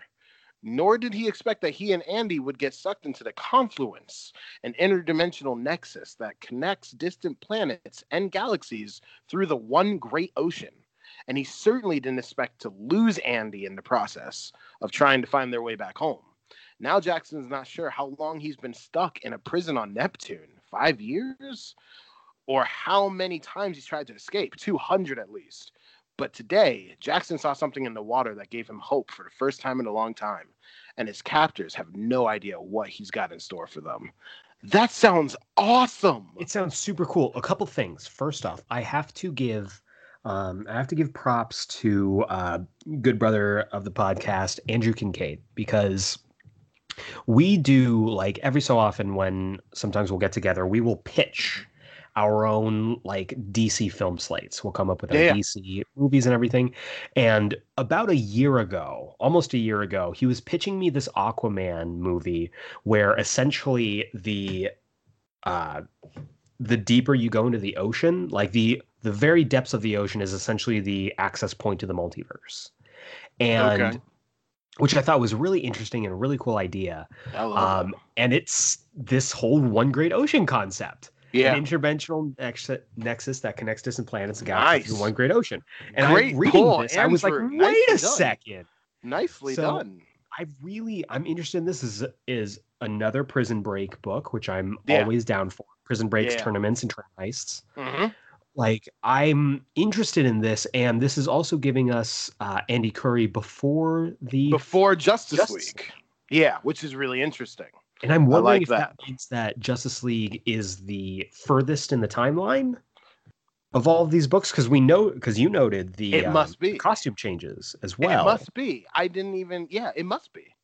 Nor did he expect that he and Andy would get sucked into the confluence, an interdimensional nexus that connects distant planets and galaxies through the one great ocean and he certainly didn't expect to lose Andy in the process of trying to find their way back home. Now Jackson's not sure how long he's been stuck in a prison on Neptune. Five years? Or how many times he's tried to escape? 200 at least. But today, Jackson saw something in the water that gave him hope for the first time in a long time. And his captors have no idea what he's got in store for them. That sounds awesome.
It sounds super cool. A couple things. First off, I have to give um, I have to give props to uh, good brother of the podcast, Andrew Kincaid, because we do like every so often when sometimes we'll get together, we will pitch our own like DC film slates. We'll come up with our yeah. DC movies and everything. And about a year ago, almost a year ago, he was pitching me this Aquaman movie where essentially the uh the deeper you go into the ocean, like the the very depths of the ocean is essentially the access point to the multiverse. And okay. which I thought was really interesting and a really cool idea. Um, and it's this whole one great ocean concept.
Yeah.
An interdimensional nexus that connects distant planets and galaxies nice. one great ocean. And
great
I reading
cool
this, answer. I was like, wait a done. second.
Nicely so, done.
I really I'm interested in this is is another prison break book, which I'm yeah. always down for. Prison breaks, yeah. tournaments, and train heists.
Mm-hmm.
Like I'm interested in this, and this is also giving us uh, Andy Curry before the
before Justice, Justice League. League. Yeah, which is really interesting.
And I'm wondering like if that. that means that Justice League is the furthest in the timeline of all of these books because we know because you noted the
it um, must be
costume changes as well.
It must be. I didn't even. Yeah, it must be.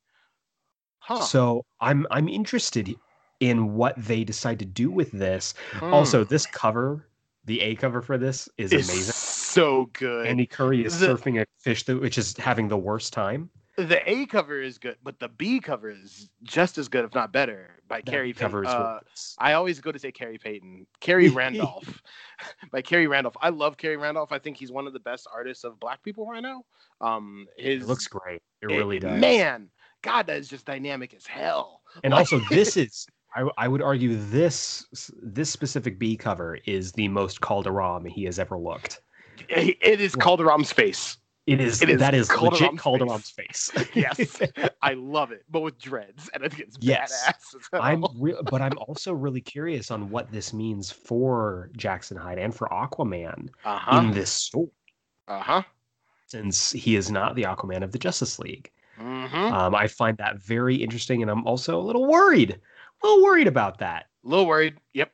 Huh. So I'm I'm interested in what they decide to do with this. Also, hmm. this cover the A cover for this is it's amazing.
So good.
Andy Curry is the, surfing a fish that, which is having the worst time.
The A cover is good, but the B cover is just as good, if not better, by that Khary Payton. Uh, I always go to say Khary Payton. Khary Randolph. by Khary Randolph. I love Khary Randolph. I think he's one of the best artists of black people right now. Um his
it looks great. It really does.
Man, God, that is just dynamic as hell.
And also this is I, I would argue this this specific B cover is the most Kaldur'ahm he has ever looked.
It is Kaldur'ahm's face.
It is, it is that is Kaldur'ahm's legit Kaldur'ahm's face.
face. yes, I love it, but with dreads, and I think it's yes. badass.
I'm, re- but I'm also really curious on what this means for Jackson Hyde and for Aquaman
uh-huh.
in this story.
Uh huh.
Since he is not the Aquaman of the Justice League,
mm-hmm.
um, I find that very interesting, and I'm also a little worried a little worried about that.
A little worried. Yep.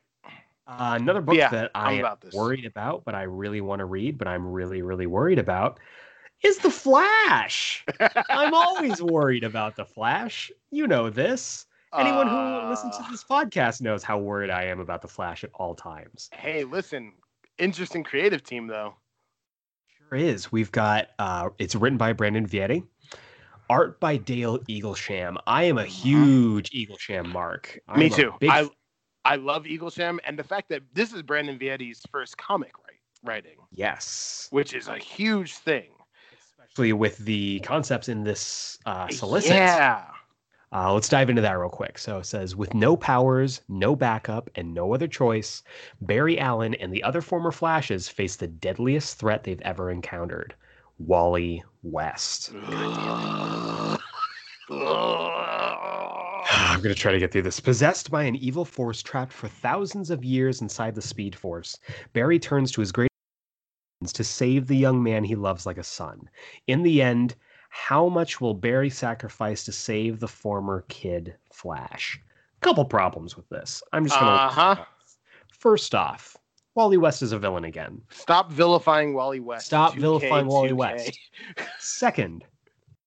Uh, another book yeah, that I am worried about, but I really want to read, but I'm really, really worried about, is The Flash. I'm always worried about The Flash. You know this. Anyone uh, who listens to this podcast knows how worried I am about The Flash at all times.
Hey, listen, interesting creative team, though.
Sure is. We've got, uh, it's written by Brandon Vietti art by Dale Eaglesham. I am a uh-huh. huge Eaglesham mark. I'm
Me too. Big... I I love Eaglesham and the fact that this is Brandon Vietti's first comic write, writing.
Yes,
which is a huge thing,
especially with the concepts in this uh, solicit.
Yeah.
Uh, let's dive into that real quick. So it says, with no powers, no backup, and no other choice, Barry Allen and the other former Flashes face the deadliest threat they've ever encountered Wally West. I'm going to try to get through this. Possessed by an evil force trapped for thousands of years inside the Speed Force, Barry turns to his great to save the young man he loves like a son. In the end, how much will Barry sacrifice to save the former kid Flash? Couple problems with this. I'm just gonna.
Uh huh.
First off, Wally West is a villain again.
Stop vilifying Wally West.
Stop 2K, vilifying Wally 2K. West. Second,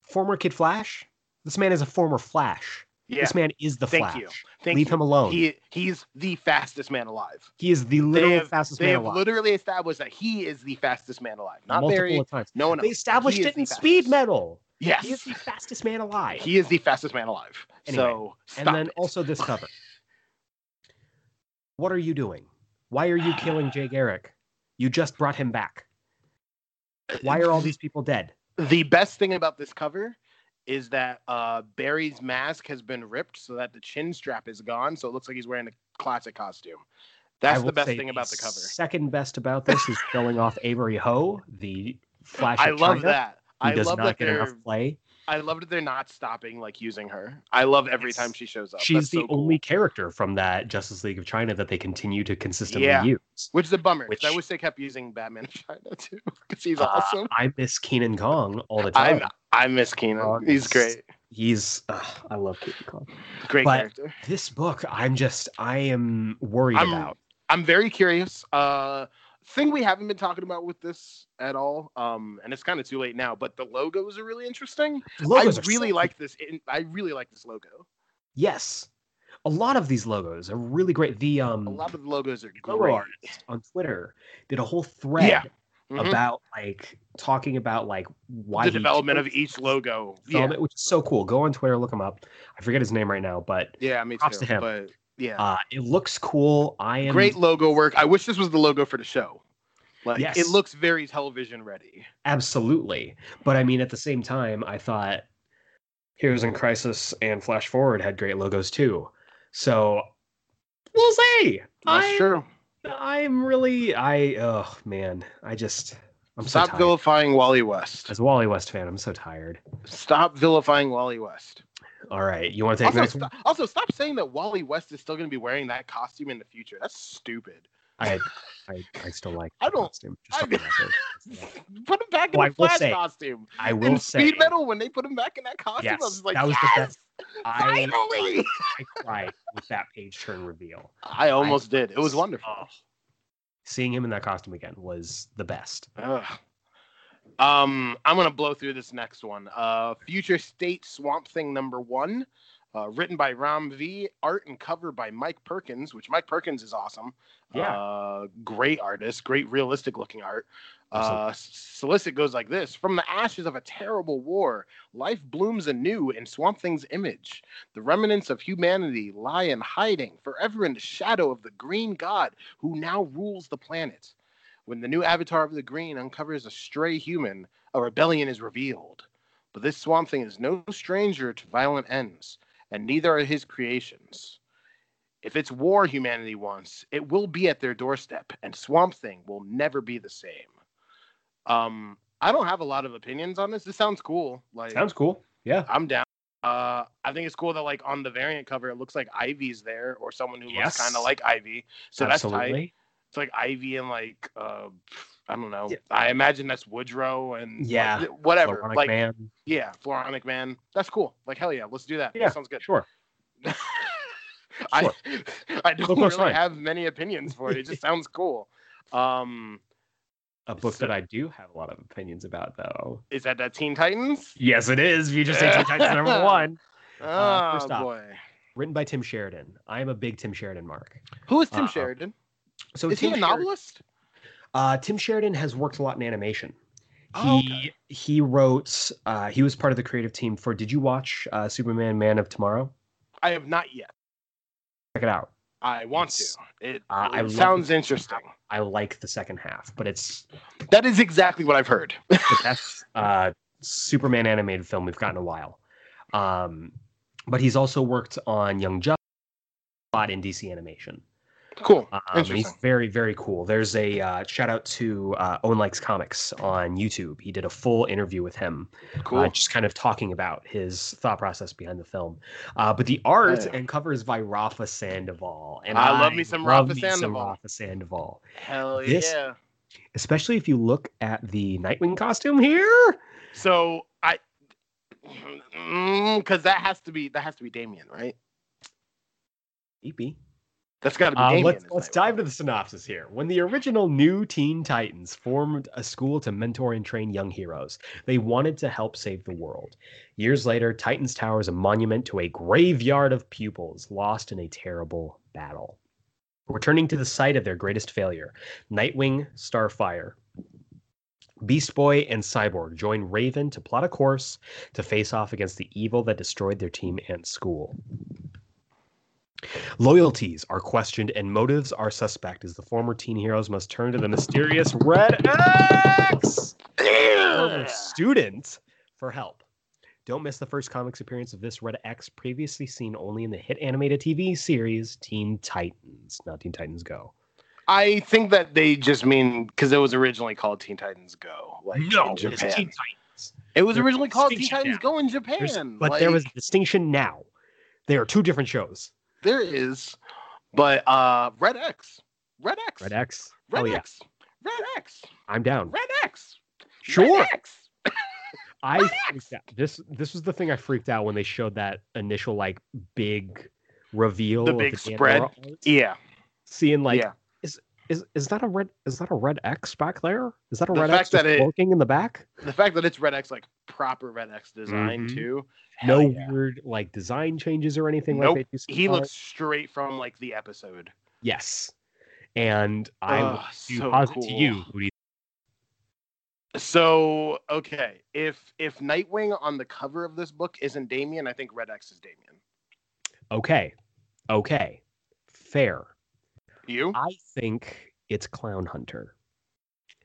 former Kid Flash. This man is a former Flash. Yeah. This man is the
Thank
Flash.
You. Thank
Leave
you.
him alone.
He he's the fastest man alive.
He is the literal have, fastest man alive.
They have literally established that he is the fastest man alive. Not
Multiple
Barry.
times.
No one.
They established it in Speed Metal.
Yes.
He is the fastest man alive.
He is the fastest man alive. Anyway, so
and then
it.
also this cover. what are you doing? Why are you killing Jay Garrick? You just brought him back. Why are all these people dead?
The best thing about this cover is that uh, Barry's mask has been ripped so that the chin strap is gone, so it looks like he's wearing a classic costume. That's the best thing about the cover.
Second best about this is showing off Avery Ho, the Flash.
I love
China.
that.
He
I
does
love
not
that
get
they're
enough play.
I love that they're not stopping like using her. I love every
Yes.
time she shows up.
She's
That's
the
so cool.
only character from that Justice League of China that they continue to consistently
Yeah.
use.
which is a bummer. 'cause I wish they kept using Batman in China too, because he's
Uh,
awesome.
I miss Kenan Kong all the time.
I miss Kenan.
Kong
He's great.
He's uh, I love Kenan Kong.
Great
but-
character.
This book, I'm just I am worried
I'm-
about.
I'm very curious. Uh, thing we haven't been talking about with this at all, um, and it's kind of too late now. But the logos are really interesting.
Logos
I really
so-
like this. I really like this logo.
Yes, a lot of these logos are really great. The um
A lot of the logos are great.
on Twitter did a whole thread
Yeah. Mhm.
about like talking about like why
the development of each logo. Yeah,
which is so cool. Go on Twitter, look him up. I forget his name right now, but
yeah, me
Props
too.
to him.
But yeah,
uh, it looks cool. I am
great logo work. I wish this was the logo for the show. Like
Yes.
it looks very television ready.
Absolutely. But I mean, at the same time, I thought Heroes in Crisis and Flash Forward had great logos too. So we'll see.
That's
I,
true.
I'm really, I, oh man, I just, I'm so
Stop
tired.
vilifying Wally West.
As a Wally West fan, I'm so tired.
Stop vilifying Wally West.
All right, you want to take
Also,
next
st- also, stop saying that Wally West is still going to be wearing that costume in the future. That's stupid.
I, I, I still like.
I don't-
costume,
I-
for the record.
Put him back in
oh, I
the
will
Flash
say-
costume.
I will
In
say,
Speed Metal, when they put him back in that costume,
yes,
I was like,
that was
yes,
the best. I,
finally.
I cried with that page turn reveal.
I almost did. It was wonderful.
Oh, seeing him in that costume again was the best.
Ugh. Um, I'm gonna blow through this next one. Uh, Future State Swamp Thing number one, uh, written by Ram V, art and cover by Mike Perkins, which Mike Perkins is awesome.
Yeah.
Uh, great artist, great realistic looking art. Uh, solicit goes like this: From the ashes of a terrible war, life blooms anew in Swamp Thing's image. The remnants of humanity lie in hiding, forever in the shadow of the Green God who now rules the planet. When the new avatar of the Green uncovers a stray human, a rebellion is revealed. But this Swamp Thing is no stranger to violent ends, and neither are his creations. If it's war humanity wants, it will be at their doorstep, and Swamp Thing will never be the same. Um, I don't have a lot of opinions on this. This sounds cool. Like
Sounds cool. Yeah.
I'm down. Uh, I think it's cool that like on the variant cover, it looks like Ivy's there or someone who
Yes.
looks kind of like Ivy. So that's tight. It's like Ivy and like uh, I don't know.
Yeah.
I imagine that's Woodrow and
Yeah.
like, whatever.
Floronic
like
man.
yeah, Floronic Man. That's cool. Like hell yeah, let's do that.
Yeah,
that sounds good.
Sure.
I
Sure.
I don't really
fine.
have many opinions for it. It just sounds cool. Um,
A book
So-
that I do have a lot of opinions about, though.
is that that Teen Titans?
Yes, it is. Future State Teen Titans number one,
Oh
first off,
boy,
written by Tim Sheridan. I am a big Tim Sheridan mark.
who is Tim
Uh,
Sheridan?
So
Is he
Tim
a
Sheridan-
novelist?
Uh, Tim Sheridan has worked a lot in animation.
Oh,
He
okay.
he wrote. Uh, he was part of the creative team for. Did you watch uh, Superman: Man of Tomorrow?
I have not yet.
Check it out.
I want to. It,
uh,
it sounds
the-
interesting.
I like the second half, but it's
That is exactly what I've heard.
the best uh, Superman animated film we've got in a while. Um, but he's also worked on Young Justice in DC animation.
Cool.
Um, he's very, very cool. There's a uh, shout out to uh, Owen Likes Comics on YouTube. He did a full interview with him, uh, cool. uh, just kind of talking about his thought process behind the film. Uh, but the art yeah. and cover is by Rafa Sandoval, and
I, I love me some Rafa Sandoval. Some
Rafa Sandoval.
Hell this, yeah!
Especially if you look at the Nightwing costume here.
So I, because mm, that has to be that has to be Damian, right?
Maybe.
That's got to be. Uh,
let's let's dive into the synopsis here. When the original New Teen Titans formed a school to mentor and train young heroes, they wanted to help save the world. Years later, Titans Tower is a monument to a graveyard of pupils lost in a terrible battle. Returning to the site of their greatest failure, Nightwing, Starfire, Beast Boy, and Cyborg join Raven to plot a course to face off against the evil that destroyed their team and school. Loyalties are questioned and motives are suspect as the former teen heroes must turn to the mysterious Red X student for help. Don't miss the first comics appearance of this Red X, previously seen only in the hit animated TV series Teen Titans, not Teen Titans Go.
I think that they just mean because it was originally called Teen Titans Go, like no, in Japan. Teen Titans. It was There's originally called Teen Titans now. Go in Japan,
There's, but like... there was a distinction now. They are two different shows.
There is, but uh, Red X, Red X,
Red X,
Red oh, X, yeah. Red X.
I'm down.
Red X.
Sure. Red X. I. This this was the thing I freaked out when they showed that initial like big reveal.
The big the spread. Yeah.
Seeing like yeah. Is is that a red is that a red X back there? Is that a the red X that it, working in the back?
The fact that it's red X like proper red X design mm-hmm. too
no yeah. weird like design changes or anything nope. like
that. He looks straight from like the episode.
Yes, and I oh, so posit cool. to you. Who do you
so okay, if if Nightwing on the cover of this book isn't Damian, I think Red X is Damian.
Okay, okay, fair.
You?
I think it's Clown Hunter.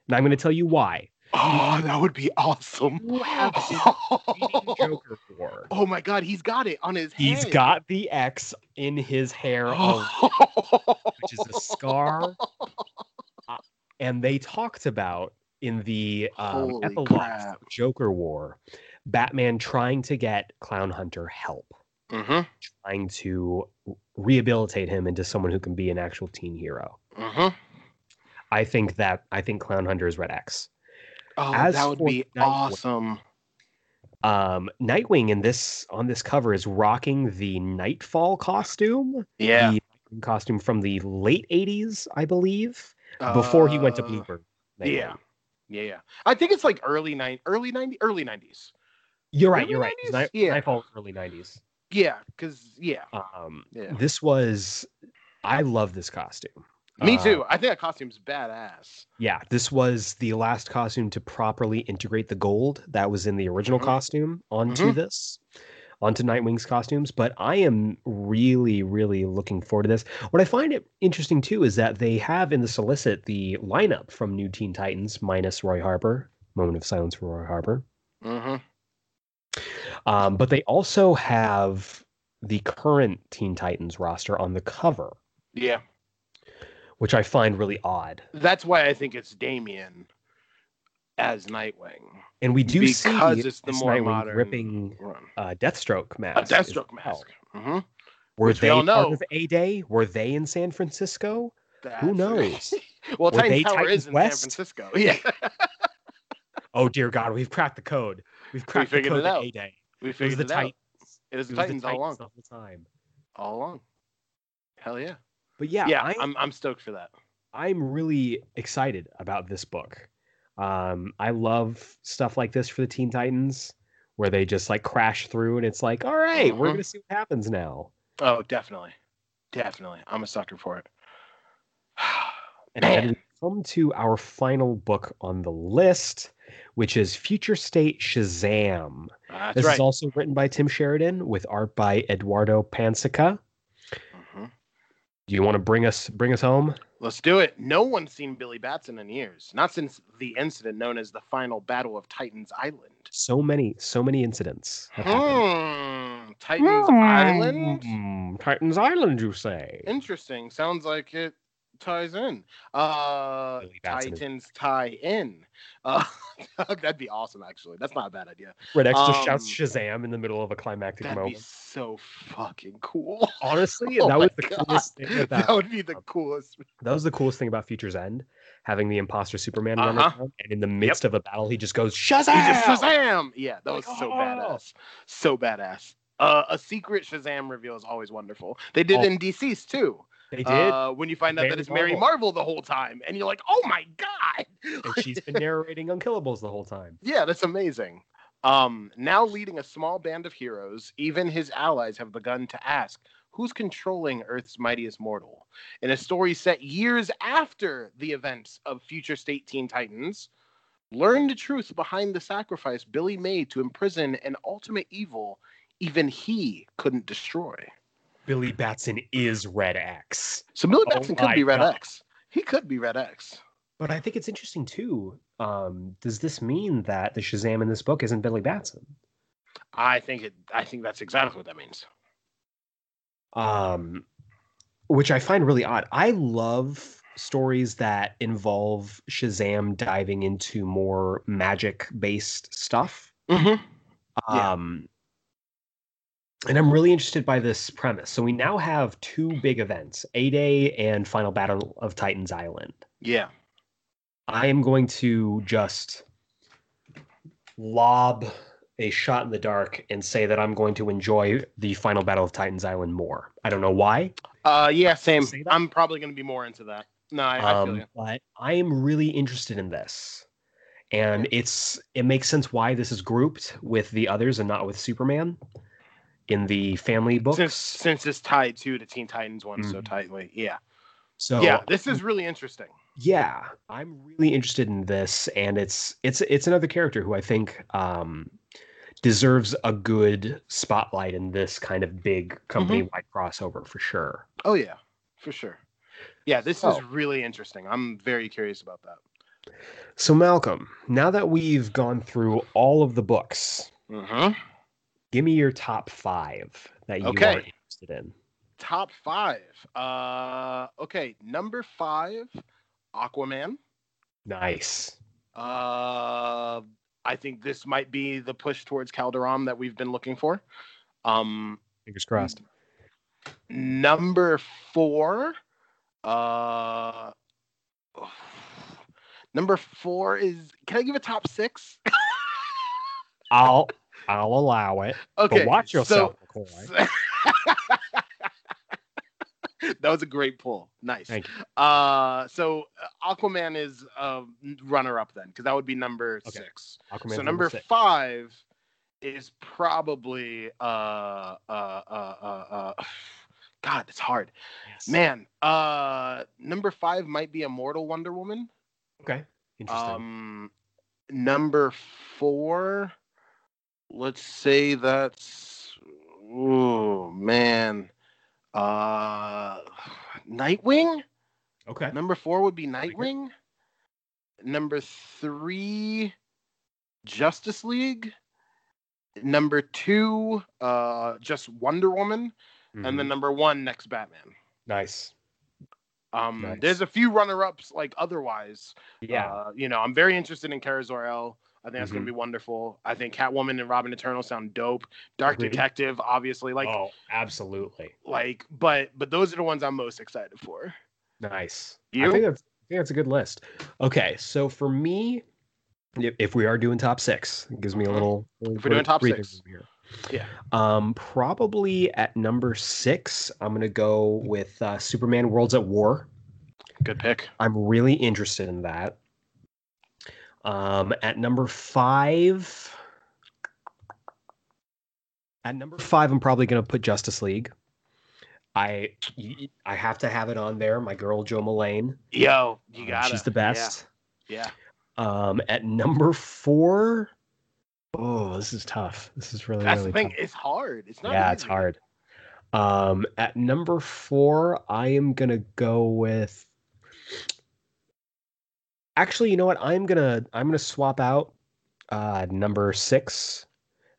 And I'm going to tell you why.
Oh, that would be awesome. Joker for? Oh my god, he's got it on his
He's
head.
got the X in his hair, of, which is a scar. Uh, and they talked about in the um, epilogue Joker War, Batman trying to get Clown Hunter help,
mm-hmm.
trying to rehabilitate him into someone who can be an actual teen hero.
Mm-hmm.
I think that I think Clown Hunter is Red X.
Oh, As that would be Nightwing, awesome.
Um, Nightwing in this on this cover is rocking the Nightfall costume.
Yeah,
the costume from the late '80s, I believe, uh, before he went to uh, Bluebird.
Yeah, yeah, yeah. I think it's like early nine, early '90s, early '90s.
You're right. Early you're 90s? right. Night, yeah, Nightfall early '90s.
Yeah, because yeah.
Um, yeah. This was. I love this costume.
Me uh, too. I think that costume's badass.
Yeah, this was the last costume to properly integrate the gold that was in the original mm-hmm. costume onto mm-hmm. this, onto Nightwing's costumes. But I am really, really looking forward to this. What I find it interesting too is that they have in the solicit the lineup from New Teen Titans minus Roy Harper. Moment of silence for Roy Harper.
Mm-hmm.
Um, but they also have the current Teen Titans roster on the cover.
Yeah
which I find really odd.
That's why I think it's Damian as Nightwing.
And we do because see because it's the more Nightwing modern ripping uh, Deathstroke mask.
A Deathstroke mask. Mm-hmm.
Were Which they part know. of A Day? Were they in San Francisco? That's Who knows?
well, Were Titan Tower Titans is in West? San Francisco. Yeah.
oh dear God, we've cracked the code. We've cracked we the code. A Day.
We figured it, was the
it Titans.
out. It was the Titans,
the Titans
all along.
The time.
All along. Hell yeah.
But yeah,
yeah, I, am I'm, I'm stoked for that.
I'm really excited about this book. Um, I love stuff like this for the Teen Titans, where they just like crash through, and it's like, all right, we're mm-hmm. gonna see what happens now.
Oh, definitely, definitely, I'm a sucker for it.
and then we come to our final book on the list, which is Future State Shazam.
Uh,
this
right.
is also written by Tim Sheridan with art by Eduardo Pansica. Do you want to bring us bring us home?
Let's do it. No one's seen Billy Batson in years, not since the incident known as the final battle of Titans Island.
So many, so many incidents.
Hmm. Titans mm, Island.
Titans Island, you say?
Interesting. Sounds like it ties in. Uh, Titans tie in. Uh, that'd be awesome. Actually, that's not a bad idea.
Red X just um, shouts Shazam in the middle of a climactic
that'd
moment.
Be so fucking cool.
Honestly, oh that was the God. coolest thing.
About, that would be the coolest.
That was the coolest thing about Future's End, having the imposter Superman uh-huh. run around, and in the midst yep. of a battle, he just goes Shazam! Just
Shazam! Yeah, that was like, so oh. badass. So badass. Uh, a secret Shazam reveal is always wonderful. They did oh. in DCeased too.
They did. Uh,
when you find out Mary that it's Mary Marvel the whole time, and you're like, "Oh my god!"
and she's been narrating Unkillables the whole time.
Yeah, that's amazing. Um, now leading a small band of heroes, even his allies have begun to ask, "Who's controlling Earth's mightiest mortal?" In a story set years after the events of Future State Teen Titans, learn the truth behind the sacrifice Billy made to imprison an ultimate evil even he couldn't destroy.
Billy Batson is Red X.
So Billy oh Batson could be Red God. X. He could be Red X.
But I think it's interesting too. Um, does this mean that the Shazam in this book isn't Billy Batson?
I think it. I think that's exactly what that means.
Um, which I find really odd. I love stories that involve Shazam diving into more magic based stuff.
Mm-hmm.
Um, and I'm really interested by this premise. So we now have two big events, A Day and Final Battle of Titans Island.
Yeah.
I am going to just lob a shot in the dark and say that I'm going to enjoy the Final Battle of Titans Island more. I don't know why.
Uh, yeah, same. I'm probably going to be more into that. No, I, I feel um, you.
But I am really interested in this and it's it makes sense why this is grouped with the others and not with Superman in the family books
since since it's tied to the Teen Titans one mm-hmm. so tightly. Yeah. So yeah, this is really interesting.
Yeah, I'm really interested in this, and it's it's it's another character who I think um, deserves a good spotlight in this kind of big company wide mm-hmm. crossover for sure.
Oh yeah, for sure. Yeah, this is really interesting. I'm very curious about that.
So Malcolm, now that we've gone through all of the books,
mm-hmm.
Give me your top five that you okay. are interested in.
Top five. Uh, okay, number five, Aquaman.
Nice.
Uh, I think this might be the push towards Kaldur'ahm that we've been looking for. Um,
Fingers crossed.
Number four. Uh, number four is. Can I give a top six?
I'll I'll allow it. Okay, but watch yourself, so,
that was a great pull. Nice.
Thank you.
Uh, so uh, Aquaman is uh, runner up then, because that would be number okay. six. Aquaman's so number, number five is probably uh, uh, uh, God, it's hard. Yes. Man, uh, number five might be Immortal Wonder Woman.
Okay.
Interesting. Um, number four let's say that's oh man uh nightwing?
Okay.
Number four would be nightwing. Number three justice league. Number two uh just wonder woman. Mm-hmm. and then mm-hmm. number one next batman.
Nice.
Um nice. there's a few runner-ups like otherwise.
Yeah.
Uh, you know i'm very interested in Kara Zor-El I think that's mm-hmm. gonna be wonderful. I think Catwoman and Robin Eternal sound dope. Dark Agreed. Detective, obviously, like
oh, absolutely.
Like, but but those are the ones I'm most excited for.
Nice. You? I think that's I think that's a good list. Okay, so for me, if we are doing top six, it gives me a mm-hmm. little.
If we're doing top six,
here.
yeah.
Um, probably at number six, I'm gonna go with uh, Superman: Worlds at War.
Good pick.
I'm really interested in that. Um, at number five, at number five, I'm probably going to put Justice League. I I have to have it on there. My girl Jo Mullein.
Yo, you um, got
it. She's the best.
Yeah.
yeah. Um, at number four, oh, this is tough. This is really
That's
really
the thing.
Tough.
It's hard. It's not.
Yeah,
easy.
it's hard. Um, at number four, I am gonna go with Actually, you know what? I'm gonna I'm gonna swap out uh, number six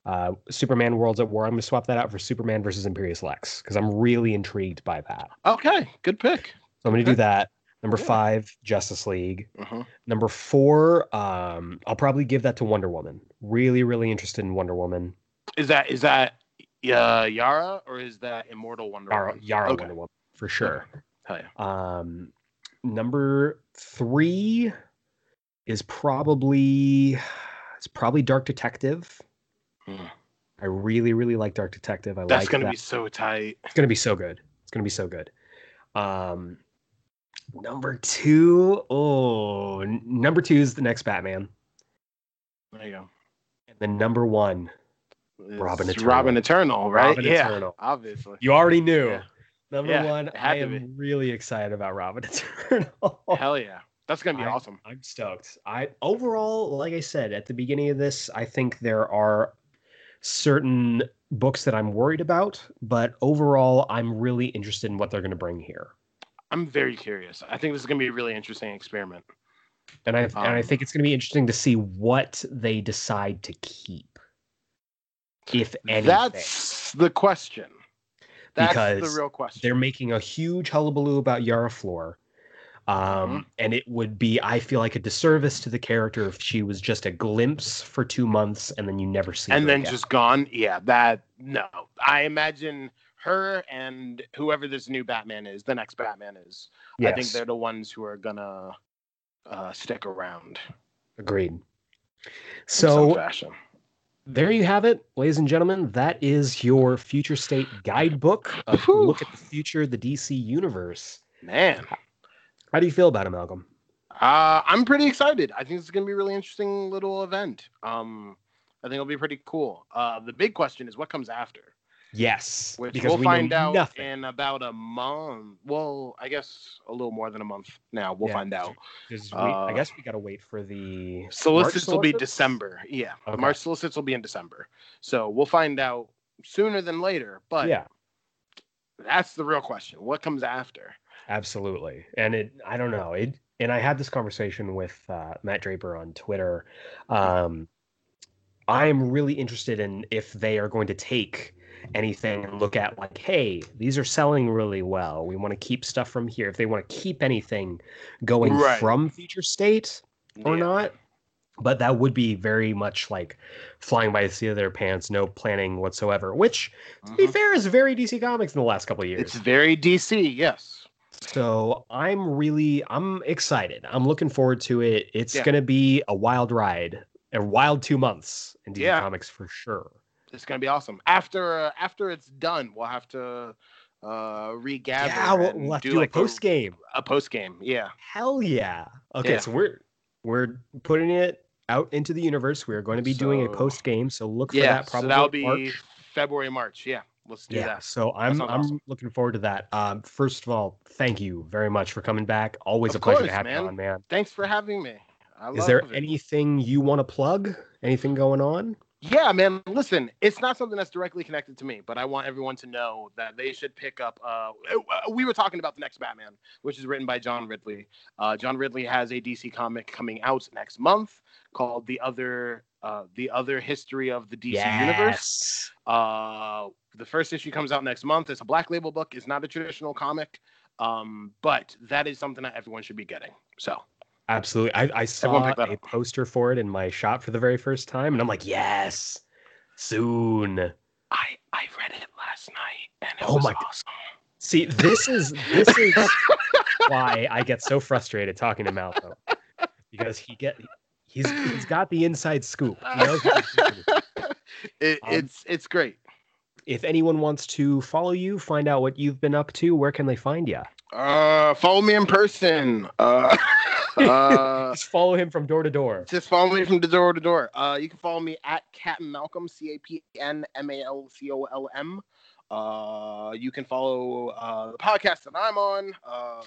uh, Superman Worlds at War. I'm going to swap that out for Superman versus Imperious Lex because I'm really intrigued by that.
Okay, good pick.
So I'm going to do that. Number yeah. five, Justice League. Uh-huh. Number four, um, I'll probably give that to Wonder Woman. Really, really interested in Wonder Woman.
Is that is that uh, Yara or is that Immortal Wonder
Yara,
Woman?
Yara okay. Wonder Woman for sure.
Hell yeah.
Um, number three is probably it's probably Dark Detective. Hmm. I really, really like Dark Detective. I
That's
like
gonna
that.
be so tight.
It's gonna be so good. It's gonna be so good. Um, number two, oh, number two is the next Batman.
There you go.
And then number one, it's Robin Eternal.
Robin Eternal, right?
Robin
yeah,
Eternal.
obviously.
You already knew.
Yeah.
Number
yeah,
one, I am really excited about Robin Eternal.
Hell yeah. That's gonna be
I,
awesome.
I'm stoked. I overall, like I said at the beginning of this, I think there are certain books that I'm worried about, but overall, I'm really interested in what they're going to bring here.
I'm very curious. I think this is going to be a really interesting experiment.
And I um, and I um, think it's going to be interesting to see what they decide to keep, if anything.
That's the question. That's
because
the real question.
They're making a huge hullabaloo about Yara Flor. Um, mm-hmm. and it would be, I feel like, a disservice to the character if she was just a glimpse for two months and then you never see her.
and then
again.
just gone. Yeah, that no. I imagine her and whoever this new Batman is, the next Batman is. Yes. I think they're the ones who are gonna uh, stick around.
Agreed. So fashion. There you have it, ladies and gentlemen. That is your future state guidebook. Of look at the future, of the DC universe.
Man,
how do you feel about it, Malcolm?
Uh, I'm pretty excited. I think it's going to be a really interesting little event. Um, I think it'll be pretty cool. Uh, the big question is what comes after.
Yes,
which because we'll we find out nothing. in about a month. Well, I guess a little more than a month now. We'll yeah. find out.
We, uh, I guess we got to wait for the
solicits, will be December. Yeah, okay. March solicits will be in December. So we'll find out sooner than later. But
yeah,
that's the real question. What comes after?
Absolutely. And it, I don't know. It, and I had this conversation with uh, Matt Draper on Twitter. Um, I am really interested in if they are going to take anything and look at like, hey, these are selling really well. We want to keep stuff from here. If they want to keep anything going right. from future state or yeah. not. But that would be very much like flying by the seat of their pants, no planning whatsoever. Which, to be mm-hmm. fair, is very DC Comics in the last couple of years.
It's very DC, yes.
So I'm really I'm excited. I'm looking forward to it. It's yeah. gonna be a wild ride, a wild two months in DC yeah. Comics for sure.
It's gonna be awesome. After uh, after it's done, we'll have to uh regather.
Yeah, we'll, we'll have do, to do like a post game.
A, a post game, yeah.
Hell yeah. Okay, yeah. so we're we're putting it out into the universe. We're going to be so, doing a post game, so look for that. Probably
so that'll be March. February, March. Yeah let's do yeah, that.
So I'm I'm awesome. looking forward to that. Um, first of all, thank you very much for coming back. Always of a pleasure course, to have man. you on, man.
Thanks for having me. I
Is there
it.
anything you want to plug? Anything going on?
Yeah, man. Listen, it's not something that's directly connected to me, but I want everyone to know that they should pick up. Uh, uh we were talking about the next Batman, which is written by John Ridley. Uh, John Ridley has a DC comic coming out next month called "The Other uh, The Other History of the DC yes. Universe." Uh, the first issue comes out next month. It's a black label book. It's not a traditional comic, um, but that is something that everyone should be getting. So
absolutely, I, I saw a up. poster for it in my shop for the very first time, and I'm like, yes, soon.
I I read it last night, and it oh was my awesome.
See, this is this is why I get so frustrated talking to Malcolm because he get he's he's got the inside scoop.
it, um, it's it's great
if anyone wants to follow you, find out what you've been up to, where can they find you?
Uh, follow me in person. Uh,
uh, just follow him from door to door.
Just follow me from door to door. Uh, you can follow me at Captain Malcolm, C A P N M A L C O L M. Uh, you can follow uh, the podcast that I'm on. Uh,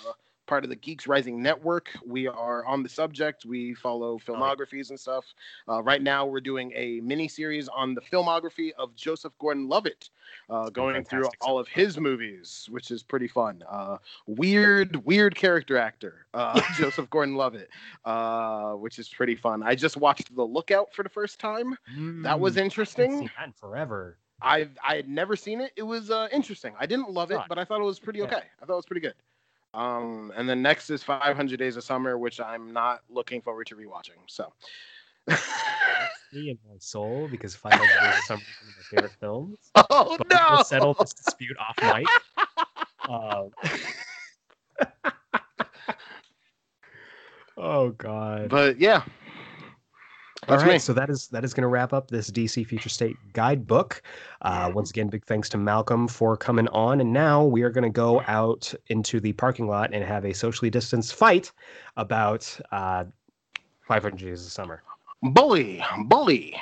part of the Geeks Rising Network. We are on the subject. We follow filmographies and stuff. Uh, right now, we're doing a mini series on the filmography of Joseph Gordon-Levitt, uh, going through all of his movies, which is pretty fun. Uh, weird, weird character actor, uh, Joseph Gordon-Levitt, uh, which is pretty fun. I just watched The Lookout for the first time. Mm, that was mm, interesting.
forever.
I I had never seen it. It was uh, interesting. I didn't love it, but I thought it was pretty okay. I thought it was pretty good. Um, and then next is 500 Days of Summer, which I'm not looking forward to rewatching. So.
me and my soul because 500 Days of Summer is one of my favorite films.
Oh but no!
We'll settle this dispute off mic. Um, oh god.
But yeah,
all right, me. so that is that is going to wrap up this DC Future State guidebook. Uh, once again, big thanks to Malcolm for coming on, and now we are going to go out into the parking lot and have a socially distanced fight about uh, 500 Days of Summer.
Bully, bully.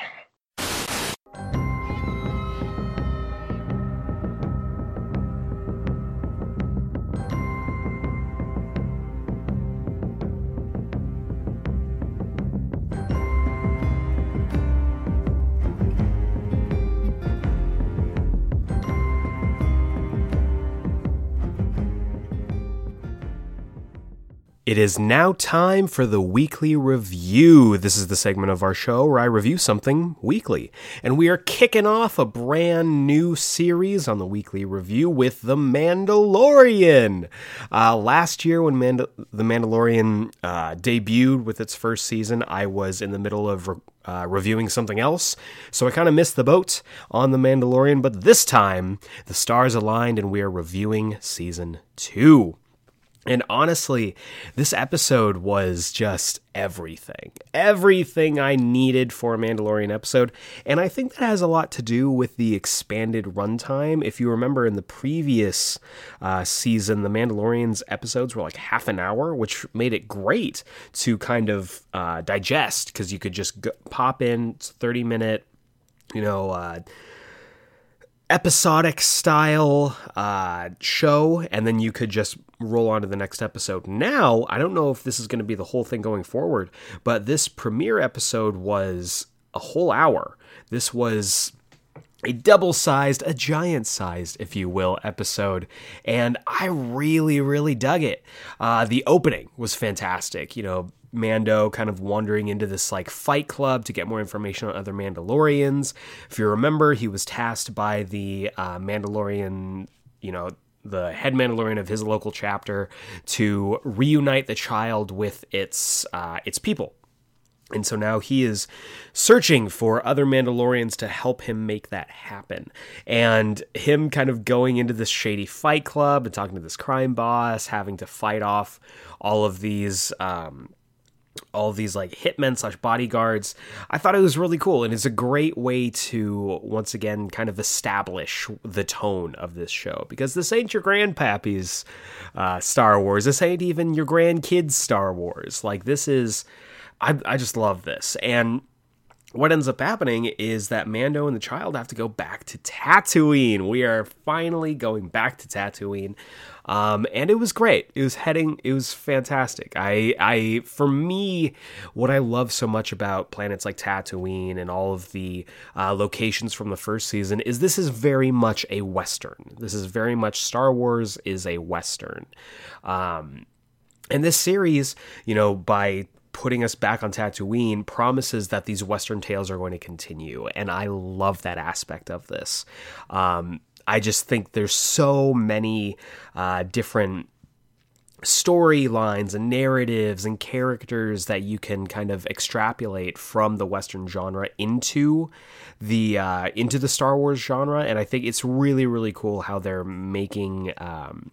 It is now time for the weekly review. This is the segment of our show where I review something weekly. And we are kicking off a brand new series on the weekly review with The Mandalorian. Uh, last year, when The Mandalorian uh, debuted with its first season, I was in the middle of. Re- uh, reviewing something else, so I kind of missed the boat on The Mandalorian, but this time the stars aligned and we are reviewing season two. And honestly, this episode was just everything. Everything I needed for a Mandalorian episode. And I think that has a lot to do with the expanded runtime. If you remember in the previous uh, season, the Mandalorian's episodes were like half an hour, which made it great to kind of uh, digest because you could just go, pop in, 30 minute, you know, uh, episodic style uh, show, and then you could just roll on to the next episode. Now, I don't know if this is going to be the whole thing going forward, but this premiere episode was a whole hour. This was a double sized, a giant sized, if you will, episode. And I really, really dug it. Uh, the opening was fantastic. You know, Mando kind of wandering into this like fight club to get more information on other Mandalorians. If you remember, he was tasked by the uh, Mandalorian, you know, the head Mandalorian of his local chapter to reunite the child with its uh, its people. And so now he is searching for other Mandalorians to help him make that happen. And him kind of going into this shady fight club and talking to this crime boss, having to fight off all of these um, all these like hitmen slash bodyguards. I thought it was really cool, and it's a great way to once again kind of establish the tone of this show because this ain't your grandpappy's uh, Star Wars. This ain't even your grandkids' Star Wars. Like this is, I I just love this, and what ends up happening is that Mando and the child have to go back to Tatooine. We are finally going back to Tatooine. Um, and it was great. It was heading. It was fantastic. I, I, for me, what I love so much about planets like Tatooine and all of the uh, locations from the first season is this is very much a western. This is very much Star Wars is a western. Um, and this series, you know, by putting us back on Tatooine promises that these Western tales are going to continue. And I love that aspect of this. Um, I just think there's so many uh, different storylines and narratives and characters that you can kind of extrapolate from the western genre into the uh, into the Star Wars genre. And I think it's really really cool how they're making um,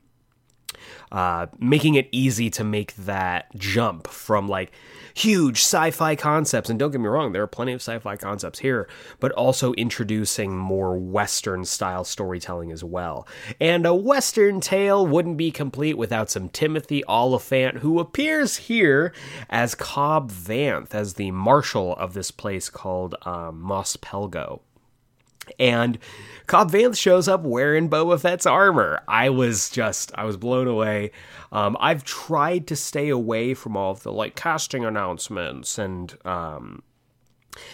uh, making it easy to make that jump from like huge sci-fi concepts and don't get me wrong there are plenty of sci-fi concepts here but also introducing more western style storytelling as well. And a western tale wouldn't be complete without some timothy olyphant who appears here as cobb vanth as the marshal of this place called um, mos pelgo And Cobb Vanth shows up wearing Boba Fett's armor. I was just, I was blown away. Um, I've tried to stay away from all of the like casting announcements and um,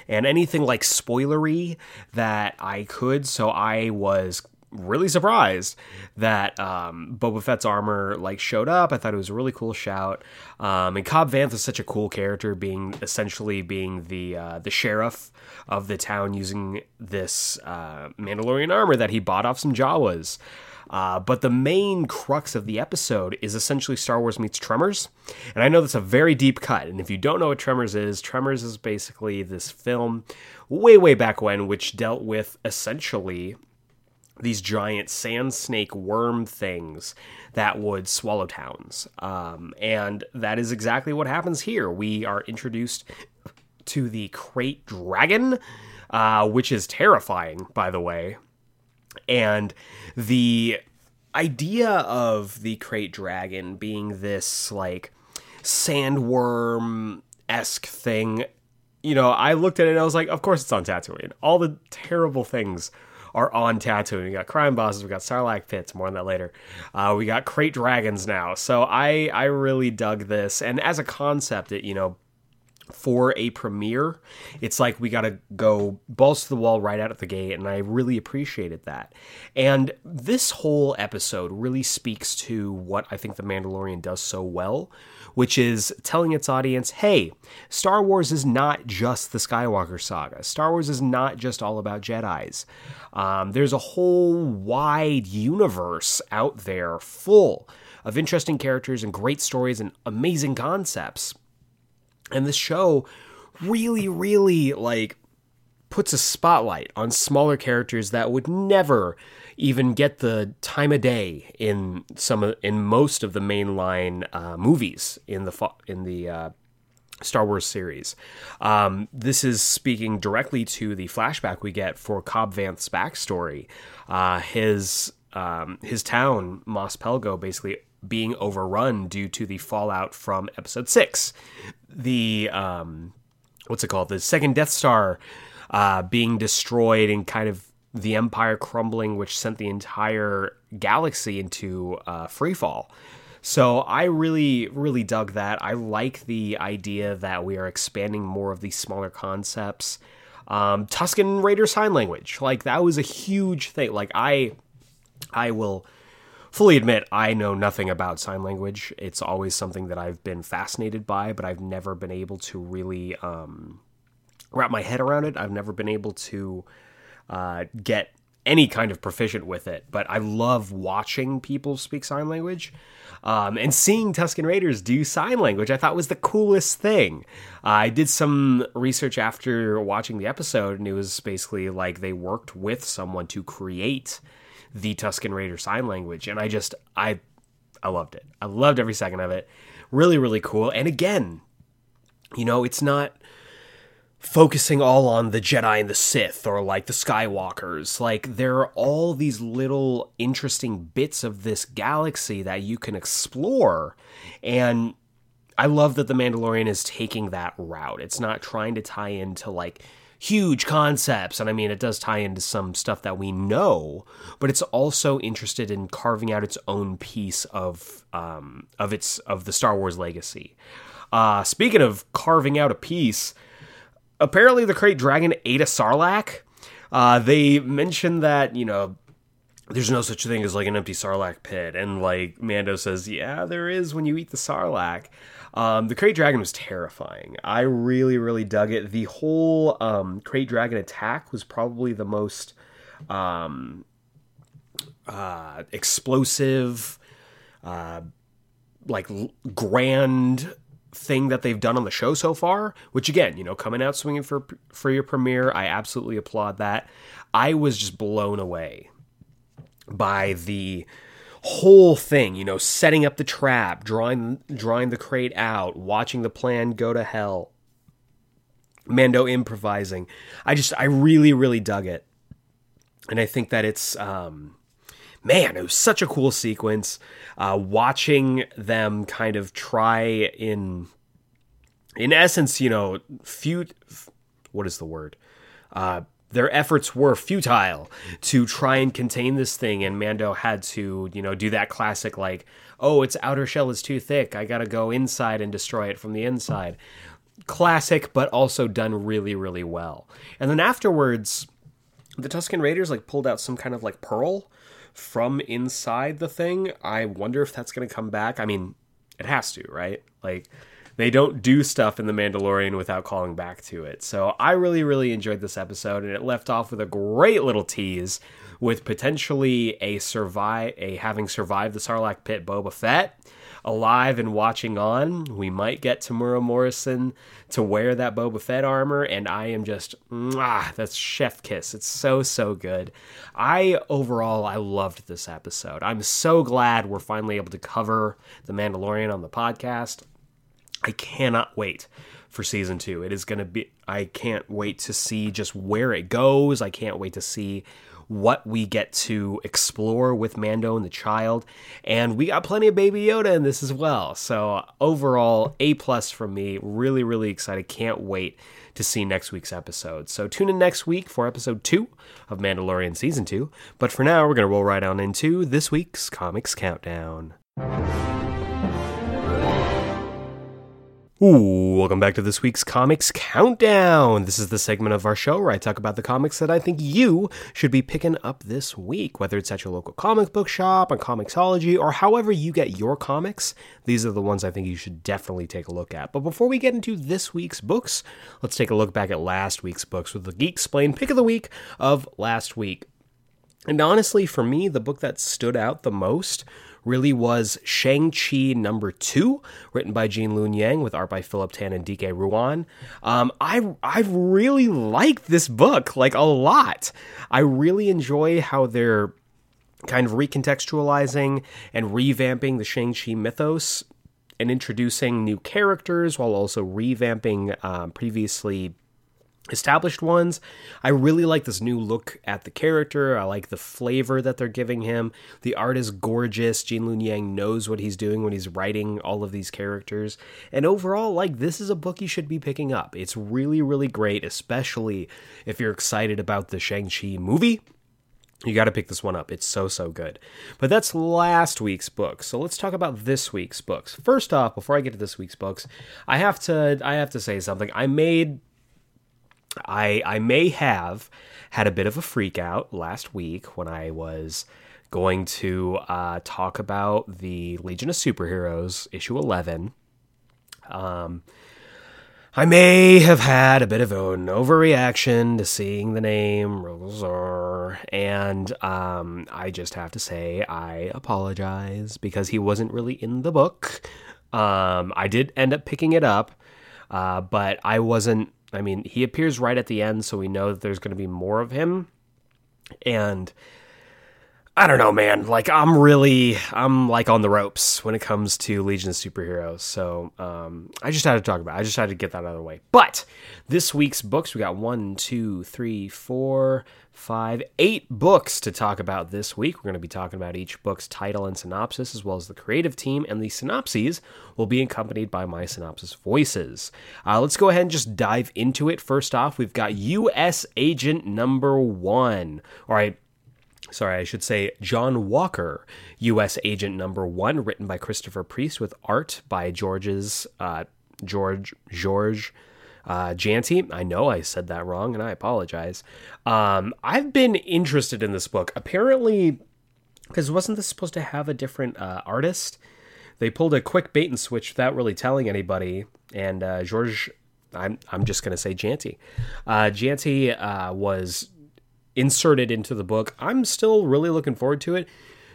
and anything like spoilery that I could. So I was really surprised that um, Boba Fett's armor like showed up. I thought it was a really cool shout. Um, and Cobb Vanth is such a cool character, being essentially being the uh, the sheriff of the town, using this uh, Mandalorian armor that he bought off some Jawas. Uh, but the main crux of the episode is essentially Star Wars meets Tremors. And I know that's a very deep cut. And if you don't know what Tremors is, Tremors is basically this film way, way back when, which dealt with essentially these giant sand snake worm things that would swallow towns. Um, and that is exactly what happens here. We are introduced to the Krayt Dragon, uh, which is terrifying, by the way. And the idea of the Krayt Dragon being this, like, sandworm esque thing, you know, I looked at it and I was like, of course it's on Tatooine. All the terrible things are on Tatooine. We got crime bosses, we got Sarlacc pits, more on that later. Uh, we got Krayt Dragons now. So I I really dug this, and as a concept, it you know for a premiere, it's like we got to go balls to the wall right out of the gate, and I really appreciated that. And this whole episode really speaks to what I think The Mandalorian does so well, which is telling its audience hey, Star Wars is not just the Skywalker saga. Star Wars is not just all about Jedi's. Um, there's a whole wide universe out there full of interesting characters and great stories and amazing concepts. And this show really, really like puts a spotlight on smaller characters that would never even get the time of day in some of, in most of the mainline uh, movies in the in the uh, Star Wars series. Um, this is speaking directly to the flashback we get for Cobb Vanth's backstory. Uh, his um, his town, Mos Pelgo, basically being overrun due to the fallout from Episode Six. The um, what's it called? The second Death Star uh, being destroyed and kind of the Empire crumbling, which sent the entire galaxy into uh, free fall. So I really, really dug that. I like the idea that we are expanding more of these smaller concepts. Um, Tusken Raider sign language, like that was a huge thing. Like I, I will fully admit I know nothing about sign language. It's always something that I've been fascinated by, but I've never been able to really um, wrap my head around it. I've never been able to uh, get any kind of proficient with it, but I love watching people speak sign language. Um, and seeing Tusken Raiders do sign language, I thought was the coolest thing. Uh, I did some research after watching the episode, and it was basically like they worked with someone to create the Tusken Raider sign language, and I just I I loved it. I loved every second of it. Really, really cool. And again, you know, it's not focusing all on the Jedi and the Sith or like the Skywalkers. Like there are all these little interesting bits of this galaxy that you can explore. And I love that the Mandalorian is taking that route. It's not trying to tie into like huge concepts and I mean it does tie into some stuff that we know, but it's also interested in carving out its own piece of um of its of the Star Wars legacy. Uh speaking of carving out a piece, apparently the Krayt Dragon ate a Sarlacc. Uh, they mentioned that you know there's no such thing as like an empty Sarlacc pit, and like Mando says, yeah, there is when you eat the Sarlacc. Um, the Krayt Dragon was terrifying. I really, really dug it. The whole um, Dragon attack was probably the most um, uh, explosive, uh, like grand thing that they've done on the show so far, which again, you know, coming out swinging for for your premiere, I absolutely applaud that. I was just blown away by the whole thing, you know, setting up the trap, drawing drawing the Krayt out, watching the plan go to hell. Mando improvising. I just I really really dug it. And I think that it's um man, it was such a cool sequence. Uh, watching them kind of try in, in essence, you know, feud. What is the word? Uh, their efforts were futile to try and contain this thing and Mando had to, you know, do that classic like, oh, its outer shell is too thick. I got to go inside and destroy it from the inside. Classic but also done really really well. And then afterwards the Tusken Raiders like pulled out some kind of like pearl from inside the thing. I wonder if that's to come back. I mean, it has to, right? Like they don't do stuff in the Mandalorian without calling back to it. So I really, really enjoyed this episode, and it left off with a great little tease with potentially a survive a having survived the Sarlacc pit Boba Fett alive and watching on. We might get Temuera Morrison to wear that Boba Fett armor, and I am just ah, that's chef kiss. It's so so good. I overall I loved this episode. I'm so glad we're finally able to cover the Mandalorian on the podcast. I cannot wait for season two. It is going to be, I can't wait to see just where it goes. I can't wait to see what we get to explore with Mando and the child. And we got plenty of Baby Yoda in this as well. So overall, A plus from me. Really, really excited. Can't wait to see next week's episode. So tune in next week for episode two of Mandalorian season two. But for now, we're going to roll right on into this week's Comics Countdown. Ooh, welcome back to this week's Comics Countdown. This is the segment of our show where I talk about the comics that I think you should be picking up this week, whether it's at your local comic book shop, on Comixology, or however you get your comics. These are the ones I think you should definitely take a look at. But before we get into this week's books, let's take a look back at last week's books with the Geek Explain pick of the week of last week. And honestly, for me, the book that stood out the most really was Shang-Chi number two, written by Gene Luen Yang with art by Philip Tan and Dike Ruan. Um, I, I really liked this book, like a lot. I really enjoy how they're kind of recontextualizing and revamping the Shang-Chi mythos and introducing new characters while also revamping um, previously established ones. I really like this new look at the character. I like the flavor that they're giving him. The art is gorgeous. Gene Luen Yang knows what he's doing when he's writing all of these characters. And overall, like this is a book you should be picking up. It's really, really great, especially if you're excited about the Shang-Chi movie. You got to pick this one up. It's so, so good. But that's last week's book. So let's talk about this week's books. First off, before I get to this week's books, I have to I have to say something. I made I I may have had a bit of a freak out last week when I was going to uh, talk about the Legion of Superheroes issue eleven. Um, I may have had a bit of an overreaction to seeing the name Rogol and um, I just have to say I apologize because he wasn't really in the book. Um, I did end up picking it up, uh, but I wasn't I mean, he appears right at the end, so we know that there's going to be more of him. And I don't know, man. Like, I'm really, I'm like on the ropes when it comes to Legion of Superheroes. So um, I just had to talk about it. I just had to get that out of the way. But this week's books, we got one, two, three, four, five, eight books to talk about this week. We're going to be talking about each book's title and synopsis, as well as the creative team, and the synopses will be accompanied by my synopsis voices. Uh, let's go ahead and just dive into it. First off, we've got U.S. Agent Number One. All right. Sorry, I should say John Walker, U.S. Agent Number One, written by Christopher Priest with art by George's uh, George George uh, Jeanty. I know I said that wrong, and I apologize. Um, I've been interested in this book. Apparently, because wasn't this supposed to have a different uh, artist? They pulled a quick bait and switch without really telling anybody, and uh, George. I'm I'm just gonna say Jeanty. Uh, Jeanty uh, was inserted into the book. I'm still really looking forward to it.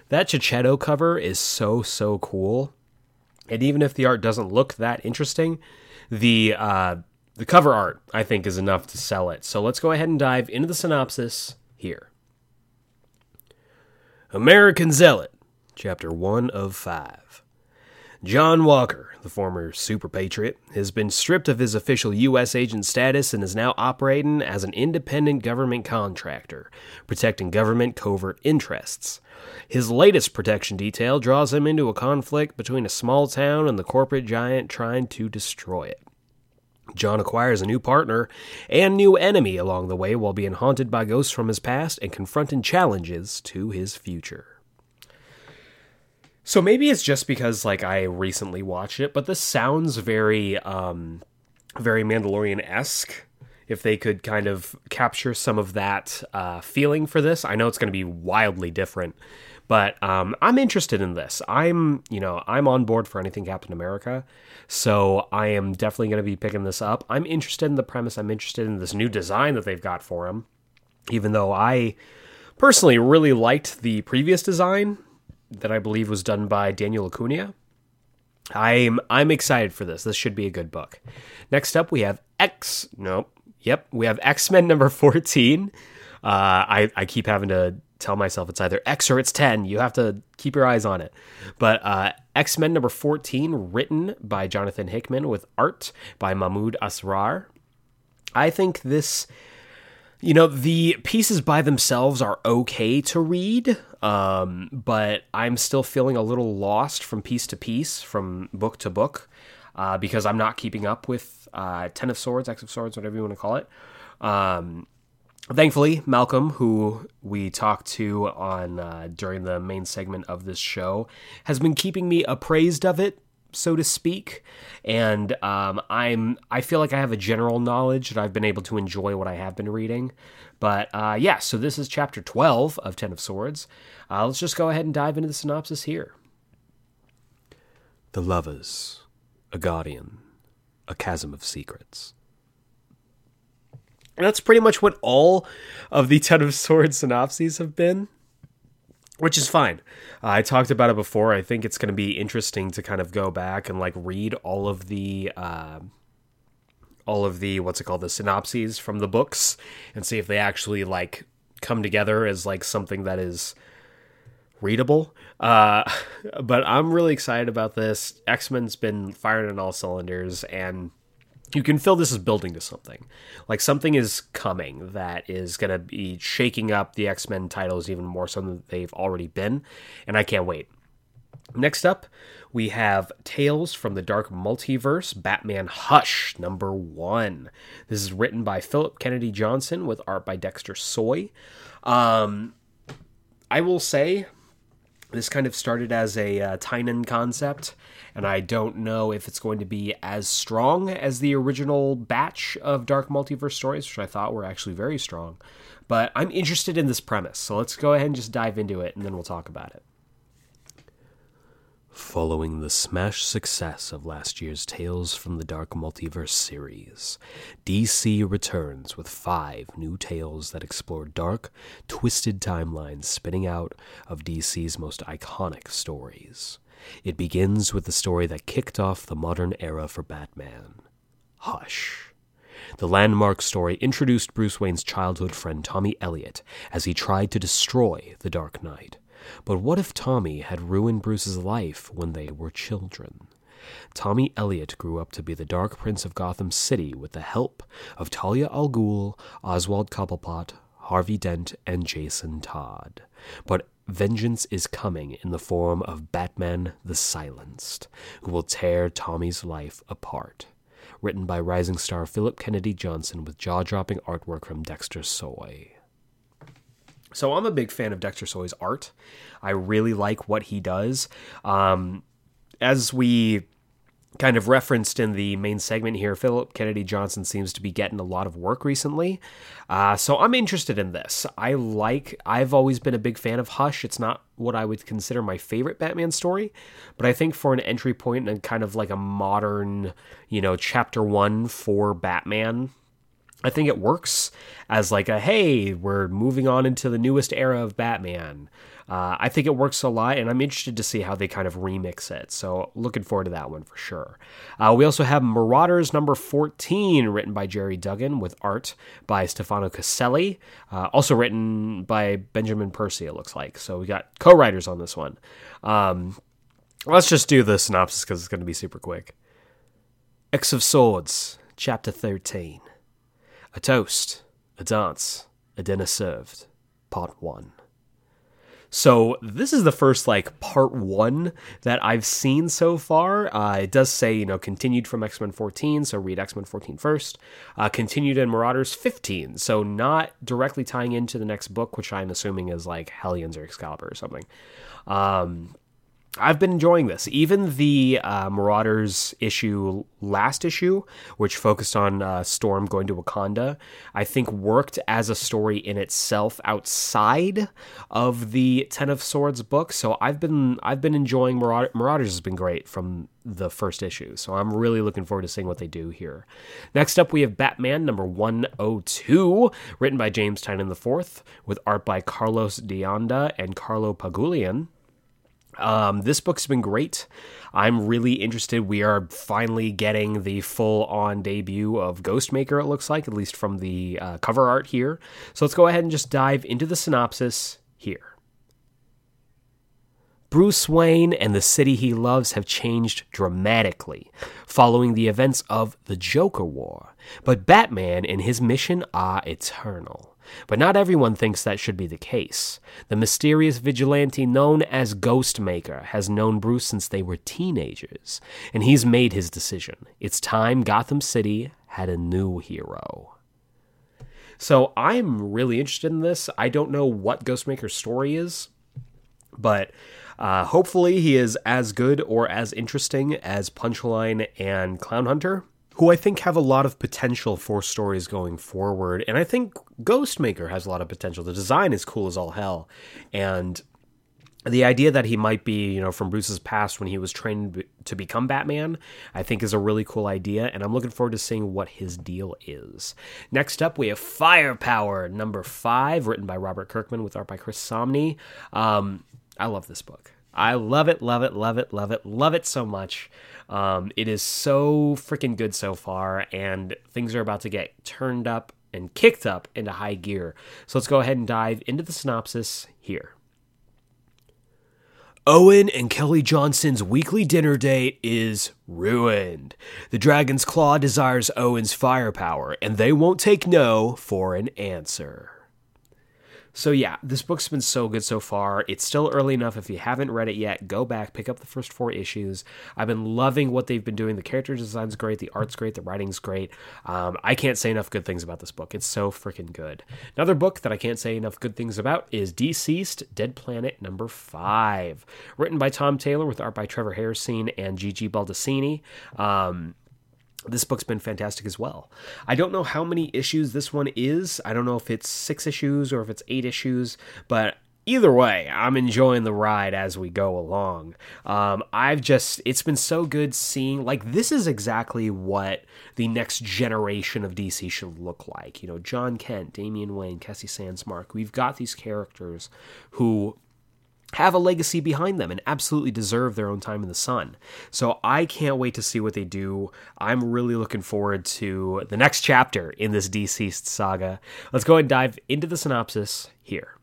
That Checchetto cover is so so cool, and even if the art doesn't look that interesting, the uh, the cover art, I think, is enough to sell it. So let's go ahead and dive into the synopsis here. American Zealot, Chapter 1 of 5. John Walker, the former super patriot, has been stripped of his official U.S. agent status and is now operating as an independent government contractor, protecting government covert interests. His latest protection detail draws him into a conflict between a small town and the corporate giant trying to destroy it. John acquires a new partner and new enemy along the way while being haunted by ghosts from his past and confronting challenges to his future. So maybe it's just because like I recently watched it, but this sounds very um very Mandalorian-esque. If they could kind of capture some of that uh, feeling for this, I know it's going to be wildly different, but um, I'm interested in this. I'm, you know, I'm on board for anything Captain America. So I am definitely going to be picking this up. I'm interested in the premise. I'm interested in this new design that they've got for him. Even though I personally really liked the previous design that I believe was done by Daniel Acuna. I'm I'm excited for this. This should be a good book. Next up, we have X. Nope. Yep, we have X Men number fourteen. Uh, I I keep having to tell myself it's either X or it's 10. You have to keep your eyes on it. But uh, X Men number 14, written by Jonathan Hickman with art by Mahmoud Asrar. I think this, you know, the pieces by themselves are okay to read, um, but I'm still feeling a little lost from piece to piece, from book to book, uh, because I'm not keeping up with uh, Ten of Swords, X of Swords, whatever you want to call it. Um, thankfully, Malcolm, who we talked to on uh, during the main segment of this show, has been keeping me appraised of it, so to speak. And um, I'm I feel like I have a general knowledge that I've been able to enjoy what I have been reading. But uh, yeah, so this is chapter 12 of Ten of Swords. Uh, let's just go ahead and dive into the synopsis here. The Lovers, a Guardian, a Chasm of Secrets and that's pretty much what all of the Ten of Swords synopses have been, which is fine. Uh, I talked about it before. I think it's going to be interesting to kind of go back and like read all of the. Uh, all of the what's it called the synopses from the books and see if they actually like come together as like something that is readable. Uh, but I'm really excited about this. X Men's been firing on all cylinders, and you can feel this is building to something. Like something is coming that is going to be shaking up the X Men titles even more so than they've already been, and I can't wait. Next up, we have Tales from the Dark Multiverse Batman Hush, number one. This is written by Philip Kennedy Johnson with art by Dexter Soy. Um, I will say, this kind of started as a uh, Tynion concept and I don't know if it's going to be as strong as the original batch of Dark Multiverse stories, which I thought were actually very strong. But I'm interested in this premise, so let's go ahead and just dive into it, and then we'll talk about it. Following the smash success of last year's Tales from the Dark Multiverse series, DC returns with five new tales that explore dark, twisted timelines spinning out of DC's most iconic stories. It begins with the story that kicked off the modern era for Batman Hush. The landmark story introduced Bruce Wayne's childhood friend Tommy Elliot as he tried to destroy the Dark Knight. But what if Tommy had ruined Bruce's life when they were children? Tommy Elliot grew up to be the Dark Prince of Gotham City with the help of Talia al Ghul, Oswald Cobblepot, Harvey Dent, and Jason Todd. But vengeance is coming in the form of Batman the Silenced, who will tear Tommy's life apart. Written by rising star Philip Kennedy Johnson with jaw dropping artwork from Dexter Soy. So I'm a big fan of Dexter Soy's art. I really like what he does. Um, as we kind of referenced in the main segment here, Philip Kennedy Johnson seems to be getting a lot of work recently. Uh, so I'm interested in this. I like, I've always been a big fan of Hush. It's not what I would consider my favorite Batman story, but I think for an entry point and kind of like a modern, you know, chapter one for Batman, I think it works as like a hey, we're moving on into the newest era of Batman. Uh, I think it works a lot, and I'm interested to see how they kind of remix it. So, looking forward to that one for sure. Uh, we also have Marauders number 14, written by Gerry Duggan, with art by Stefano Caselli, uh, also written by Benjamin Percy, it looks like. So, we got co writers on this one. Um, let's just do the synopsis because it's going to be super quick. X of Swords, Chapter 13. A toast, a dance, a dinner served, Part 1. So this is the first like part one that I've seen so far. Uh, it does say you know continued from X Men 14, so read X Men 14 first. Uh, continued in Marauders 15, so not directly tying into the next book, which I'm assuming is like Hellions or Excalibur or something. Um, I've been enjoying this. Even the uh, Marauders issue, last issue, which focused on uh, Storm going to Wakanda, I think worked as a story in itself outside of the Ten of Swords book. So I've been I've been enjoying Marauders. Has been great from the first issue. So I'm really looking forward to seeing what they do here. Next up, we have Batman number 102, written by James Tynion IV, with art by Carlos D'Anda and Carlo Pagulayan. Um, this book's been great. I'm really interested. We are finally getting the full on debut of Ghostmaker, it looks like, at least from the uh, cover art here. So let's go ahead and just dive into the synopsis here. Bruce Wayne and the city he loves have changed dramatically following the events of the Joker War, but Batman and his mission are eternal. But not everyone thinks that should be the case. The mysterious vigilante known as Ghostmaker has known Bruce since they were teenagers, and he's made his decision. It's time Gotham City had a new hero. So I'm really interested in this. I don't know what Ghostmaker's story is, but uh, hopefully he is as good or as interesting as Punchline and Clown Hunter who I think have a lot of potential for stories going forward. And I think Ghostmaker has a lot of potential. The design is cool as all hell. And the idea that he might be, you know, from Bruce's past when he was trained to become Batman, I think is a really cool idea, and I'm looking forward to seeing what his deal is. Next up, we have Firepower, number five, written by Robert Kirkman with art by Chris Samnee. Um, I love this book. I love it, love it, love it, love it, love it so much. Um, it is so freaking good so far, and things are about to get turned up and kicked up into high gear. So let's go ahead and dive into the synopsis here. Owen and Kelly Johnson's weekly dinner date is ruined. The Dragon's Claw desires Owen's firepower, and they won't take no for an answer. So yeah, this book's been so good so far. It's still early enough. If you haven't read it yet, go back, pick up the first four issues. I've been loving what they've been doing. The character design's great, the art's great, the writing's great. Um, I can't say enough good things about this book. It's so freaking good. Another book that I can't say enough good things about is DCeased Dead Planet number five, written by Tom Taylor with art by Trevor Hairsine and Gigi Baldassini. Um, this book's been fantastic as well. I don't know how many issues this one is. I don't know if it's six issues or if it's eight issues, but either way, I'm enjoying the ride as we go along. Um, I've just, it's been so good seeing, like, this is exactly what the next generation of DC should look like. You know, Jon Kent, Damian Wayne, Cassie Sandsmark. We've got these characters who have a legacy behind them and absolutely deserve their own time in the sun. So I can't wait to see what they do. I'm really looking forward to the next chapter in this DCeased saga. Let's go and dive into the synopsis here.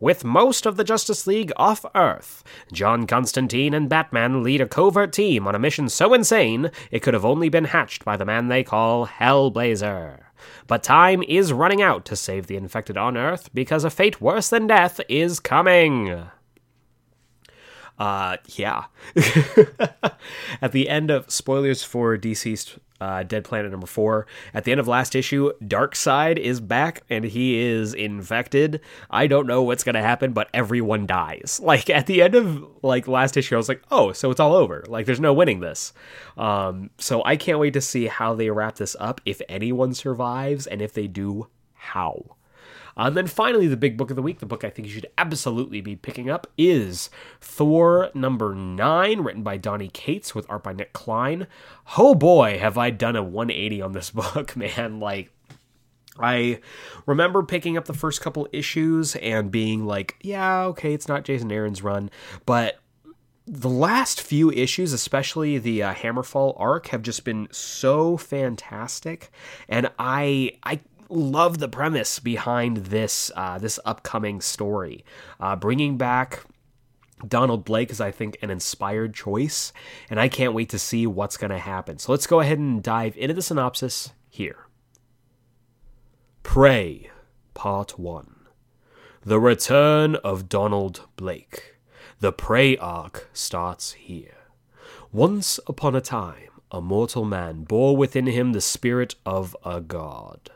With most of the Justice League off Earth, John Constantine and Batman lead a covert team on a mission so insane it could have only been hatched by the man they call Hellblazer. But time is running out to save the infected on Earth because a fate worse than death is coming. Uh, yeah. At the end of spoilers for DCeased uh, Dead Planet number four. At the end of last issue, Darkseid is back and he is infected. I don't know what's gonna happen, but everyone dies. Like at the end of like last issue, I was like, oh, so it's all over. Like there's no winning this. Um, so I can't wait to see how they wrap this up. If anyone survives, and if they do, how. And then finally, the big book of the week, the book I think you should absolutely be picking up, is Thor number nine, written by Donny Cates with art by Nick Klein. Oh boy, have I done a 180 on this book, man. Like, I remember picking up the first couple issues and being like, yeah, okay, it's not Jason Aaron's run, but the last few issues, especially the uh, Hammerfall arc, have just been so fantastic, and I I love the premise behind this uh, this upcoming story, uh, bringing back. Donald Blake is, I think, an inspired choice, and I can't wait to see what's going to happen. So let's go ahead and dive into the synopsis here. Prey, Part 1. The Return of Donald Blake. The Prey arc starts here. Once upon a time, a mortal man bore within him the spirit of a god.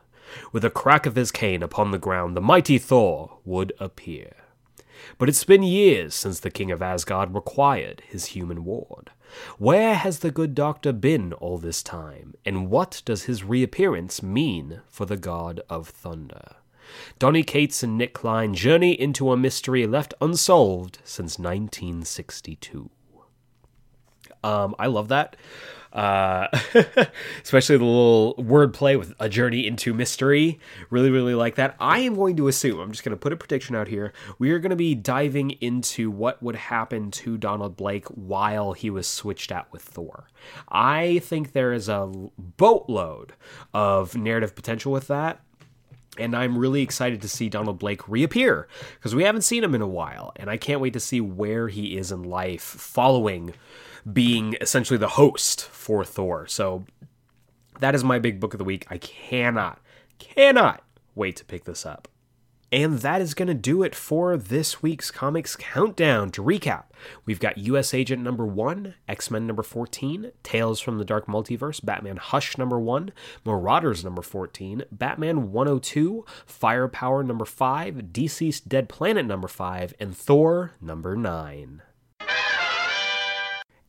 With a crack of his cane upon the ground, the mighty Thor would appear. But it's been years since the king of Asgard required his human ward. Where has the good doctor been all this time, and what does his reappearance mean for the god of thunder? Donny Cates and Nick Klein journey into a mystery left unsolved since 1962. Um, I love that. Uh, especially the little wordplay with a journey into mystery. Really, really like that. I am going to assume, I'm just going to put a prediction out here. We are going to be diving into what would happen to Donald Blake while he was switched out with Thor. I think there is a boatload of narrative potential with that. And I'm really excited to see Donald Blake reappear because we haven't seen him in a while. And I can't wait to see where he is in life following being essentially the host for Thor. So that is my big book of the week. I cannot, cannot wait to pick this up. And that is going to do it for this week's Comics Countdown. To recap, we've got US Agent number 1, X Men number 14, Tales from the Dark Multiverse, Batman Hush number 1, Marauders number 14, Batman 102, Firepower number 5, DCeased Dead Planet number 5, and Thor number 9.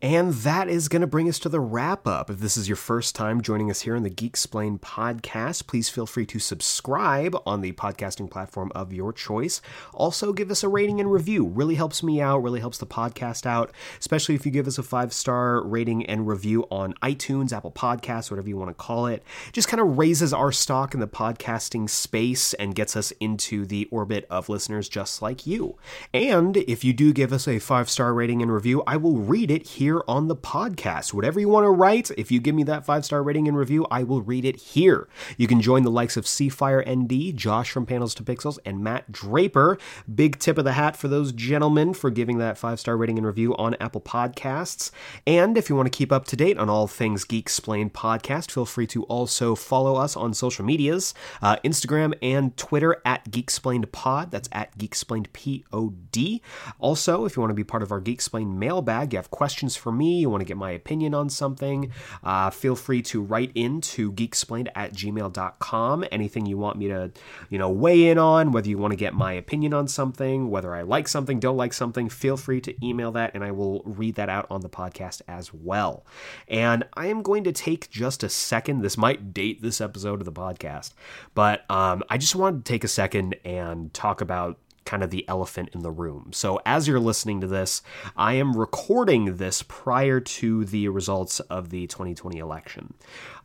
And that is going to bring us to the wrap up. If this is your first time joining us here on the Geek Explain podcast, please feel free to subscribe on the podcasting platform of your choice. Also, give us a rating and review. Really helps me out, really helps the podcast out, especially if you give us a five star rating and review on iTunes, Apple Podcasts, whatever you want to call it. Just kind of raises our stock in the podcasting space and gets us into the orbit of listeners just like you. And if you do give us a five star rating and review, I will read it here here on the podcast. Whatever you want to write, if you give me that five star rating and review, I will read it here. You can join the likes of Seafire ND, Josh from Panels to Pixels, and Matt Draper. Big tip of the hat for those gentlemen for giving that five star rating and review on Apple Podcasts. And if you want to keep up to date on all things Geek Explained podcast, feel free to also follow us on social medias uh, Instagram and Twitter at Geek Explained Pod. That's at Geek Explained P O D. Also, if you want to be part of our Geek Explained mailbag, you have questions for me, you want to get my opinion on something, uh, feel free to write in to geeksplained at gmail.com. Anything you want me to, you know, weigh in on, whether you want to get my opinion on something, whether I like something, don't like something, feel free to email that and I will read that out on the podcast as well. And I am going to take just a second. This might date this episode of the podcast, but um, I just wanted to take a second and talk about kind of the elephant in the room. So, as you're listening to this, I am recording this prior to the results of the 2020 election.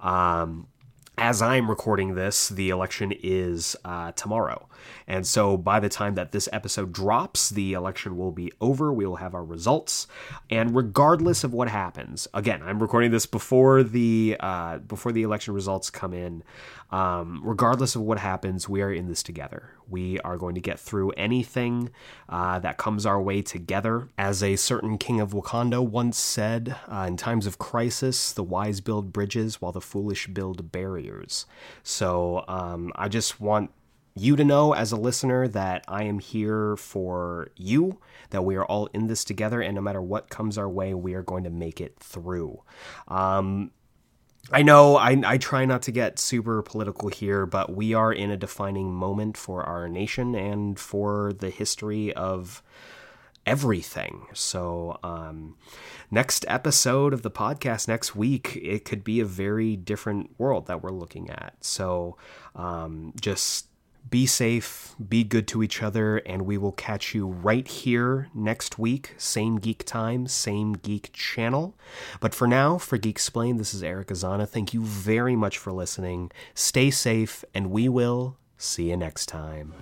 Um, as I'm recording this, the election is uh, tomorrow. And so by the time that this episode drops, the election will be over. We will have our results. And regardless of what happens, again, I'm recording this before the uh, before the election results come in. Um, regardless of what happens, we are in this together. We are going to get through anything uh, that comes our way together. As a certain king of Wakanda once said, uh, in times of crisis, the wise build bridges while the foolish build barriers. So um, I just want you to know as a listener that I am here for you, that we are all in this together, and no matter what comes our way, we are going to make it through. Um, I know I, I try not to get super political here, but we are in a defining moment for our nation and for the history of everything. So, um, next episode of the podcast next week, it could be a very different world that we're looking at. So, um, just be safe, be good to each other, and we will catch you right here next week. Same geek time, same geek channel. But for now, for Geek Explain, this is Eric Azana. Thank you very much for listening. Stay safe, and we will see you next time.